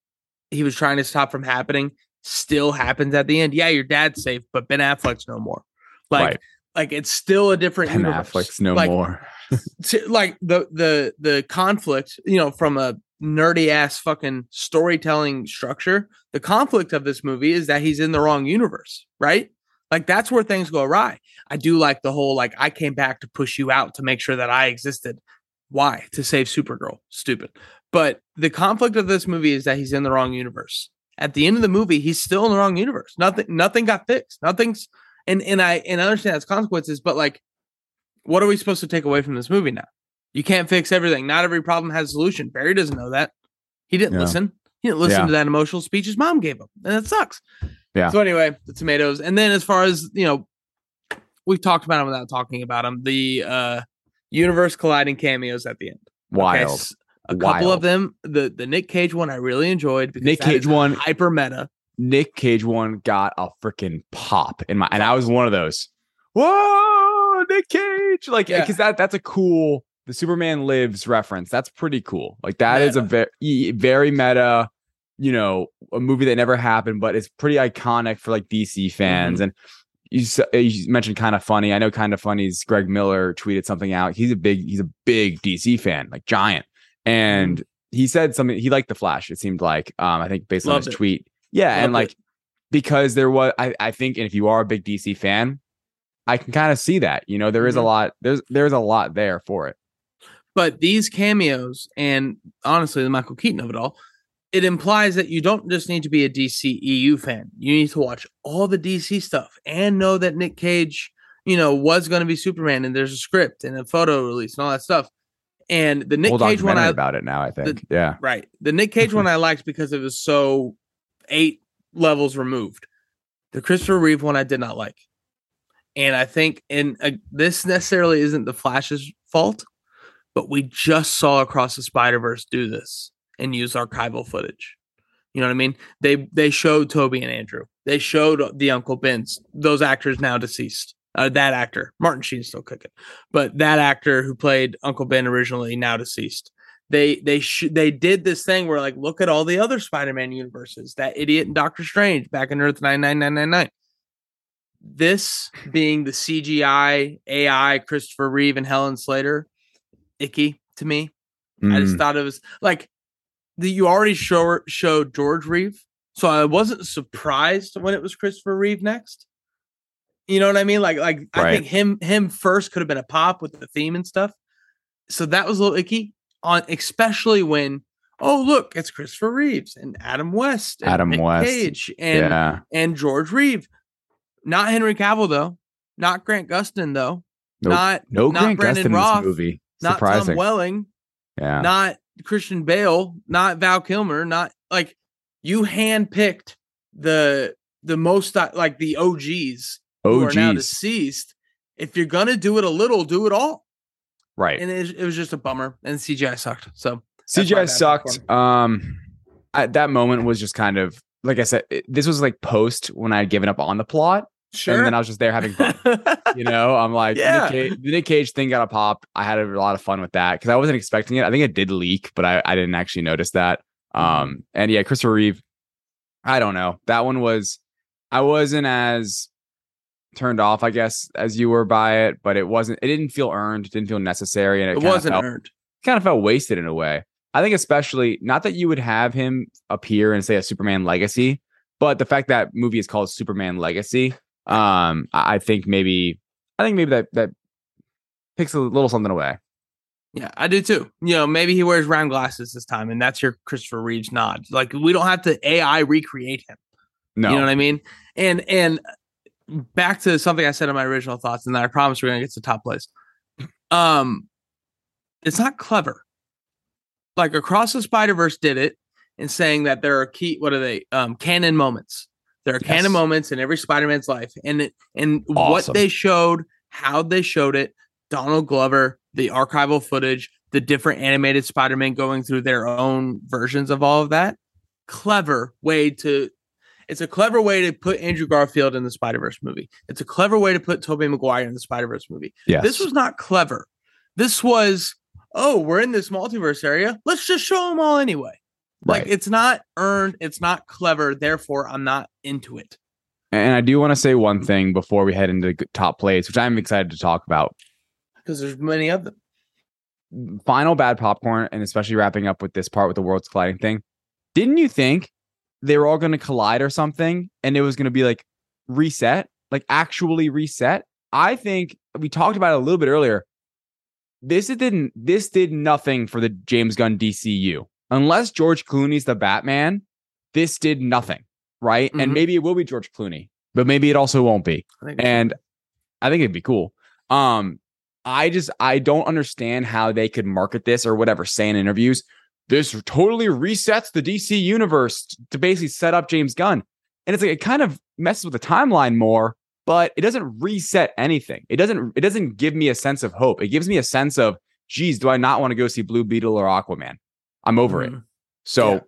he was trying to stop from happening still happens at the end. Yeah, your dad's safe, but Ben Affleck's no more. Like, Right. Like it's still a different Ben universe. Affleck's no Like, more. to- like the the the conflict, you know, from a nerdy ass fucking storytelling structure, the conflict of this movie is that he's in the wrong universe, right? Like that's where things go awry. I do like the whole like I came back to push you out to make sure that I existed. Why? To save Supergirl. Stupid. But the conflict of this movie is that he's in the wrong universe. At the end of the movie, he's still in the wrong universe. Nothing nothing got fixed. Nothing's and and I and I understand its consequences, but like what are we supposed to take away from this movie now? You can't fix everything. Not every problem has a solution. Barry doesn't know that. He didn't Yeah. listen. He didn't listen Yeah. to that emotional speech his mom gave him. And it sucks. Yeah. So anyway, the tomatoes. And then as far as, you know, we've talked about them without talking about them. The uh universe colliding cameos at the end. Okay, Wild. s- a couple Wild. of them. The the Nick Cage one I really enjoyed because Nick Cage one- hyper meta. Nick Cage one got a freaking pop in my, and I was one of those. Whoa, Nick Cage! Like, Yeah. because that that's a cool. The Superman Lives reference. That's pretty cool. Like that is a very very meta. You know, a movie that never happened, but it's pretty iconic for like DC fans. Mm-hmm. And you, uh, you mentioned kind of funny. I know kind of funny's Greg Miller tweeted something out. He's a big he's a big DC fan, like giant. and mm-hmm. he said something. He liked the Flash. It seemed like, um, I think based on his it. tweet, yeah, and like because there was, I, I think, and if you are a big DC fan, I can kind of see that. You know, there is a Mhm. lot. There's there's a lot there for it. But these cameos and honestly, the Michael Keaton of it all, it implies that you don't just need to be a DC EU fan. You need to watch all the DC stuff and know that Nick Cage, you know, was going to be Superman and there's a script and a photo release and all that stuff. And the Nick Cage one, I about it now. I think. yeah. right, the Nick Cage one I liked because it was so eight levels removed. The Christopher Reeve one I did not like, and I think and uh, this necessarily isn't the Flash's fault, but we just saw across the Spider Verse do this and use archival footage. You know what I mean? They they showed Tobey and Andrew. They showed the Uncle Ben's. Those actors now deceased. Uh, that actor, Martin Sheen's still cooking, but that actor who played Uncle Ben originally now deceased. They they sh- they did this thing where like look at all the other Spider-Man universes. That idiot and Doctor Strange back in Earth nine nine nine nine nine. This being the CGI AI Christopher Reeve and Helen Slater, icky to me. I just Mm, thought it was like the, you already show, showed George Reeve, so I wasn't surprised when it was Christopher Reeve next. You know what I mean? Like, like I think him him first could have been a pop with the theme and stuff. So that was a little icky on, especially when oh look, it's Christopher Reeves and Adam West, and Adam Nick West. Cage, and yeah. and George Reeve, not Henry Cavill though, not Grant Gustin though, Nope. not No not Grant Brandon Gustin in Routh, movie. not Tom Welling yeah. not Christian Bale, not Val Kilmer, not like you handpicked the the most uh, like the OGs who are now OGs. deceased. If you're gonna do it a little, do it all. Right. And it, it was just a bummer. And CGI sucked. So CGI sucked. Um, at that moment was just kind of like I said. It, this was like post when I had given up on the plot, Sure. and then I was just there having fun. you know, I'm like, Yeah. Nick Cage, the Nick Cage thing got a pop. I had a lot of fun with that because I wasn't expecting it. I think it did leak, but I, I didn't actually notice that. Mm-hmm. Um, and yeah, Christopher Reeve. I don't know. That one was. I wasn't as turned off, I guess, as you were by it, but it wasn't. It didn't feel earned. It didn't feel necessary, and it, it wasn't felt- earned. kind of felt wasted in a way. I think especially not that you would have him appear and say a Superman legacy, but the fact that movie is called Superman Legacy, um, I think maybe I think maybe that that takes a little something away. Yeah, I do too. You know, maybe he wears round glasses this time, and that's your Christopher Reeves nod. Like we don't have to AI recreate him. No, You know what I mean? And and back to something I said in my original thoughts, and then I promise we're gonna get to top plays. Um, it's not clever. Like Across the Spider Verse did it in saying that there are key. What are they? Um, canon moments. There are Yes. canon moments in every Spider-Man's life, and it, and what they showed, how they showed it. Donald Glover, the archival footage, the different animated Spider-Man going through their own versions of all of that. Clever way to it's a clever way to put Andrew Garfield in the Spider Verse movie. It's a clever way to put Tobey Maguire in the Spider Verse movie. yes, This was not clever. This was, oh, we're in this multiverse area. Let's just show them all anyway. Like it's not earned. It's not clever. Therefore, I'm not into it. And I do want to say one thing before we head into the top plays, which I'm excited to talk about. because there's many of them. Final bad popcorn, and especially wrapping up with this part with the worlds colliding thing. Didn't you think they were all going to collide or something, and it was going to be like reset, like actually reset? I think we talked about it a little bit earlier. This didn't. This did nothing for the James Gunn DCU. Unless George Clooney's the Batman, this did nothing, right? And Mhm. maybe it will be George Clooney, but maybe it also won't be I and I think it'd be cool. Um, I just I don't understand how they could market this or whatever, say in interviews. This totally resets the DC universe to basically set up James Gunn, and it's like it kind of messes with the timeline more, but it doesn't reset anything. It doesn't it doesn't give me a sense of hope. It gives me a sense of, geez, do I not want to go see Blue Beetle or Aquaman? I'm over it. Mhm. So Yeah.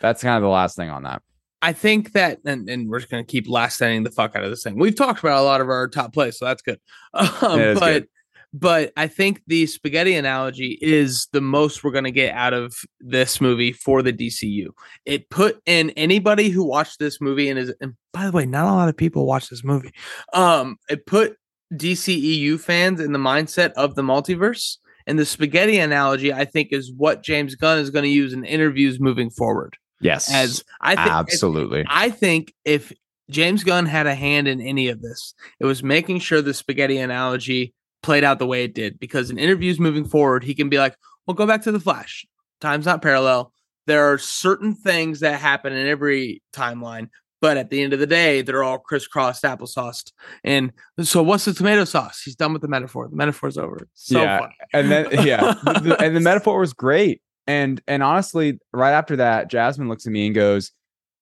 that's kind of the last thing on that. I think that, and, and we're just gonna keep last ending the fuck out of this thing. We've talked about a lot of our top plays, so that's good. Um, Yeah, but good. But I think the spaghetti analogy is the most we're gonna get out of this movie for the DCU. It put in anybody who watched this movie and is, and by the way, not a lot of people watch this movie. Um, it put DCEU fans in the mindset of the multiverse, And the spaghetti analogy, I think, is what James Gunn is going to use in interviews moving forward. Yes. As I think, absolutely. I think if James Gunn had a hand in any of this, it was making sure the spaghetti analogy played out the way it did. Because in interviews moving forward, he can be like, well, go back to the Flash. Time's not parallel. There are certain things that happen in every timeline, but at the end of the day, they're all crisscrossed applesauce. And so, what's the tomato sauce? He's done with the metaphor. The metaphor's over. So Yeah. funny. and then yeah, the- the- and the metaphor was great. And and honestly, right after that, Jasmine looks at me and goes,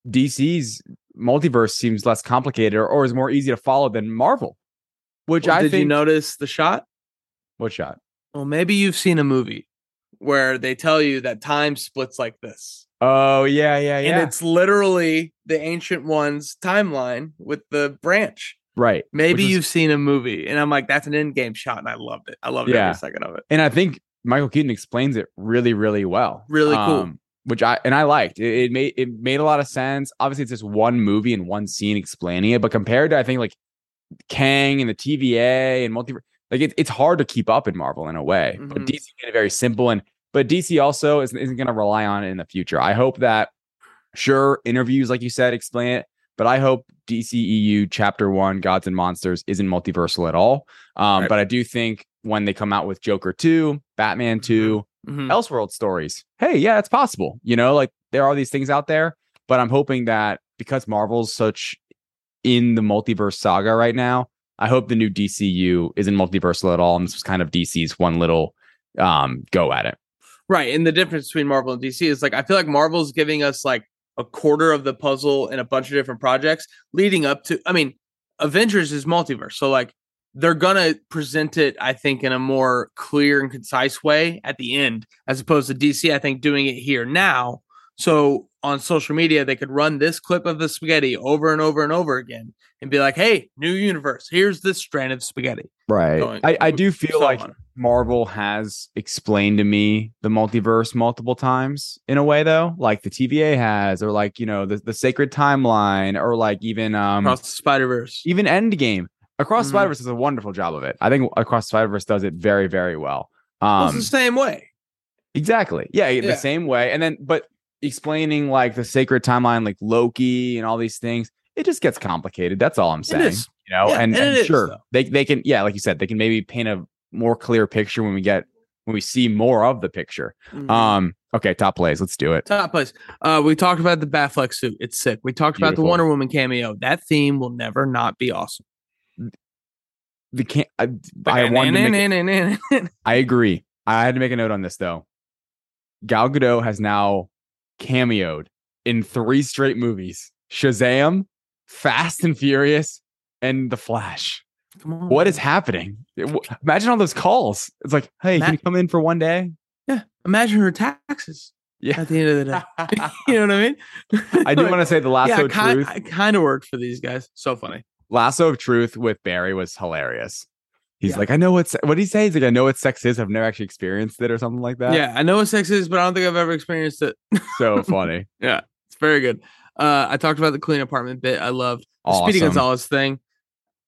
DC's multiverse seems less complicated or, or is more easy to follow than Marvel. Which Well, I did think you notice the shot? what shot? Well, maybe you've seen a movie where they tell you that time splits like this. Oh yeah, yeah, yeah. And it's literally the ancient one's timeline with the branch. right. Maybe Which was- you've seen a movie, and I'm like, that's an Endgame shot, and I loved it. I loved Yeah. every second of it. and I think Michael Keaton explains it really, really well. Really cool. Um, which I and I liked. It, it made it made a lot of sense. Obviously, it's just one movie and one scene explaining it, but compared to I think like Kang and the TVA and multi, like it, it's hard to keep up in Marvel in a way. But Mhm. DC made it very simple, and but DC also isn't, isn't going to rely on it in the future. I hope that sure interviews, like you said, explain it. But I hope DCEU Chapter One, Gods and Monsters, isn't multiversal at all. Um, Right. But I do think when they come out with Joker Two, Batman 2 Mhm. Elseworld stories, hey, yeah, it's possible. You know, like there are these things out there. But I'm hoping that because Marvel's such in the multiverse saga right now, I hope the new DCU isn't multiversal at all. And this was kind of DC's one little um, go at it. Right. And the difference between Marvel and DC is like, I feel like Marvel's giving us like a quarter of the puzzle in a bunch of different projects leading up to, I mean, Avengers is multiverse. So, like, they're to present it, I think, in a more clear and concise way at the end, as opposed to DC, I think, doing it here now. So, on social media, they could run this clip of the spaghetti over and over and over again and be like, hey, new universe. Here's this strand of spaghetti. Right. Going- I, I do feel so like on. Marvel has explained to me the multiverse multiple times in a way though, like the TVA has, or like, you know, the, the sacred timeline, or like even um across the Spider Verse. even Endgame. Across Mhm. Spider Verse does a wonderful job of it. I think Across Spider Verse does it very, very well. Well, Um it's the same way. exactly. Yeah, Yeah. the same way. And then but explaining like the sacred timeline, like Loki and all these things, it just gets complicated. That's all I'm saying. You know, Yeah, and, and and sure, though. they they can, yeah, like you said, they can maybe paint a more clear picture when we get when we see more of the picture. Mhm. Um, okay, top plays, let's do it. Top plays. Uh, we talked about the Batfleck suit. It's sick. We talked about the Wonder Woman cameo. That theme will never not be awesome. The can't I, I wanted to make it- I agree. I had to make a note on this though. Gal Gadot has now cameoed in three straight movies: Shazam, Fast and Furious, and The Flash. Come on. What is happening? Imagine all those calls. It's like, hey, Matt- can you come in for one day? Yeah. Imagine her taxes Yeah. at the end of the day. you know what I mean? I do want to say the lasso yeah, of kind, truth. I kind of worked for these guys. So funny. Lasso of truth with Barry was hilarious. He's Yeah. like, I know what se- what he says. He's like, I know what sex is. I've never actually experienced it or something like that. Yeah, I know what sex is, but I don't think I've ever experienced it. So funny. Yeah, it's very good. Uh, I talked about the clean apartment bit. I loved the Speedy Gonzales thing.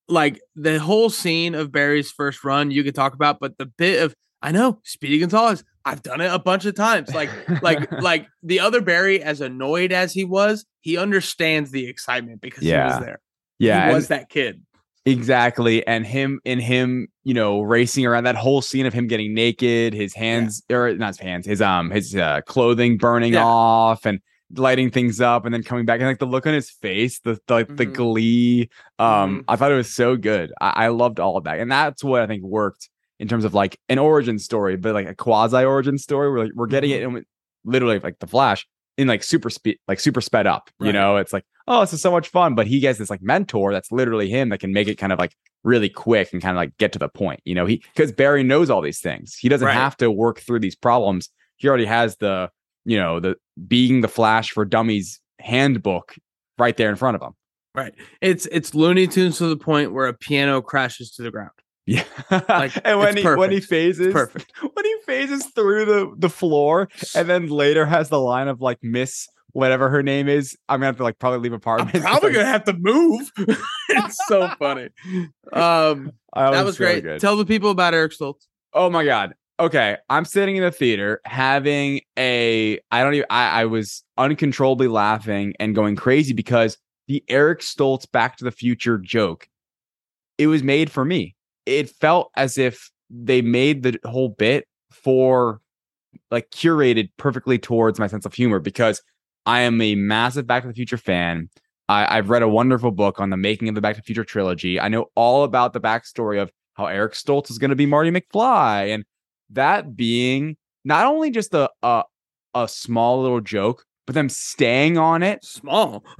Like the whole scene of Barry's first run, you could talk about, but the bit of I know Speedy Gonzales. I've done it a bunch of times. Like, like, like the other Barry, as annoyed as he was, he understands the excitement because he was there. yeah. he and- was that kid. Exactly. And him in him, you know, racing around that whole scene of him getting naked, his hands or not his hands, his um his uh, clothing burning Yeah. off and lighting things up and then coming back and like the look on his face, the, the like the Mhm. glee. Um, Mhm. I thought it was so good. I, I loved all of that. And that's what I think worked in terms of like an origin story, but like a quasi origin story where like we're getting Mm-hmm. it in literally like the flash in like super speed, like super sped up. You know, it's like, oh, this is so much fun. But he gets this like mentor that's literally him that can make it kind of like really quick and kind of like get to the point. You know, he because Barry knows all these things. He doesn't Right. have to work through these problems. He already has the, you know, the being the Flash for Dummies handbook right there in front of him. Right. It's it's Looney Tunes to the point where a piano crashes to the ground. Yeah. Like, and when he when he perfect. phases perfect. when he phases through the the floor and then later has the line of like Miss whatever her name is, I'm gonna have to like probably leave I'm apartment. probably gonna have to move. it's so funny. Um, that was really great. good. Tell the people about Eric Stoltz. Oh my god. okay, I'm sitting in the theater having a I don't even I, I was uncontrollably laughing and going crazy because the Eric Stoltz Back to the Future joke, it was made for me. It felt as if they made the whole bit for like curated perfectly towards my sense of humor because I am a massive Back to the Future fan. I, I've read a wonderful book on the making of the Back to the Future trilogy. I know all about the backstory of how Eric Stoltz is going to be Marty McFly, and that being not only just a a, a small little joke, but them staying on it. Small.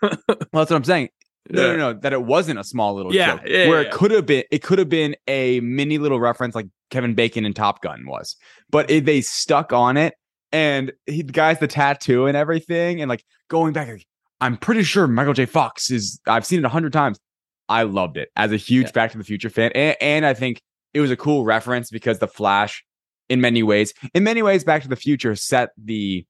Well, that's what I'm saying. No, Yeah. no, no, that it wasn't a small little Yeah, joke. yeah, where yeah. it could have been, it could have been a mini little reference like Kevin Bacon and Top Gun was, but it, they stuck on it, and he, the guy's the tattoo and everything, and like going back, like, I'm pretty sure Michael J. Fox is. I've seen it a hundred times. I loved it as a huge Yeah. Back to the Future fan, and, and I think it was a cool reference because the Flash, in many ways, in many ways, Back to the Future set the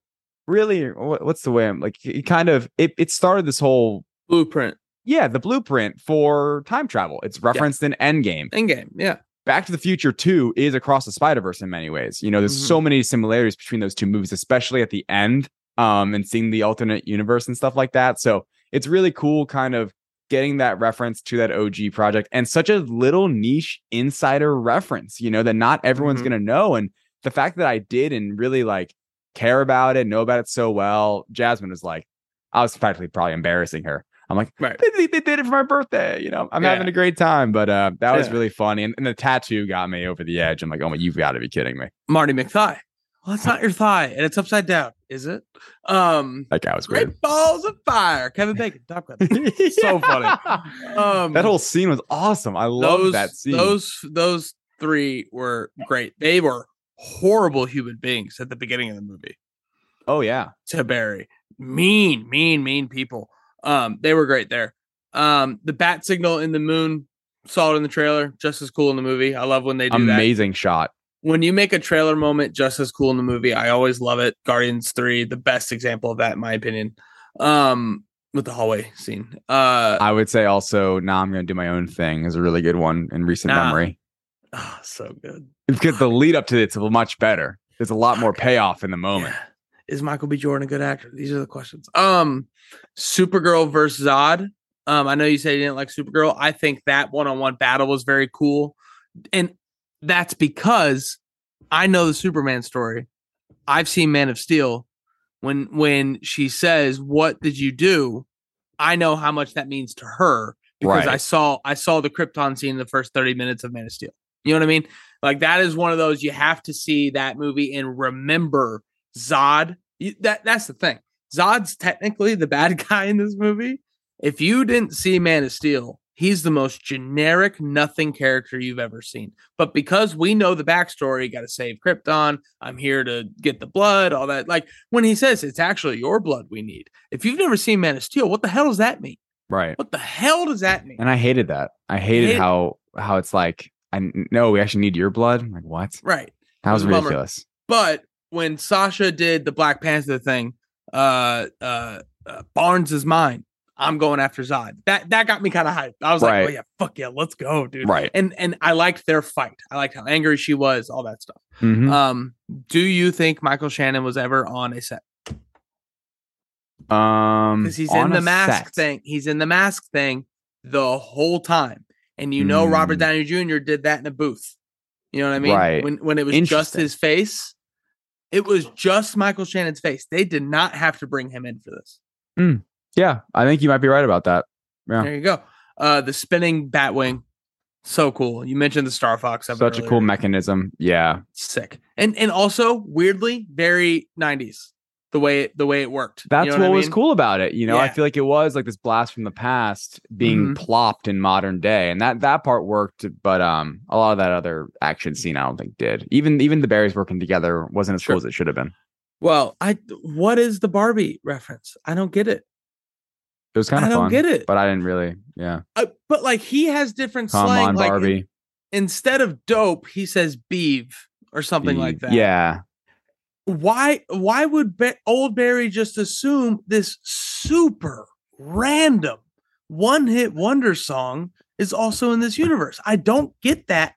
really what's the way I'm like it kind of it it started this whole Blueprint. yeah, the blueprint for time travel. It's referenced in Endgame. Endgame. Yeah. Back to the Future 2 is across the Spider Verse in many ways. You know, there's Mhm. so many similarities between those two movies, especially at the end, um, and seeing the alternate universe and stuff like that. So it's really cool, kind of getting that reference to that OG project and such a little niche insider reference, you know, that not everyone's Mhm. gonna know. And the fact that I did and really like care about it, know about it so well, Jasmine was like, I was practically probably embarrassing her. I'm like, Right. they, they- did it for my birthday. You know, I'm Yeah. having a great time. But uh, that was really funny. And, and the tattoo got me over the edge. I'm like, oh my, you've got to be kidding me. Marty McThigh. Well, that's not your thigh, and it's upside down, is it? Um, That guy was great. great balls of fire. Kevin Bacon, Top Gun. so funny. Um, that whole scene was awesome. I love that scene. those those three were great. They were horrible human beings at the beginning of the movie. oh yeah. To Barry, mean, mean, mean people. Um, they were great there. Um, the bat signal in the moon, saw it in the trailer, just as cool in the movie. I love when they do that. Amazing shot. when you make a trailer moment just as cool in the movie, I always love it. Guardians 3, the best example of that, in my opinion. Um, with the hallway scene. Uh I would say also, now I'm going to do my own thing is a really good one in recent Nah. memory. oh, so good. Because the lead up to it's much better. There's a lot more payoff in the moment. Yeah. Is Michael B. Jordan a good actor? These are the questions. Um, Supergirl versus Zod. Um, I know you said you didn't like Supergirl. I think that one-on-one battle was very cool, and that's because I know the Superman story. I've seen Man of Steel. When when she says, "What did you do?" I know how much that means to her because I saw I saw the Krypton scene in the first thirty minutes of Man of Steel. You know what I mean? Like that is one of those you have to see that movie and remember Zod. You, that that's the thing. Zod's technically the bad guy in this movie. If you didn't see Man of Steel, he's the most generic, nothing character you've ever seen. But because we know the backstory, got to save Krypton. I'm here to get the blood, all that. Like when he says it's actually your blood we need. If you've never seen Man of Steel, what the hell does that mean? Right. What the hell does that mean? And I hated that. I hated Hate- how how it's like, I no, we actually need your blood. I'm like, what? right. That was was a bummer. ridiculous. But when Sasha did the Black Panther thing, uh, uh, uh Barnes is mine. I'm going after Zod. That that got me kind of hyped. I was like, oh yeah, fuck yeah, let's go, dude. Right. And and I liked their fight. I liked how angry she was, all that stuff. Mhm. Um, do you think Michael Shannon was ever on a set? Um, Because he's in the mask set. thing. He's in the mask thing the whole time. And you know Robert Mm. Downey Jr. did that in a booth. You know what I mean? Right. When when it was just his face, it was just Michael Shannon's face. They did not have to bring him in for this. Yeah, I think you might be right about that. Yeah. There you go. Uh the spinning Batwing. So cool. You mentioned the Star Fox. Such a cool mechanism. Yeah. Sick. And and also weirdly very 90s. The way it the way it worked. You That's know what, I was cool about it. You know, I feel like it was like this blast from the past being Mhm. plopped in modern day. And that that part worked, but um a lot of that other action scene I don't think did. Even even the Barrys working together wasn't as Sure. cool as it should have been. Well, I what is the Barbie reference? I don't get it. It was kind of I don't fun. get it. But I didn't really, yeah. Uh, but like he has different Come slang. on, like Barbie. instead of dope, he says beeve or something like that. Yeah. Why? Why would Ba- old Barry just assume this super random one hit wonder song is also in this universe? I don't get that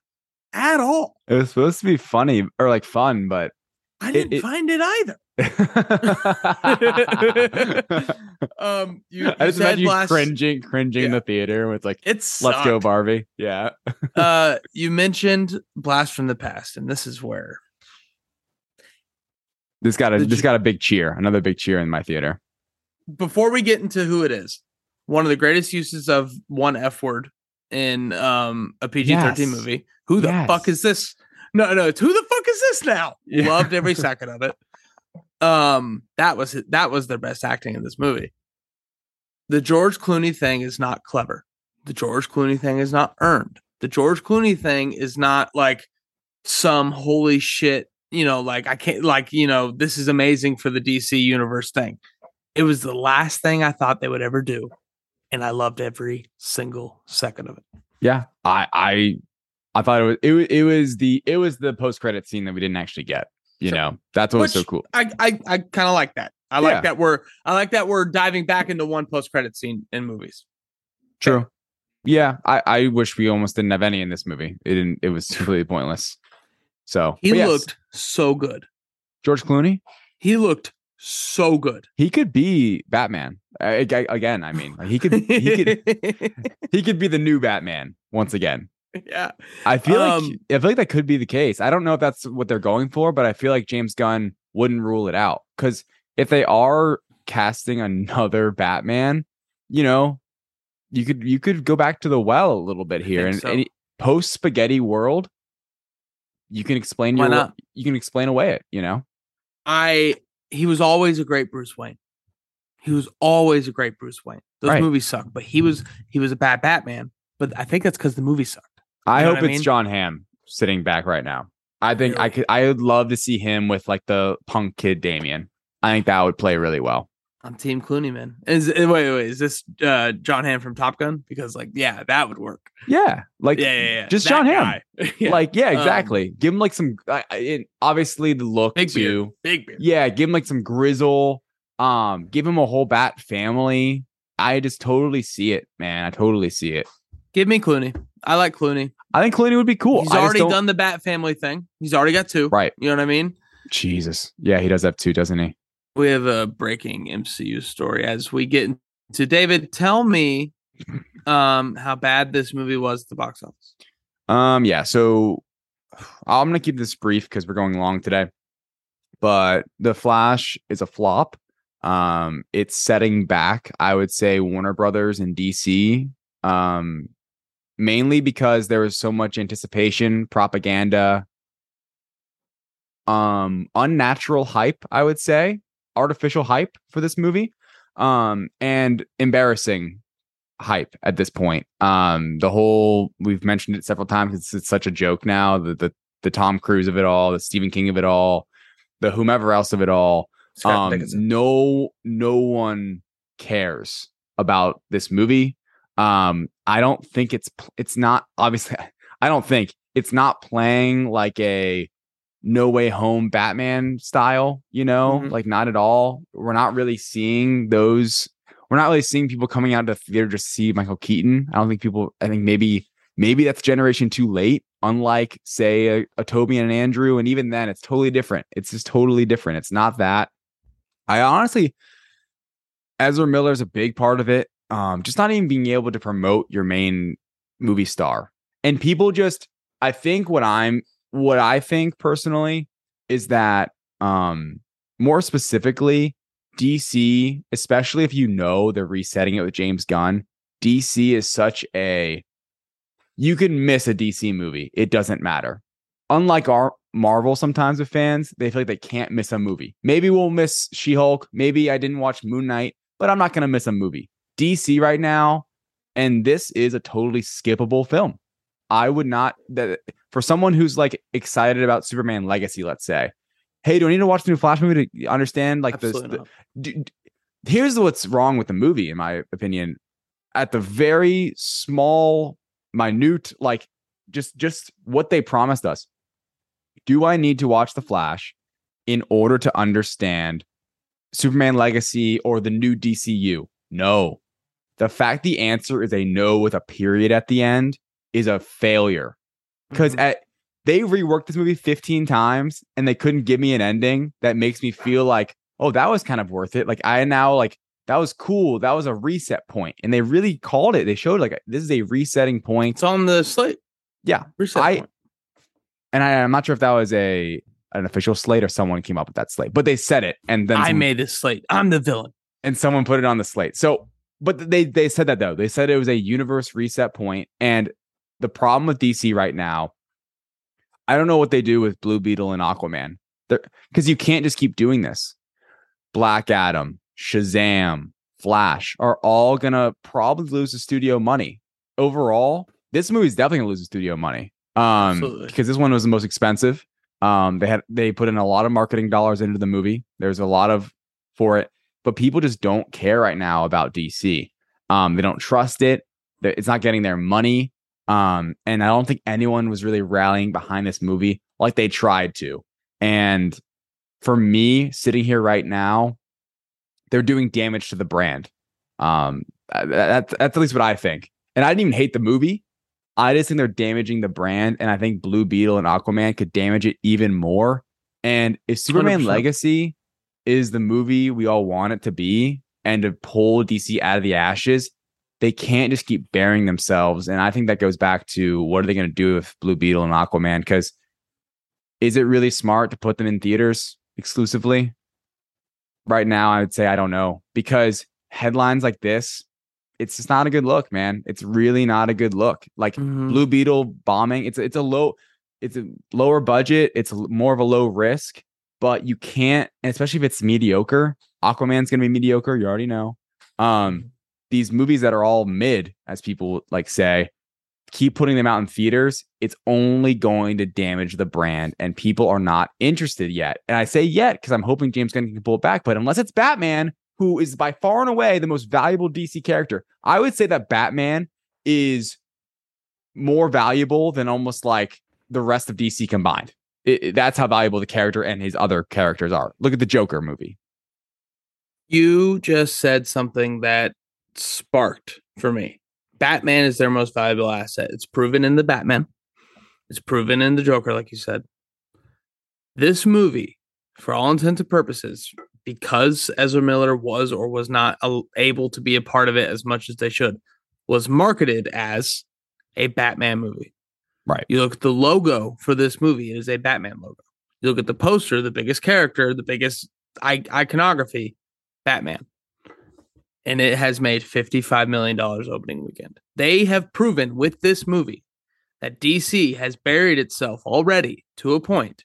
at all. It was supposed to be funny or like fun, but I didn't it- find it either. Um, you, you I just said imagine you last, cringing, cringing in Yeah. the theater with like, It's "Let's go, Barbie." Yeah, uh, you mentioned Blast from the Past, and this is where this got a Did this you- got a big cheer, another big cheer in my theater. before we get into who it is, one of the greatest uses of one F word in um a PG thirteen Yes. movie. Who the Yes. fuck is this? No, no, it's who the fuck is this now? Yeah. Loved every second of it. Um, that was. That was their best acting in this movie. The George Clooney thing is not clever. The George Clooney thing is not earned. The George Clooney thing is not like some holy shit, you know, like I can't like, you know, this is amazing for the DC universe thing. It was the last thing I thought they would ever do. And I loved every single second of it. Yeah, I I I thought it was it, wa- it was the it was the post credit scene that we didn't actually get. You Sure. know, that's what was so cool. I I, I kind of like that. I like Yeah. that we're I like that we're diving back into one post credit scene in movies. True. Yeah, I I wish we almost didn't have any in this movie. It didn't. It was completely pointless. So He yes, looked so good. George Clooney. He looked so good. He could be Batman I, I- again. I mean, like, he could he could he could be the new Batman once again. yeah. I feel Um, like I feel like that could be the case. I don't know if that's what they're going for, but I feel like James Gunn wouldn't rule it out because if they are casting another Batman, you know, you could you could go back to the well a little bit here and, so. and post spaghetti world. You can explain Why your not? you can explain away it. You know, I he was always a great Bruce Wayne. He was always a great Bruce Wayne. Those Right. movies suck, but he was he was a bad Batman. But I think that's because the movie sucked. I You know hope what I it's mean? Jon Hamm sitting back right now. I think I could. I would love to see him with like the punk kid Damian. I think that would play really well. I'm Team Clooney, man. Is wait, wait, wait, is this uh Jon Hamm from Top Gun? Because like, yeah, that would work. Yeah, like yeah, yeah, yeah. just That Jon Hamm. Yeah. Like, yeah, Um, exactly. give him like some, I I- it, obviously the look big too. beard, big beard. Yeah, give him like some grizzle. Um, give him a whole bat family. I just totally see it, man. I totally see it. Give me Clooney. I like Clooney. I think Clooney would be cool. He's I already done the Bat Family thing. He's already got two. right. You know what I mean? Jesus, yeah, he does have two, doesn't he? We have a breaking MCU story as we get into David. Tell me um how bad this movie was at the box office. Um, yeah. So I'm gonna keep this brief because we're going long today. But the Flash is a flop. Um, it's setting back, I would say, Warner Brothers and DC. Um, mainly because there was so much anticipation, propaganda, um, unnatural hype, I would say, artificial hype for this movie. Um, and embarrassing hype at this point. Um, the whole we've mentioned it several times. It's, it's such a joke now. The, the the Tom Cruise of it all, the Stephen King of it all, the whomever else of it all. Um, no, no one cares about this movie. Um, I don't think it's it's not obviously. I don't think it's not playing like a No Way Home Batman style. You know, Mhm. like not at all. We're not really seeing those we're not really seeing people coming out of the theater just to see Michael Keaton. I don't think people. I think maybe maybe that's generation too late. Unlike say a, a Tobey and an Andrew, and even then it's totally different. It's just totally different. It's not that. I honestly, Ezra Miller is a big part of it. Um, just not even being able to promote your main movie star, and people just. I think what I'm, what I think personally is that, um, more specifically, DC, especially if you know they're resetting it with James Gunn, DC is such a you can miss a DC movie. It doesn't matter. Unlike our Marvel sometimes with fans, they feel like they can't miss a movie. Maybe we'll miss She-Hulk, maybe I didn't watch Moon Knight, but I'm not going to miss a movie. DC right now and this is a totally skippable film. I would not that for someone who's like excited about Superman Legacy, let's say, hey, do I need to watch the new Flash movie to understand like this? Absolutely not. d- d- here's what's wrong with the movie in my opinion at the very small minute like just just what they promised us do i need to watch the flash in order to understand superman legacy or the new dcu no the fact the answer is a no with a period at the end is a failure because Mhm. at they reworked this movie 15 times and they couldn't give me an ending that makes me feel like, oh, that was kind of worth it. Like I now like that was cool. That was a reset. And they really called it. They showed like this is a resetting point. It's on the slate. Yeah. Reset I- point. And I, I'm not sure if that was a an official slate or someone came up with that slate, but they said it. And then I some- made this slate. I'm the villain. and someone put it on the slate. So, but they they said that though. They said it was a universe reset point, and the problem with DC right now, I don't know what they do with Blue Beetle and Aquaman, because you can't just keep doing this. Black Adam, Shazam, Flash are all gonna probably lose the studio money overall. This movie's definitely gonna lose the studio money, um, because this one was the most expensive. Um, they had they put in a lot of marketing dollars into the movie. There's a lot of for it but people just don't care right now about DC. Um, they don't trust it. It's not getting their money. Um, and I don't think anyone was really rallying behind this movie like they tried to. And for me, sitting here right now, they're doing damage to the brand. Um, that- that's that's at least what I think. And I didn't even hate the movie. I just think they're damaging the brand, and I think Blue Beetle and Aquaman could damage it even more. And if Superman 100%. Legacy is the movie we all want it to be and to pull DC out of the ashes, they can't just keep burying themselves. And I think that goes back to what are they going to do with Blue Beetle and Aquaman? Because is it really smart to put them in theaters exclusively? Right now, I would say I don't know because headlines like this, it's just not a good look, man. It's really not a good look. Like Mhm. Blue Beetle bombing, it's it's a low, it's a lower budget. It's more of a low risk, but you can't, especially if it's mediocre. Aquaman's gonna be mediocre. You already know. Um, these movies that are all mid, as people like say, keep putting them out in theaters. It's only going to damage the brand, and people are not interested yet. And I say yet because I'm hoping James Gunn can pull it back. But unless it's Batman, who is by far and away the most valuable DC character, I would say that Batman is more valuable than almost like the rest of DC combined. It- it- that's how valuable the character and his other characters are. Look at the Joker movie. You just said something that sparked for me. Batman is their most valuable asset. It's proven in the Batman. It's proven in the Joker, like you said. This movie, for all intents and purposes, because Ezra Miller was or was not able to be a part of it as much as they should, was marketed as a Batman movie. Right. You look at the logo for this movie, it is a Batman logo. You look at the poster, the biggest character, the biggest iconography, Batman. And it has made $55 million opening weekend. They have proven with this movie that DC has buried itself already to a point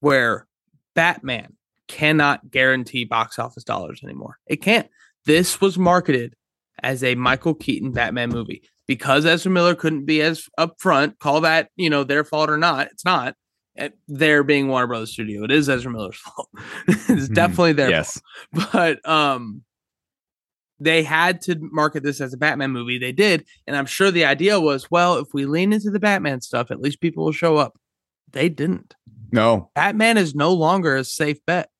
where Batman cannot guarantee box office dollars anymore. It can't. This was marketed as a Michael Keaton Batman movie because Ezra Miller couldn't be as upfront. Call that, you know, their fault or not. It's not. Eh, They're being Warner Brothers Studio. It is Ezra Miller's fault. it's Mhm. definitely their yes. fault. But um they had to market this as a Batman movie. They did, and I'm sure the idea was, well, if we lean into the Batman stuff, at least people will show up. They didn't. No. Batman is no longer a safe bet.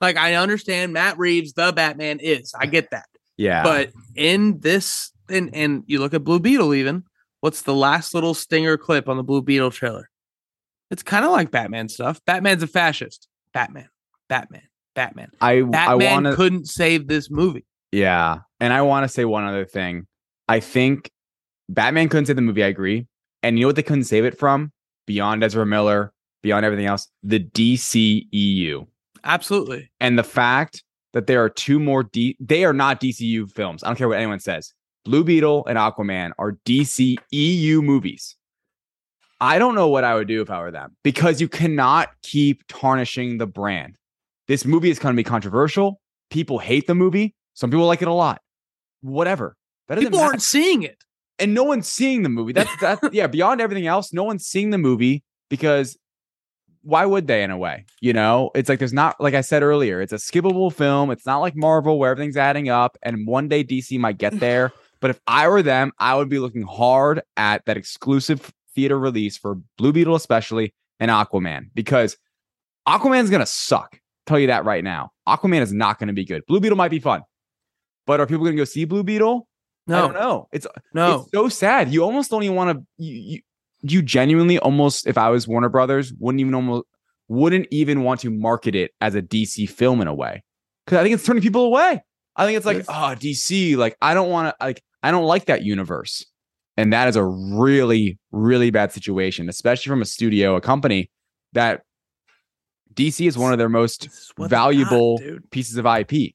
Like I understand Matt Reeves, the Batman is. I get that. Yeah. But in this, and and you look at Blue Beetle, even what's the last little stinger clip on the Blue Beetle trailer? It's kind of like Batman stuff. Batman's a fascist. Batman, Batman, Batman. I I want to couldn't save this movie. Yeah. And I want to say one other thing. I think Batman couldn't save the movie. I agree. And you know what they couldn't save it from? Beyond Ezra Miller, beyond everything else, the DCEU. Absolutely. And the fact that there are two more D they are not DCU films. I don't care what anyone says. Blue Beetle and Aquaman are DCEU movies. I don't know what I would do if I were them because you cannot keep tarnishing the brand. This movie is going to be controversial. People hate the movie. Some people like it a lot. Whatever. That People matter. aren't seeing it. and no one's seeing the movie. That's that. yeah. Beyond everything else, no one's seeing the movie because why would they? In a way, you know, it's like there's not like I said earlier. It's a skippable film. It's not like Marvel where everything's adding up, and one day DC might get there. But if I were them, I would be looking hard at that exclusive theater release for Blue Beetle, especially and Aquaman, because Aquaman's gonna suck. Tell you that right now. Aquaman is not gonna be good. Blue Beetle might be fun, but are people gonna go see Blue Beetle? I don't No, know. It's no. it's so sad. You almost don't even want to. You, you, you genuinely almost, if I was Warner Brothers, wouldn't even almost wouldn't even want to market it as a DC film in a way because I think it's turning people away. I think it's like, oh, ah, DC, like I don't want to, like I don't like that universe, and that is a really, really bad situation, especially from a studio, a company that DC is one of their most This is what they got, valuable pieces of IP.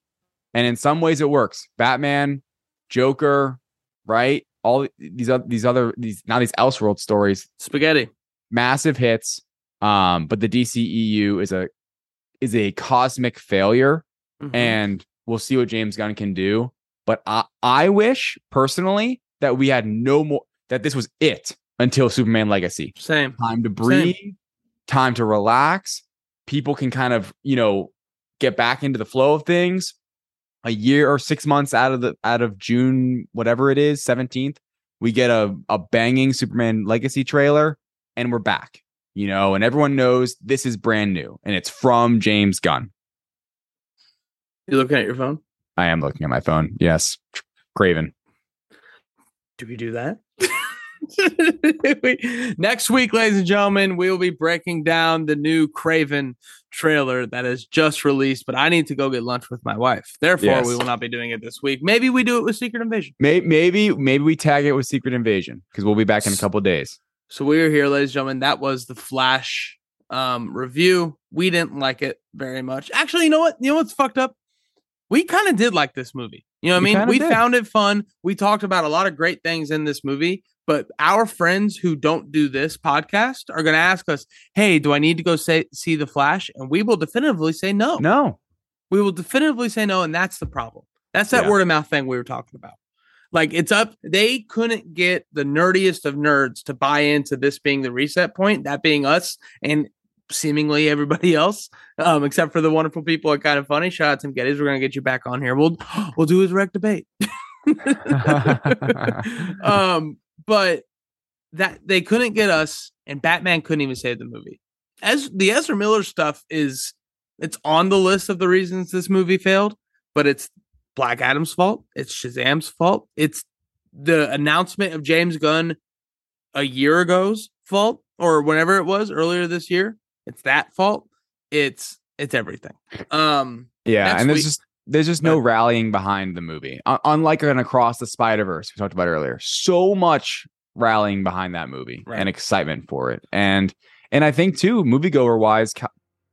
And in some ways it works. Batman, Joker, right? All these other these other these now these Elseworld stories, Spaghetti. massive hits. Um, but the DCEU is a is a cosmic failure, Mhm. and we'll see what James Gunn can do. But I I wish personally that we had no more that this was it until Superman Legacy Same. time to breathe, time to relax. People can kind of, you know, get back into the flow of things. A year or six months out of the out of June, whatever it is, 17th, we get a, a banging Superman legacy trailer and we're back. You know, and everyone knows this is brand new and it's from James Gunn. You looking at your phone? I am looking at my phone. Yes. Kraven. Do we do that? Next week, ladies and gentlemen, we will be breaking down the new Kraven trailer that is just released. But I need to go get lunch with my wife. Therefore, Yes. we will not be doing it this week. Maybe we do it with Secret Invasion. Maybe maybe maybe we tag it with Secret Invasion because we'll be back in a couple days. So we are here, ladies and gentlemen. That was the Flash um, review. We didn't like it very much. Actually, you know what? You know what's fucked up? We kind of did like this movie. You know what I mean? We did. found it fun. We talked about a lot of great things in this movie. But our friends who don't do this podcast are going to ask us, "Hey, do I need to go say see the Flash?" And we will definitively say no. No. We will definitively say no, and that's the problem. That's that Yeah. word of mouth thing we were talking about. Like it's up. They couldn't get the nerdiest of nerds to buy into this being the reset point, that being us and seemingly everybody else, um, except for the wonderful people at Kind of Funny. Shout out Tim Gettys. We're gonna get you back on here. We'll we'll do his rec debate. um, but that they couldn't get us, and Batman couldn't even save the movie. As the Ezra Miller stuff is, it's on the list of the reasons this movie failed, but it's Black Adam's fault. It's Shazam's fault. It's the announcement of James Gunn a year ago's fault, or whenever it was earlier this year. It's that fault. It's it's everything. Um, Yeah, and there's week- just there's just no rallying behind the movie. Un- unlike an Across the Spider Verse we talked about earlier, so much rallying behind that movie Right. and excitement for it, and and I think too, moviegoer wise, ca-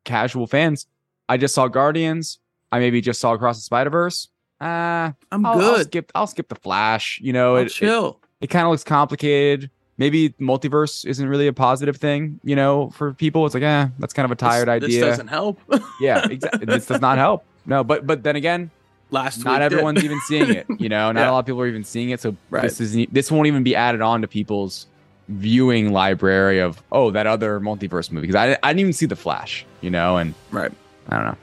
casual fans. I just saw Guardians. I maybe just saw Across the Spider Verse. Uh, I'm I'll, I'll good. skip. I'll skip the Flash. You know, I'll it, it, chill. it kind of looks complicated. Maybe multiverse isn't really a positive thing, you know, for people. It's like, eh, that's kind of a tired This- idea. This doesn't help. yeah, exactly. this does not help. No, but but then again, Last not did. everyone's even seeing it. You know, not Yeah. a lot of people are even seeing it. So Right. this is this won't even be added on to people's viewing library of oh that other multiverse movie because I I didn't even see the Flash. You know, and right. I don't know.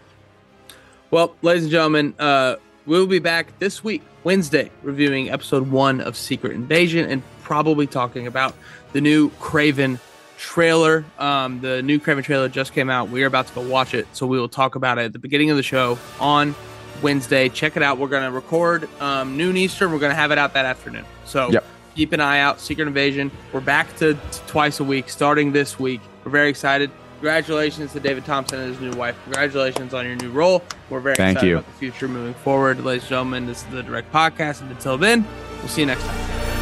Well, ladies and gentlemen, uh, we'll be back this week, Wednesday, reviewing episode one of Secret Invasion and probably talking about the new Kraven trailer. Um, the new Kraven trailer just came out. We are about to go watch it, so we will talk about it at the beginning of the show on Wednesday. Check it out. We're going to record um, noon Eastern. We're going to have it out that afternoon. So Yep. keep an eye out. Secret Invasion. We're back to, to twice a week starting this week. We're very excited. Congratulations to David Thompson and his new wife. Congratulations on your new role. We're very Thank excited you. about the future moving forward. Ladies and gentlemen, this is the Direct Podcast. And until then, we'll see you next time.